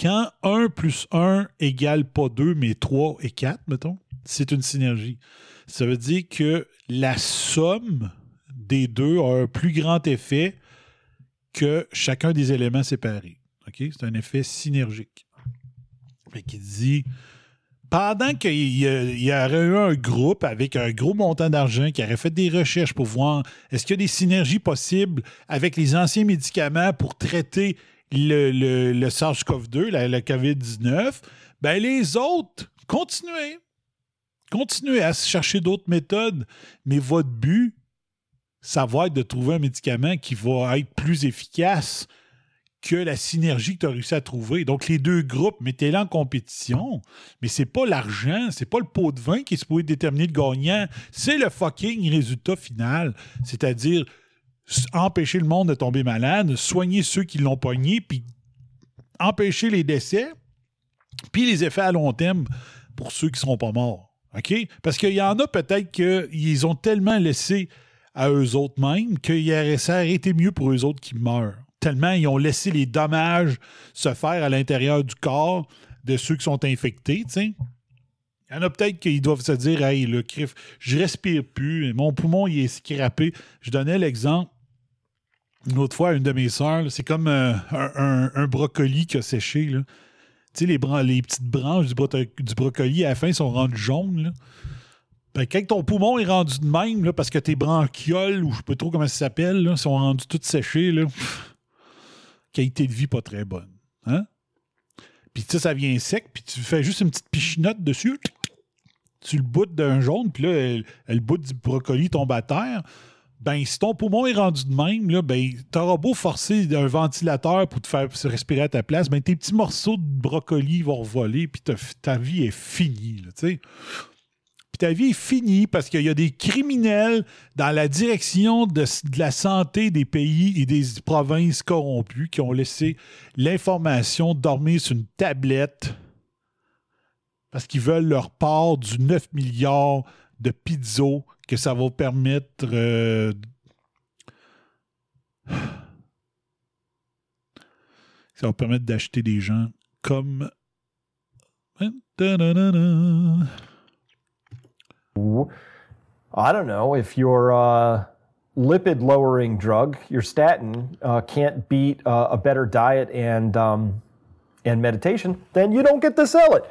quand 1 plus 1 égale pas 2, mais 3 et 4, mettons, c'est une synergie. Ça veut dire que la somme des deux a un plus grand effet que chacun des éléments séparés. C'est un effet synergique. Fait qu'il dit pendant qu'il y, aurait eu un groupe avec un gros montant d'argent qui aurait fait des recherches pour voir est-ce qu'il y a des synergies possibles avec les anciens médicaments pour traiter le, le, le SARS-CoV-2, la, la COVID-19, ben les autres, continuez. Continuez à chercher d'autres méthodes, mais votre but, ça va être de trouver un médicament qui va être plus efficace que la synergie que tu as réussi à trouver. Donc, les deux groupes, mettez-les en compétition, mais c'est pas l'argent, c'est pas le pot de vin qui est supposé déterminer le gagnant, c'est le fucking résultat final. C'est-à-dire, empêcher le monde de tomber malade, soigner ceux qui l'ont pogné, puis empêcher les décès, puis les effets à long terme pour ceux qui ne seront pas morts. OK? Parce qu'il y en a peut-être qu'ils ont tellement laissé à eux autres mêmes aurait, ça aurait été mieux pour eux autres qui meurent. Tellement ils ont laissé les dommages se faire à l'intérieur du corps de ceux qui sont infectés. Il y en a peut-être qui doivent se dire Hey, le crif, je respire plus, mon poumon il est scrappé. Je donnais l'exemple une autre fois à une de mes sœurs, c'est comme euh, un, brocoli qui a séché. Les, petites branches du, brocoli à la fin sont rendues jaunes. Ben, quand ton poumon est rendu de même, parce que tes branchioles, ou je sais pas trop comment ça s'appelle, sont rendues toutes séchées, qualité de vie pas très bonne. Hein? Puis tu sais, ça vient sec, puis tu fais juste une petite pichinotte dessus, tu le boutes d'un jaune, puis là, elle- le bout du brocoli tombe à terre. Ben, si ton poumon est rendu de même, là, ben, t'auras beau forcer un ventilateur pour te faire se respirer à ta place, ben, tes petits morceaux de brocoli vont voler, puis ta, vie est finie, tu sais. Puis ta vie est finie parce qu'il y a des criminels dans la direction de, de la santé des pays et des provinces corrompues qui ont laissé l'information dormir sur une tablette parce qu'ils veulent leur part du 9 milliards de pizzo que ça va permettre euh, ça va permettre d'acheter des gens comme I don't know if your uh, lipid lowering drug, your statin, uh, can't beat uh, a better diet and um, and meditation, then you don't get to sell it.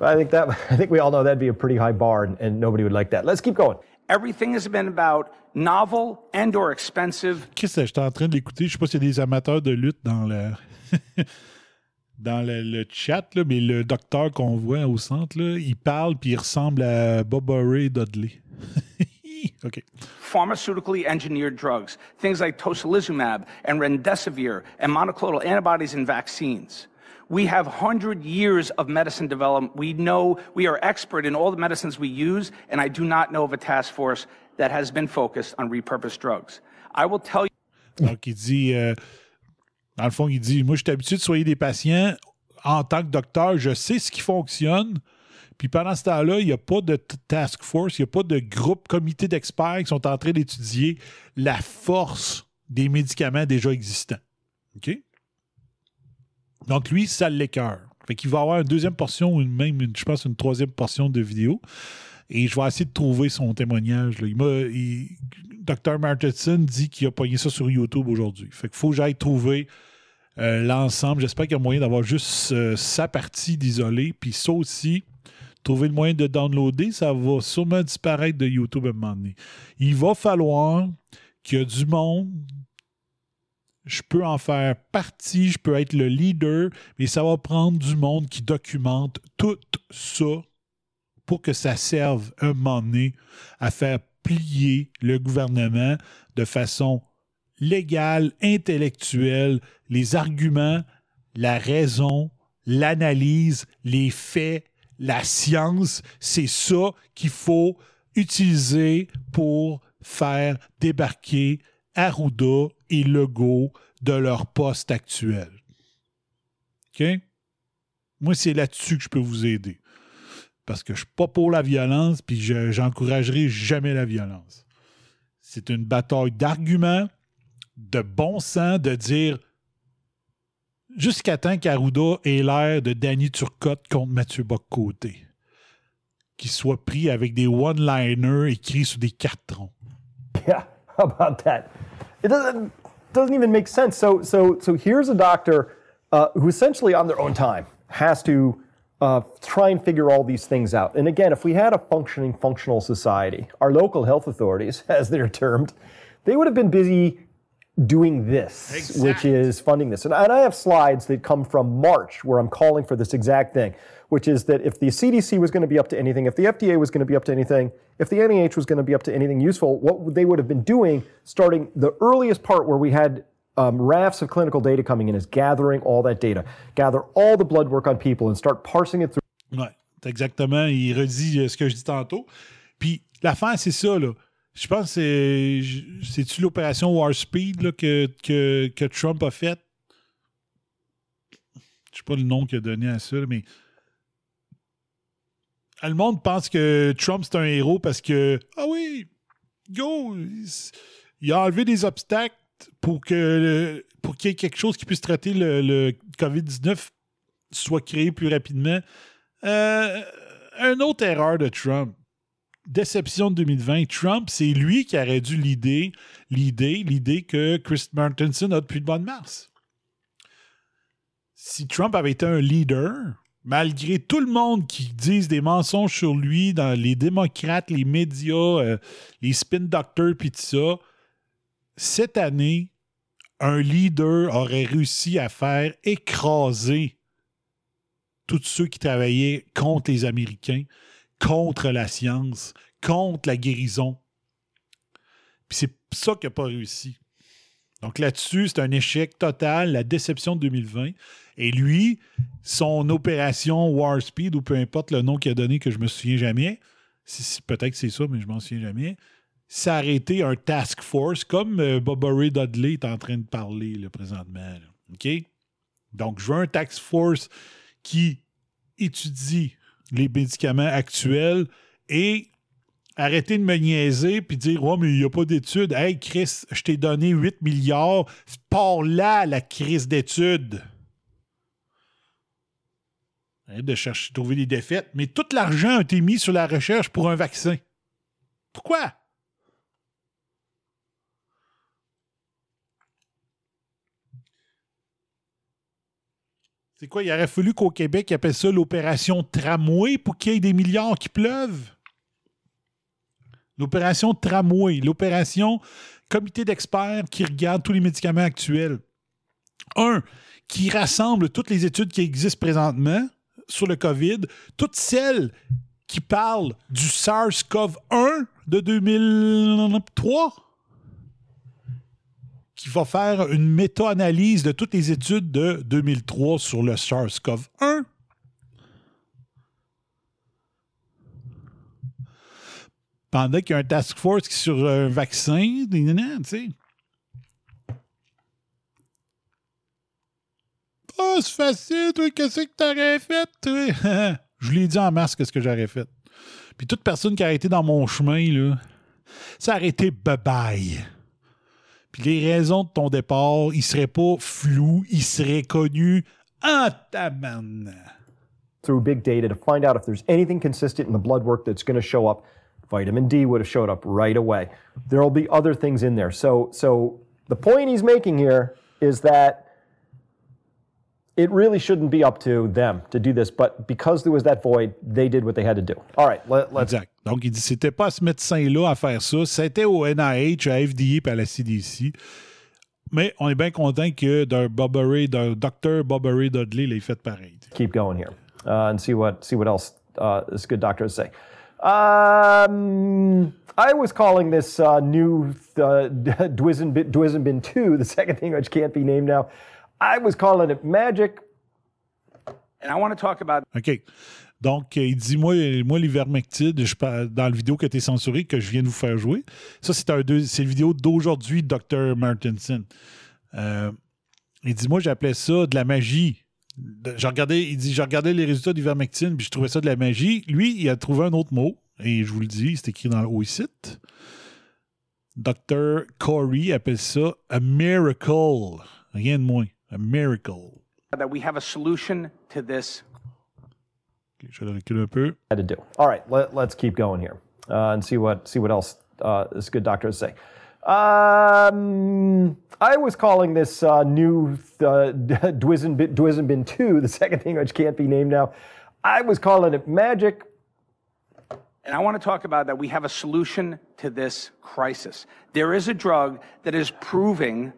I think that I think we all know that'd be a pretty high bar, and, and nobody would like that. Let's keep going. Everything has been about novel and or expensive Qu'est-ce que j'étais en train d'écouter? Je sais pas s'il y a des amateurs de lutte dans le dans le, le chat, là, mais le docteur qu'on voit au centre, là, il parle puis il ressemble à Boba Ray Dudley. OK. pharmaceutically engineered drugs, things like tocilizumab and remdesivir and monoclonal antibodies and vaccines. We have 100 years of medicine development. We know we are expert in all the medicines we use, and I do not know of a task force that has been focused on repurposed drugs. I will tell you. Donc, il dit, euh, dans le fond, il dit Moi, je suis habitué de soigner des patients. En tant que docteur, je sais ce qui fonctionne. Puis pendant ce temps-là, il n'y a pas de task force, il n'y a pas de groupe, comité d'experts qui sont en train d'étudier la force des médicaments déjà existants. OK? Donc, lui, ça l'écœure. Fait qu'il va avoir une deuxième portion, ou même, je pense, une troisième portion de vidéo. Et je vais essayer de trouver son témoignage. Il il- Dr. Martinson dit qu'il a pogné ça sur YouTube aujourd'hui. Fait qu'il faut que j'aille trouver euh, l'ensemble. J'espère qu'il y a moyen d'avoir juste euh, sa partie d'isolé. Puis ça aussi, trouver le moyen de downloader, ça va sûrement disparaître de YouTube à un moment donné. Il va falloir qu'il y ait du monde. Je peux en faire partie, je peux être le leader, mais ça va prendre du monde qui documente tout ça pour que ça serve un moment donné à faire plier le gouvernement de façon légale, intellectuelle, les arguments, la raison, l'analyse, les faits, la science, c'est ça qu'il faut utiliser pour faire débarquer Arruda et Legault de leur poste actuel. OK? Moi, c'est là-dessus que je peux vous aider parce que je suis pas pour la violence, puis je j'encouragerai jamais la violence. C'est une bataille d'arguments, de bon sens, de dire jusqu'à temps qu'Arruda ait l'air de Danny Turcotte contre Mathieu Bock-Côté. Qu'il soit pris avec des one-liners écrits sur des cartons. How about that? It doesn't doesn't even make sense. So so so here's a doctor uh, who essentially on their own time has to uh, try and figure all these things out. And again, if we had a functioning functional society, our local health authorities, as they're termed, they would have been busy doing this, which is funding this. And I have slides that come from March where I'm calling for this exact thing, which is that if the CDC was going to be up to anything, if the FDA was going to be up to anything, if the NIH was going to be up to anything useful, what they would have been doing starting the earliest part where we had um, rafts of clinical data coming in is gathering all that data, gather all the blood work on people and start parsing it through. Ouais, exactement. Il redit euh, ce que je dis tantôt. Puis l'affaire, c'est ça, là. Je pense que c'est. C'est-tu l'opération Warspeed là, que, que, que Trump a faite? Je sais pas le nom qu'il a donné à ça, mais. Le monde pense que Trump c'est un héros parce que. Ah oui! Go! Il a enlevé des obstacles pour que pour qu'il y ait quelque chose qui puisse traiter le, le COVID-19 soit créé plus rapidement. Euh, une autre erreur de Trump. Déception de 2020. Trump, c'est lui qui aurait dû l'idée, l'idée, l'idée que Chris Martinson a depuis le mois de mars. Si Trump avait été un leader, malgré tout le monde qui disent des mensonges sur lui, dans les démocrates, les médias, euh, les spin doctors, puis tout ça, cette année, un leader aurait réussi à faire écraser tous ceux qui travaillaient contre les Américains, contre la science, contre la guérison. Puis c'est ça qu'il n'a pas réussi. Donc là-dessus, c'est un échec total, la déception de 2020. Et lui, son opération Warspeed, ou peu importe le nom qu'il a donné que je me souviens jamais, peut-être que c'est ça, mais je m'en souviens jamais, été un task force, comme euh, Bob Ray Dudley est en train de parler là, présentement. OK? Donc, je veux un task force qui étudie les médicaments actuels et arrêter de me niaiser puis dire Oh, mais il n'y a pas d'études. Hey, Chris, je t'ai donné 8 milliards. Pars là, la crise d'études. Arrête de chercher, trouver des défaites. Mais tout l'argent a été mis sur la recherche pour un vaccin. Pourquoi? C'est quoi? Il aurait fallu qu'au Québec, ils appellent ça l'opération tramway pour qu'il y ait des milliards qui pleuvent? L'opération tramway, l'opération comité d'experts qui regarde tous les médicaments actuels. Un, qui rassemble toutes les études qui existent présentement sur le COVID, toutes celles qui parlent du SARS-CoV-1 de 2003 qui va faire une méta-analyse de toutes les études de 2003 sur le SARS-CoV-1. Pendant qu'il y a un task force sur un vaccin, tu sais. Oh, c'est facile, toi, qu'est-ce que t'aurais fait, toi? Je lui ai dit en mars qu'est-ce que j'aurais fait. Puis toute personne qui a été dans mon chemin, là, ça aurait été bye-bye. Puis les raisons de ton départ, ils seraient pas flous, ils seraient connus en tabarnak. through big data to find out if there's anything consistent in the blood work that's going to show up. Vitamin D would have showed up right away. There will be other things in there. So, so the point he's making here is that it really shouldn't be up to them to do this, but because there was that void, they did what they had to do. All right, let, let's. Exact. Donc, il dit c'était pas à ce médecin-là à faire ça, c'était au NIH, à FDA et à la CDC. Mais on est bien content que d'un Bob Ray, d'un docteur Bob Ray Dudley l'ait fait pareil. keep going here uh, and see what see what else uh, this good doctor has to say. Um, I was calling this uh, new uh, Dwizenbin, Dwizenbin 2, the second thing which can't be named now. I was calling it magic. And I want to talk about OK. Donc, euh, il dit Moi, moi l'ivermectine, je parle- dans la vidéo qui a été censurée, que je viens de vous faire jouer. Ça, c'est un deux- c'est la vidéo d'aujourd'hui Dr. Martinson. Euh, il dit Moi, j'appelais ça de la magie. J'ai regardé, il dit J'ai regardé les résultats d'ivermectine, puis je trouvais ça de la magie. Lui, il a trouvé un autre mot, et je vous le dis, c'est écrit dans le haut site. Dr. Corey appelle ça a miracle. Rien de moins. A miracle. that we have a solution to this Ok, Je le recule un peu. Had to do. All right, let, let's keep going here uh, and see what see what else uh, this good doctor has to say. Um, I was calling this uh, new uh, Dwizenbin, Dwizenbin 2, the second thing which can't be named now. I was calling it magic. And I want to talk about that we have a solution to this crisis. There is a drug that is proving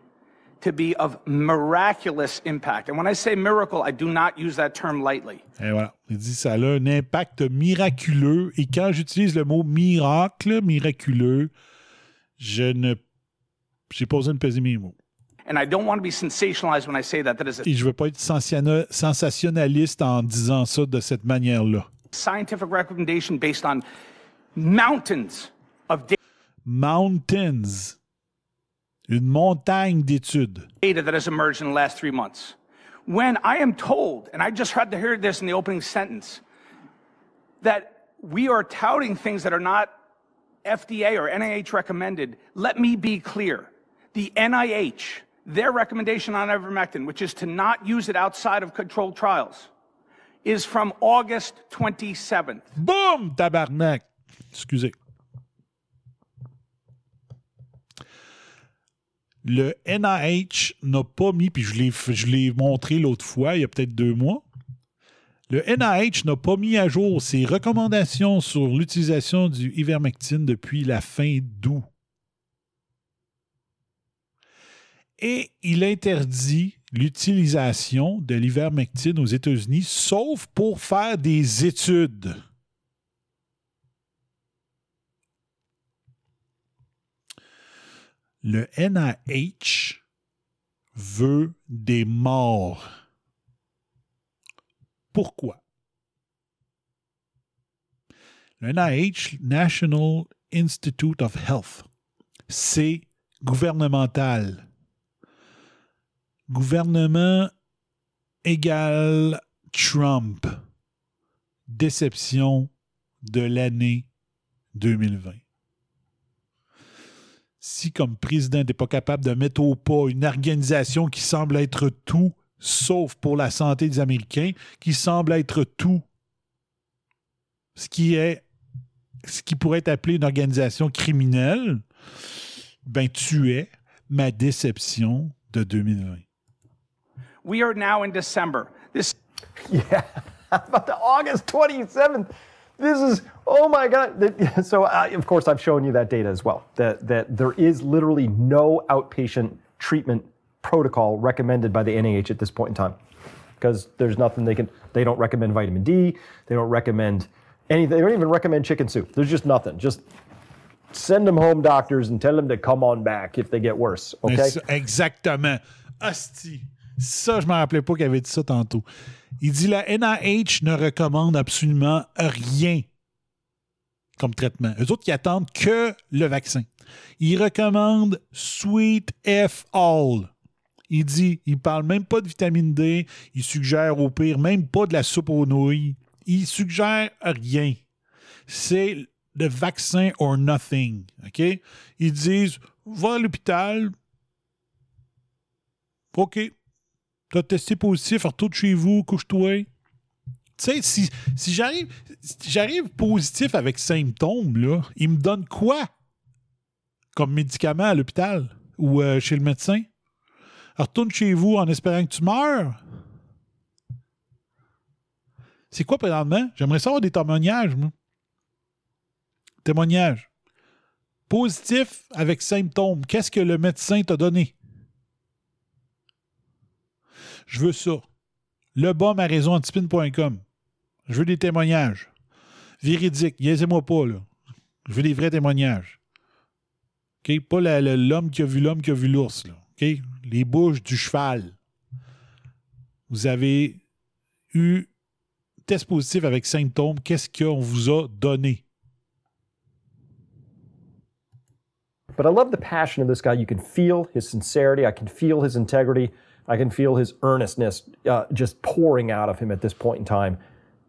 to be of miraculous impact. And when I say miracle, I do not use that term lightly. Et voilà. Il dit ça a un impact miraculeux. Et quand j'utilise le mot miracle, miraculeux, je ne. J'ai pas besoin de peser mes mots. And I don't want to be sensationalized when I say that. That is a Et je veux pas être sensationnaliste en disant ça de cette manière-là. scientific recommendation based on mountains of data. Mountains. Une montagne d'études. data that has emerged in the last three months. When I am told, and I just had to hear this in the opening sentence, that we are touting things that are not FDA or NIH recommended, let me be clear. The NIH, their recommendation on ivermectin, which is to not use it outside of controlled trials, is from August 27th. Boum, tabarnak. Excusez. Le NIH n'a pas mis, puis je l'ai montré l'autre fois, il y a peut-être deux mois. Le NIH n'a pas mis à jour ses recommandations sur l'utilisation du ivermectine depuis la fin d'août. Et il interdit l'utilisation de l'ivermectine aux États-Unis, sauf pour faire des études. Le NIH veut des morts. Pourquoi? Le NIH, National Institute of Health, c'est gouvernemental. Gouvernement égale Trump. Déception de l'année 2020 si comme président tu n'es pas capable de mettre au pas une organisation qui semble être tout sauf pour la santé des Américains, qui semble être tout ce qui est ce qui pourrait être appelé une organisation criminelle, ben tu es ma déception de 2020. We are now in December. This Yeah, about the August 27th. This is oh my god. So uh, of course I've shown you that data as well. That that there is literally no outpatient treatment protocol recommended by the NIH at this point in time, because there's nothing they can. They don't recommend vitamin D. They don't recommend anything. They don't even recommend chicken soup. There's just nothing. Just send them home, doctors, and tell them to come on back if they get worse. Okay? exactement. Asti. Ça, je ne me rappelais pas qu'il avait dit ça tantôt. Il dit la NIH ne recommande absolument rien comme traitement. Eux autres, ils attendent que le vaccin. Ils recommandent Sweet F All. Il dit, il parle même pas de vitamine D. Il suggère au pire même pas de la soupe aux nouilles. Il suggère rien. C'est le vaccin or nothing. OK? Ils disent, va à l'hôpital. OK. T'as testé positif, retourne chez vous, couche-toi. Tu sais, si, si j'arrive si j'arrive positif avec symptômes, là, il me donne quoi comme médicament à l'hôpital ou euh, chez le médecin? Retourne chez vous en espérant que tu meurs. C'est quoi présentement? J'aimerais savoir des témoignages, moi. Témoignages. Positif avec symptômes. Qu'est-ce que le médecin t'a donné? Je veux ça. Le bas ma raison antispin.com. Je veux des témoignages. Véridiques. Niaisez-moi pas, là. Je veux des vrais témoignages. OK? Pas l'homme qui a vu l'homme qui a vu l'ours, là. OK? Les bouches du cheval. Vous avez eu test positif avec symptômes. Qu'est-ce qu'on vous a donné? But I love the passion of this guy. You can feel his sincerity. I can feel his integrity. I can feel his earnestness uh, just pouring out of him at this point in time.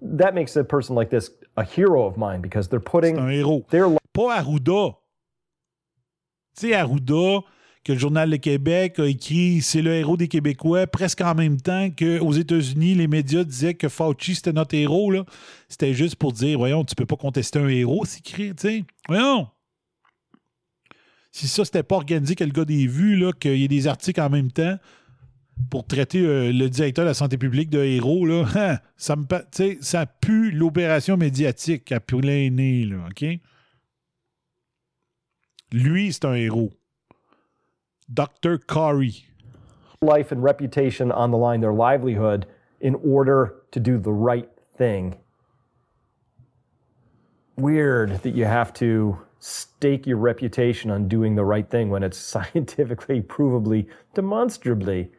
That makes a person like this a hero of mine because they're putting C'est un héros. their Pas Arruda. Tu sais, Arruda, que le Journal Le Québec a écrit c'est le héros des Québécois, presque en même temps qu'aux États-Unis, les médias disaient que Fauci, c'était notre héros. C'était juste pour dire voyons, tu peux pas contester un héros, c'est tu sais. Voyons. Si ça, c'était pas organisé que le gars des vues, là, qu'il y ait des articles en même temps pour traiter euh, le directeur de la santé publique de héros, là, hein, ça me ça pue l'opération médiatique à plein OK? Lui, c'est un héros. Dr. Corey. life and reputation on the line, their livelihood, in order to do the right thing. Weird that you have to stake your reputation on doing the right thing when it's scientifically, provably, demonstrably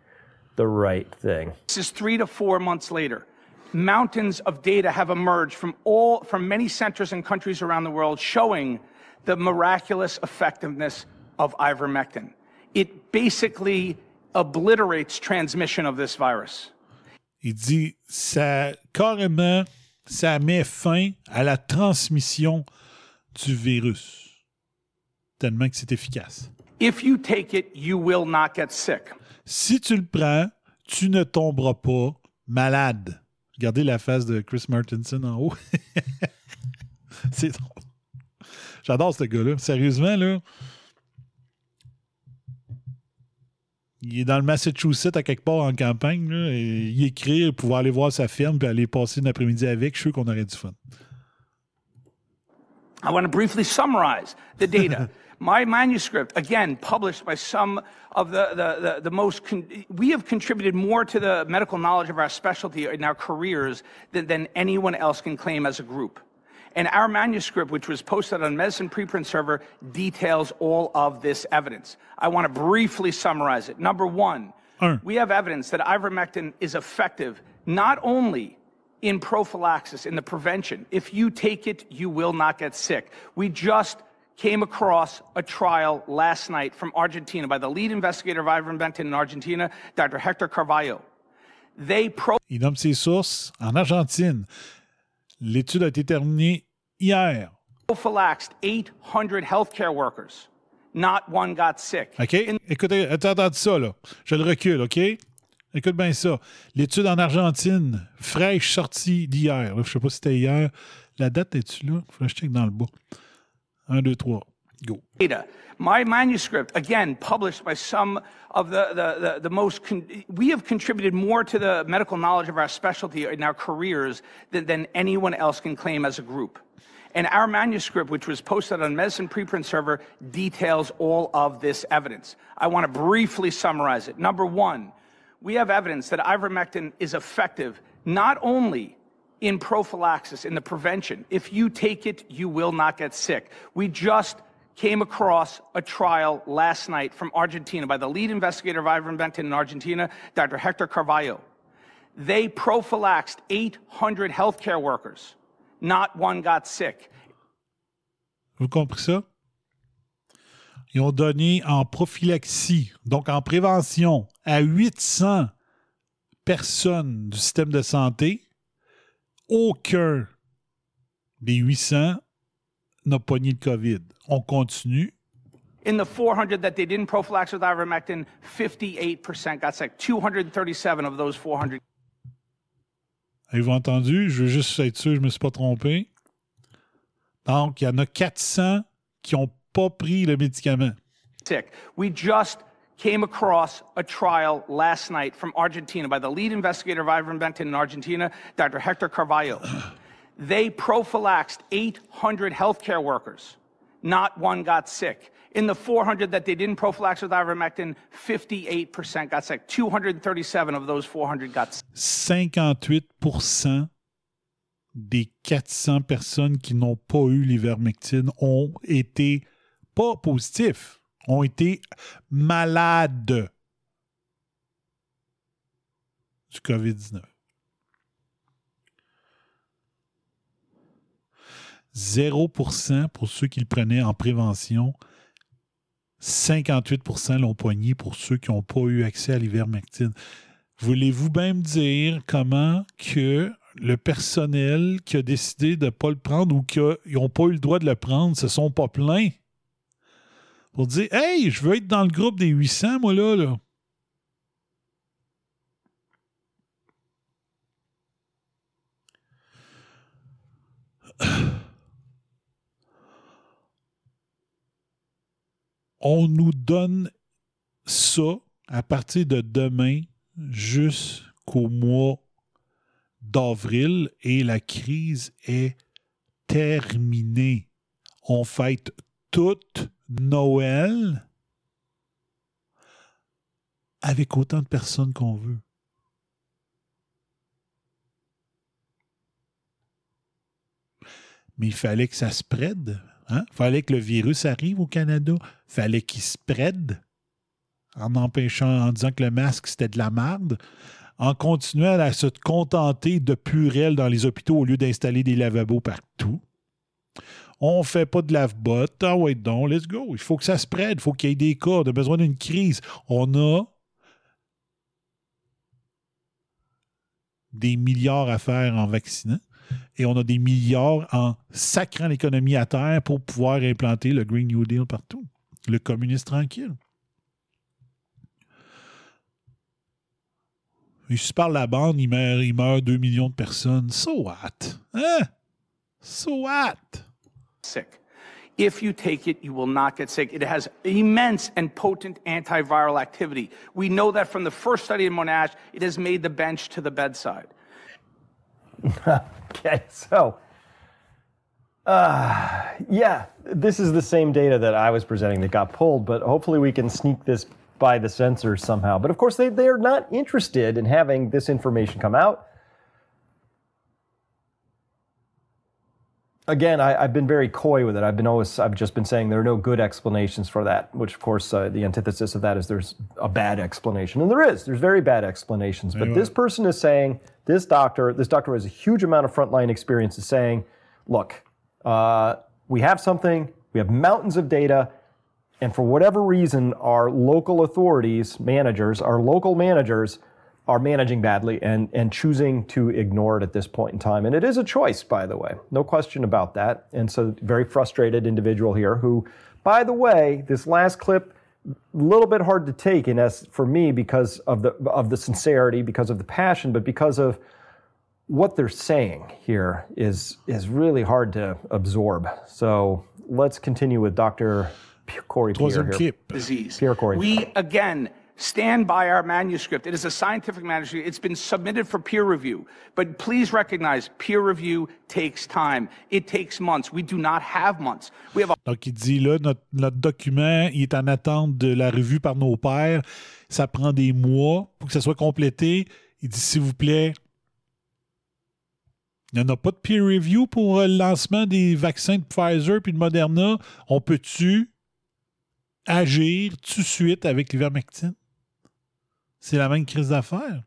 the right thing. This is three to four months later. Mountains of data have emerged from all from many centers and countries around the world showing the miraculous effectiveness of ivermectin. It basically obliterates transmission of this virus. Il dit ça carrément ça met fin à la transmission du virus. Tellement que c'est efficace. If you take it, you will not get sick. Si tu le prends, tu ne tomberas pas malade. Regardez la face de Chris Martinson en haut. c'est drôle. J'adore ce gars-là. Sérieusement, là. Il est dans le Massachusetts à quelque part en campagne. Là, et il écrit pouvoir aller voir sa ferme puis aller passer une après-midi avec. Je suis sûr qu'on aurait du fun. I want to briefly summarize the data. My manuscript, again, published by some of the, the, the, the most, con- we have contributed more to the medical knowledge of our specialty in our careers than, than anyone else can claim as a group. And our manuscript, which was posted on Medicine Preprint Server, details all of this evidence. I want to briefly summarize it. Number one, we have evidence that ivermectin is effective not only in prophylaxis, in the prevention. If you take it, you will not get sick. We just came across a trial last night from Argentina by the lead investigator of ivermectin in Argentina, Dr. Hector Carvalho. They pro Il nomme ses sources en Argentine. L'étude a été terminée hier. prophylaxed 800 healthcare workers. Not one got sick. OK? Écoutez, attends ça, là. Je le recule, OK? Écoute bien ça. L'étude en Argentine, fraîche sortie d'hier. Je sais pas si c'était hier. La date, est-tu là? Que je check dans le bas. 1, 2, 3. Data. My manuscript, again, published by some of the, the, the, the most, con- we have contributed more to the medical knowledge of our specialty in our careers than, than anyone else can claim as a group. And our manuscript, which was posted on Medicine Preprint Server, details all of this evidence. I want to briefly summarize it. Number one, we have evidence that ivermectin is effective not only in prophylaxis, in the prevention. If you take it, you will not get sick. We just came across a trial last night from Argentina by the lead investigator of ivermectin in Argentina, Dr. Hector Carvalho. They prophylaxed 800 healthcare workers. Not one got sick. Vous comprenez ça? Ils ont donné en prophylaxie, donc en prévention, à 800 personnes du système de santé. Aucun des 800 n'a pogné le COVID. On continue. In the 400 that they didn't prophylax with ivermectin, 58% got sick. 237 of those 400 Avez-vous entendu? Je veux juste être sûr je ne me suis pas trompé. Donc, il y en a 400 qui n'ont pas pris le médicament. sick. We just came across a trial last night from Argentina by the lead investigator of ivermectin in Argentina, Dr. Hector Carvalho. They prophylaxed 800 healthcare workers. Not one got sick. In the 400 that they didn't prophylax with ivermectin, 58% got sick. 237 of those 400 got sick. 58% des 400 personnes qui n'ont pas eu l'ivermectine ont été pas positifs, ont été malades du COVID-19. 0% pour ceux qui le prenaient en prévention. 58% l'ont poigné pour ceux qui n'ont pas eu accès à l'ivermectine. Voulez-vous même dire comment que le personnel qui a décidé de ne pas le prendre ou qui n'ont pas eu le droit de le prendre se sont pas plaints pour dire Hey, je veux être dans le groupe des 800, moi là. là. On nous donne ça à partir de demain jusqu'au mois d'avril et la crise est terminée. On fête toute Noël avec autant de personnes qu'on veut. Mais il fallait que ça spread. Hein? Fallait que le virus arrive au Canada. Fallait qu'il spread en empêchant, en disant que le masque, c'était de la merde, en continuant à se contenter de purelles dans les hôpitaux au lieu d'installer des lavabos partout. On fait pas de lave-bot. Ah ouais, donc, let's go. Il faut que ça se prête. Il faut qu'il y ait des cas. On a besoin d'une crise. On a des milliards à faire en vaccinant et on a des milliards en sacrant l'économie à terre pour pouvoir implanter le Green New Deal partout. Le communiste tranquille. Il se parle la bande, il meurt, il meurt 2 millions de personnes. So what? Hein? So what? sick. If you take it, you will not get sick. It has immense and potent antiviral activity. We know that from the first study in Monash, it has made the bench to the bedside. Okay, so, uh, yeah, this is the same data that I was presenting that got pulled, but hopefully we can sneak this by the censors somehow. But of course, they, they're not interested in having this information come out. Again, I, I've been very coy with it. I've been always, I've just been saying there are no good explanations for that, which of course, uh, the antithesis of that is there's a bad explanation. And there is, there's very bad explanations. But this person is saying, this doctor, this doctor has a huge amount of frontline experience, is saying, look, uh, we have something, we have mountains of data, and for whatever reason, our local authorities, managers, our local managers are managing badly and, and choosing to ignore it at this point in time. And it is a choice, by the way, no question about that. And so, very frustrated individual here who, by the way, this last clip, a little bit hard to take in as for me because of the of the sincerity, because of the passion, but because of what they're saying here is is really hard to absorb. So let's continue with Dr. Corey Pierre Troisième here. clip. disease. Pierre Corey. We, again, stand by our manuscript. It is a scientific manuscript. It's been submitted for peer review. But please recognize peer review takes time. It takes months. We do not have months. We have a Donc, il dit là, notre, notre document il est en attente de la revue par nos pairs. Ça prend des mois pour que ça soit complété. Il dit, s'il vous plaît, il n'y en a pas de peer review pour euh, le lancement des vaccins de Pfizer puis de Moderna. On peut-tu agir tout de suite avec l'ivermectine? C'est la même crise d'affaires.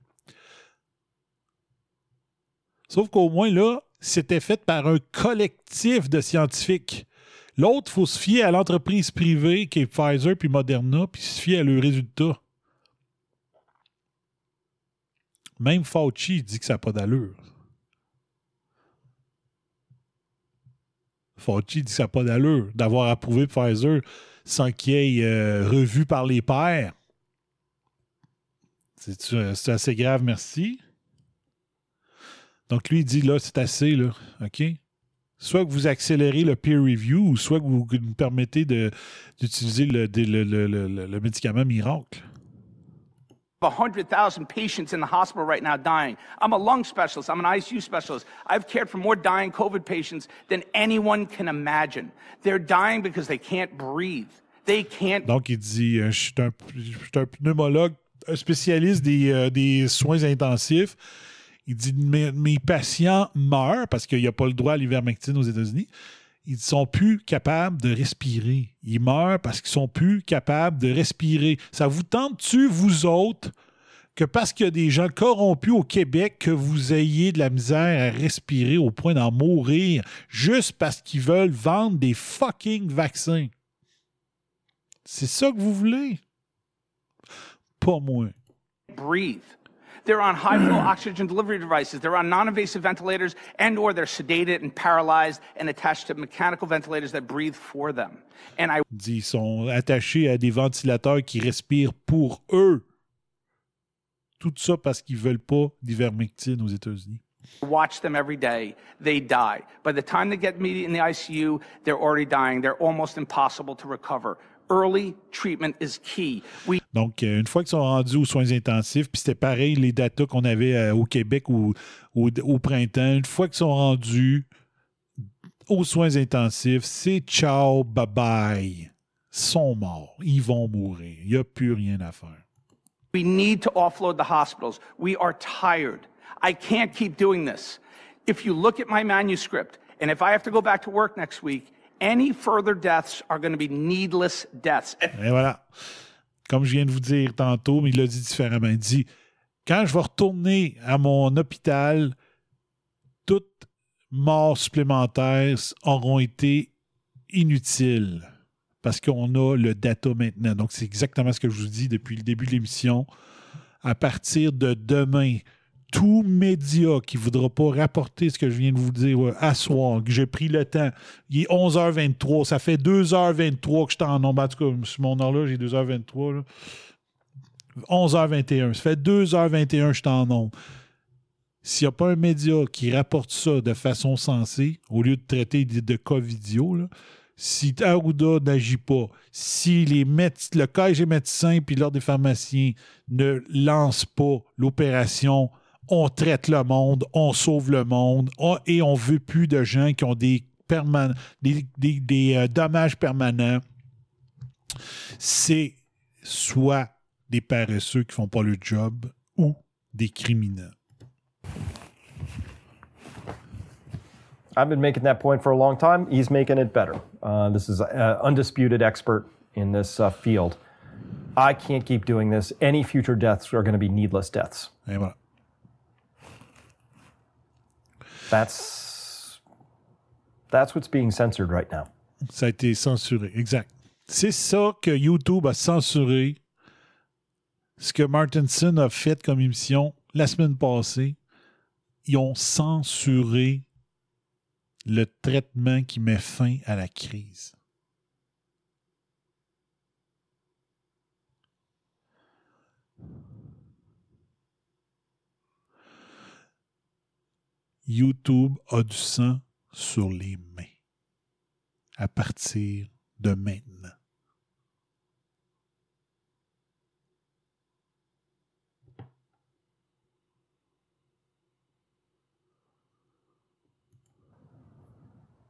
Sauf qu'au moins, là, c'était fait par un collectif de scientifiques. L'autre, il faut se fier à l'entreprise privée qui est Pfizer puis Moderna, puis se fier à leurs résultats. Même Fauci dit que ça n'a pas d'allure. Fauci dit que ça n'a pas d'allure d'avoir approuvé Pfizer sans qu'il ait euh, revu par les pairs. C'est euh, assez grave, merci. Donc lui, il dit là, c'est assez, là. OK? Soit que vous accélérez le peer review, ou soit que vous nous permettez d'utiliser le, le- le- le- médicament miracle. 100,000 patients in the hospital right now dying. I'm a lung specialist. I'm an ICU specialist. I've cared for more dying COVID patients than anyone can imagine. They're dying because they can't breathe. They can't Donc, il dit euh, Je suis un, je suis un pneumologue, spécialiste des, euh, des soins intensifs. Il dit Mes, patients meurent parce qu'il n'y a pas le droit à l'ivermectine aux États-Unis. Ils ne sont plus capables de respirer. Ils meurent parce qu'ils sont plus capables de respirer. Ça vous tente-tu, vous autres, que parce qu'il y a des gens corrompus au Québec, que vous ayez de la misère à respirer au point d'en mourir juste parce qu'ils veulent vendre des fucking vaccins? C'est ça que vous voulez? Breathe. They're on high flow oxygen delivery devices. They're on non-invasive ventilators and or they're sedated and paralyzed and attached to mechanical ventilators that breathe for them. And I Ils sont attachés à des ventilateurs qui respirent pour eux. Tout ça parce qu'ils veulent pas d'ivermectine aux États-Unis. watch them every day. They die. By the time they get me in the ICU, they're already dying. They're almost impossible to recover. Early treatment is key. We Donc, euh, une fois qu'ils sont rendus aux soins intensifs, puis c'était pareil les datas qu'on avait euh, au Québec au, au- au printemps, une fois qu'ils sont rendus aux soins intensifs, c'est ciao, bye bye. Ils sont morts. Ils vont mourir. Il n'y a plus rien à faire. We need to offload the hospitals. We are tired. I can't keep doing this. If you look at my manuscript, and if I have to go back to work next week, any further deaths are going to be needless deaths. Et voilà. Comme je viens de vous dire tantôt, mais il l'a dit différemment. Il dit quand je vais retourner à mon hôpital, toutes morts supplémentaires auront été inutile parce qu'on a le data maintenant. Donc, c'est exactement ce que je vous dis depuis le début de l'émission. À partir de demain, tout média qui ne voudra pas rapporter ce que je viens de vous dire à soir, que j'ai pris le temps, il est 11h23, ça fait 2h23 que je suis en. En tout cas, sur mon heure-là, j'ai 2h23. là. 11h21, ça fait 2h21 que je suis en. S'il n'y a pas un média qui rapporte ça de façon sensée, au lieu de traiter de, de cas vidéo, là, si Arruda n'agit pas, si le collège des médecins puis l'ordre des pharmaciens ne lancent pas l'opération on traite le monde, on sauve le monde on- et on veut plus de gens qui ont des, perman- des, des- des, euh, dommages permanents. C'est soit des paresseux qui font pas le job ou des criminels. I've been making that point for a long time. He's making it better. Uh, this is an undisputed expert in this uh, field. I can't keep doing this. Any future deaths are going to be needless deaths. Et voilà. That's that's what's being censored right now. Ça a été censuré, exact. C'est ça que YouTube a censuré. Ce que Martinson a fait comme émission la semaine passée, ils ont censuré le traitement qui met fin à la crise. YouTube a du sang sur les mains à partir de maintenant.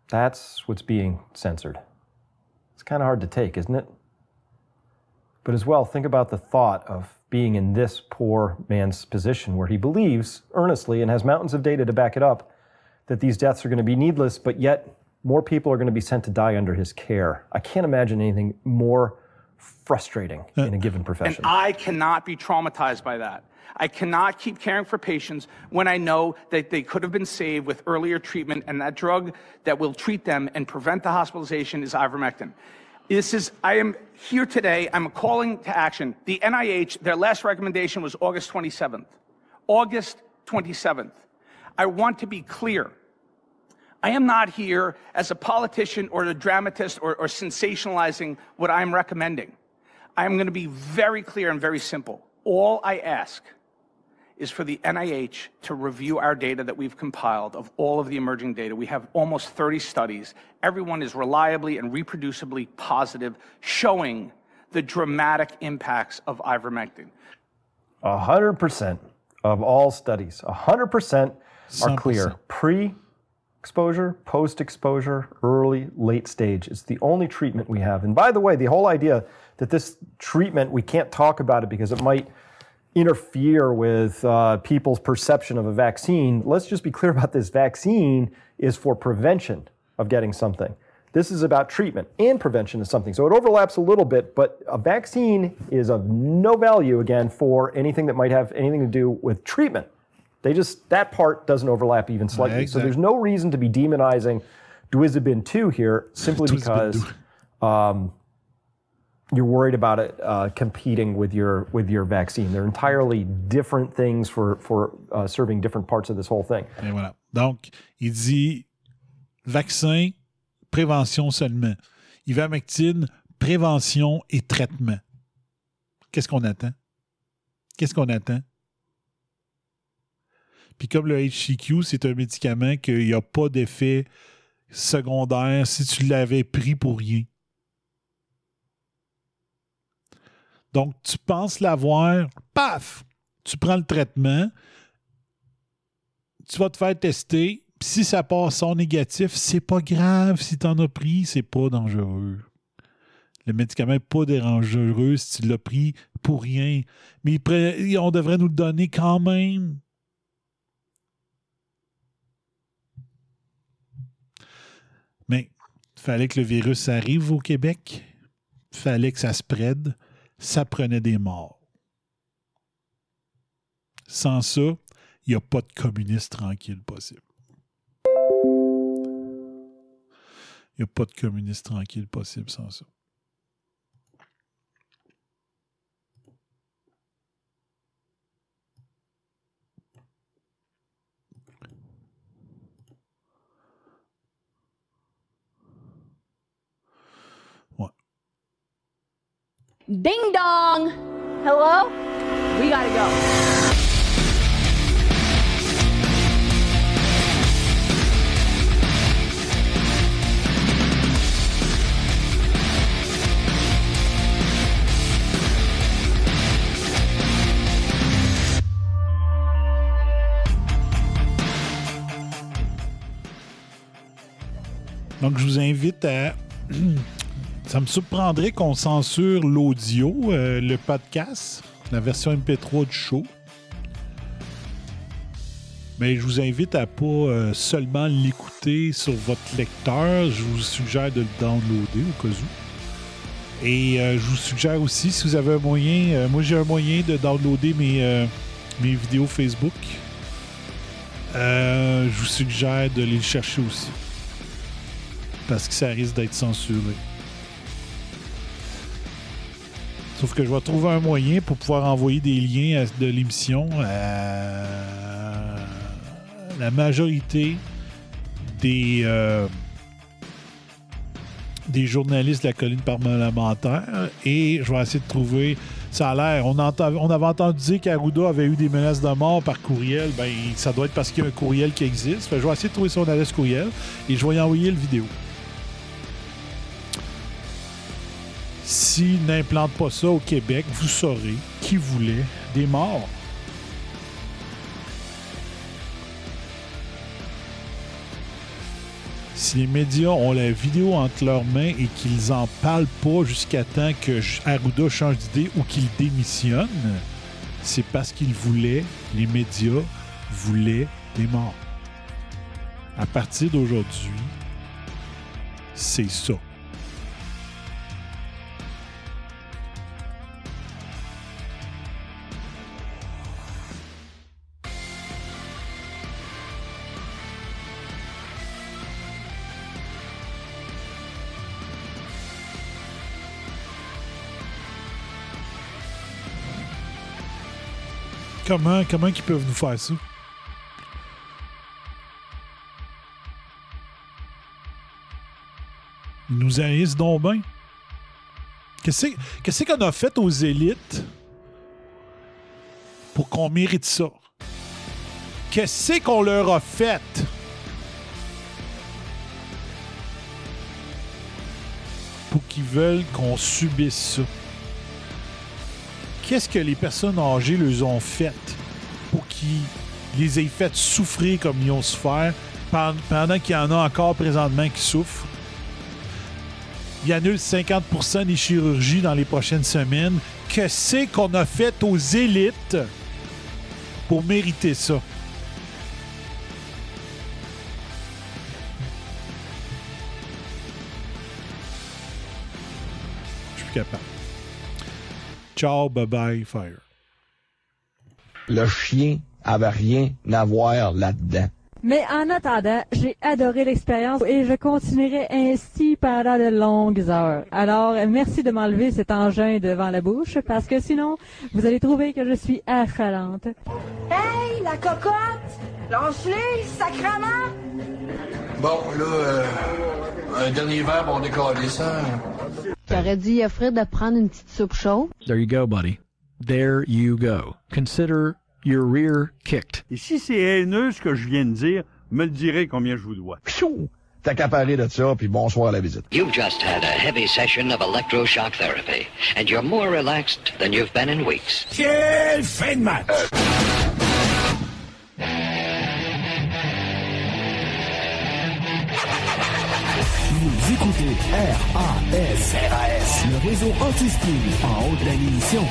That's what's being censored. It's kind of hard to take, isn't it? But as well, think about the thought of being in this poor man's position where he believes earnestly and has mountains of data to back it up that these deaths are going to be needless, but yet more people are going to be sent to die under his care. I can't imagine anything more frustrating uh, in a given And profession. I cannot be traumatized by that. I cannot keep caring for patients when I know that they could have been saved with earlier treatment and that drug that will treat them and prevent the hospitalization is ivermectin. This is, I am here today, I'm calling to action. The NIH, their last recommendation was August 27th. August 27th. I want to be clear. I am not here as a politician or a dramatist or, or sensationalizing what I'm recommending. I am going to be very clear and very simple. All I ask is for the NIH to review our data that we've compiled of all of the emerging data. We have almost 30 studies. Everyone is reliably and reproducibly positive, showing the dramatic impacts of ivermectin. 100% of all studies, 100% are clear. Pre exposure, post exposure, early, late stage. It's the only treatment we have. And by the way, the whole idea that this treatment, we can't talk about it because it might interfere with uh, people's perception of a vaccine. Let's just be clear about this vaccine is for prevention of getting something. This is about treatment and prevention of something. So it overlaps a little bit, but a vaccine is of no value again for anything that might have anything to do with treatment. They just, that part doesn't overlap even slightly. So exactly. there's no reason to be demonizing Duizabin 2 here simply because um, you're worried about it uh, competing with your with your vaccine. They're entirely different things for for uh, serving different parts of this whole thing. Donc, il dit vaccin, prévention seulement. Ivermectine, prévention et traitement. Qu'est-ce qu'on attend? Qu'est-ce qu'on attend? Puis comme le HCQ, c'est un médicament qu'il n'y pas d'effet secondaire si tu l'avais pris pour rien. Donc, tu penses l'avoir, paf! Tu prends le traitement, tu vas te faire tester. Si ça passe en négatif, c'est pas grave. Si tu en as pris, c'est pas dangereux. Le médicament n'est pas dangereux si tu l'as pris pour rien. Mais on devrait nous le donner quand même. Mais il fallait que le virus arrive au Québec. Il fallait que ça spread. Ça prenait des morts. Sans ça, il n'y a pas de communiste tranquille possible. Il n'y a pas de communiste tranquille possible sans ça. Donc, je vous invite à. Ça me surprendrait qu'on censure l'audio, euh, le podcast, la version MP3 du show. Mais je vous invite à pas euh, seulement l'écouter sur votre lecteur. Je vous suggère de le downloader au cas où. Et euh, je vous suggère aussi, si vous avez un moyen, moi j'ai un moyen de downloader mes, mes vidéos Facebook. Je vous suggère de les le chercher aussi parce que ça risque d'être censuré. Sauf que je vais trouver un moyen pour pouvoir envoyer des liens de l'émission à la majorité des, euh, des journalistes de la colline parlementaire et je vais essayer de trouver. Ça a l'air. On, avait entendu dire qu'Arruda avait eu des menaces de mort par courriel. Ben, ça doit être parce qu'il y a un courriel qui existe. Je vais essayer de trouver son adresse courriel et je vais y envoyer le vidéo. S'il n'implante pas ça au Québec, vous saurez qui voulait des morts. Si les médias ont la vidéo entre leurs mains et qu'ils en parlent pas jusqu'à temps que Arruda change d'idée ou qu'il démissionne, c'est parce qu'ils voulaient, les médias voulaient des morts. À partir d'aujourd'hui, c'est ça. Comment, comment ils peuvent nous faire ça? Ils nous haïssent donc bien. Qu'est-ce qu'est-ce qu'on a fait aux élites pour qu'on mérite ça? Qu'est-ce qu'on leur a fait? Pour qu'ils veulent qu'on subisse ça? Qu'est-ce que les personnes âgées leur ont fait pour qu'ils les aient fait souffrir comme ils ont souffert pen- pendant qu'il y en a encore présentement qui souffrent? Il annule 50% des chirurgies dans les prochaines semaines. Qu'est-ce qu'on a fait aux élites pour mériter ça? Je suis plus capable. Ciao, bye bye, fire. Le chien avait rien à voir là-dedans. Mais en attendant, j'ai adoré l'expérience et je continuerai ainsi pendant de longues heures. Alors, merci de m'enlever cet engin devant la bouche parce que sinon, vous allez trouver que je suis affalante. Hey, la cocotte! Lance-les, sacrement! Bon, là, euh, un dernier verre, on décolle ça. T'aurais dû offrir de prendre une petite soupe chaude? There you go, buddy. There you go. Consider your rear kicked. Et si c'est haineux ce que je viens de dire, me le direz combien je vous dois. Qu'à parler de ça, puis bonsoir à la visite. You've just had a heavy session of electroshock therapy, and you're more relaxed than you've been in weeks. Quelle fin de match! Vous écoutez RAS, RAS, le réseau anti-spin en haute l'émission.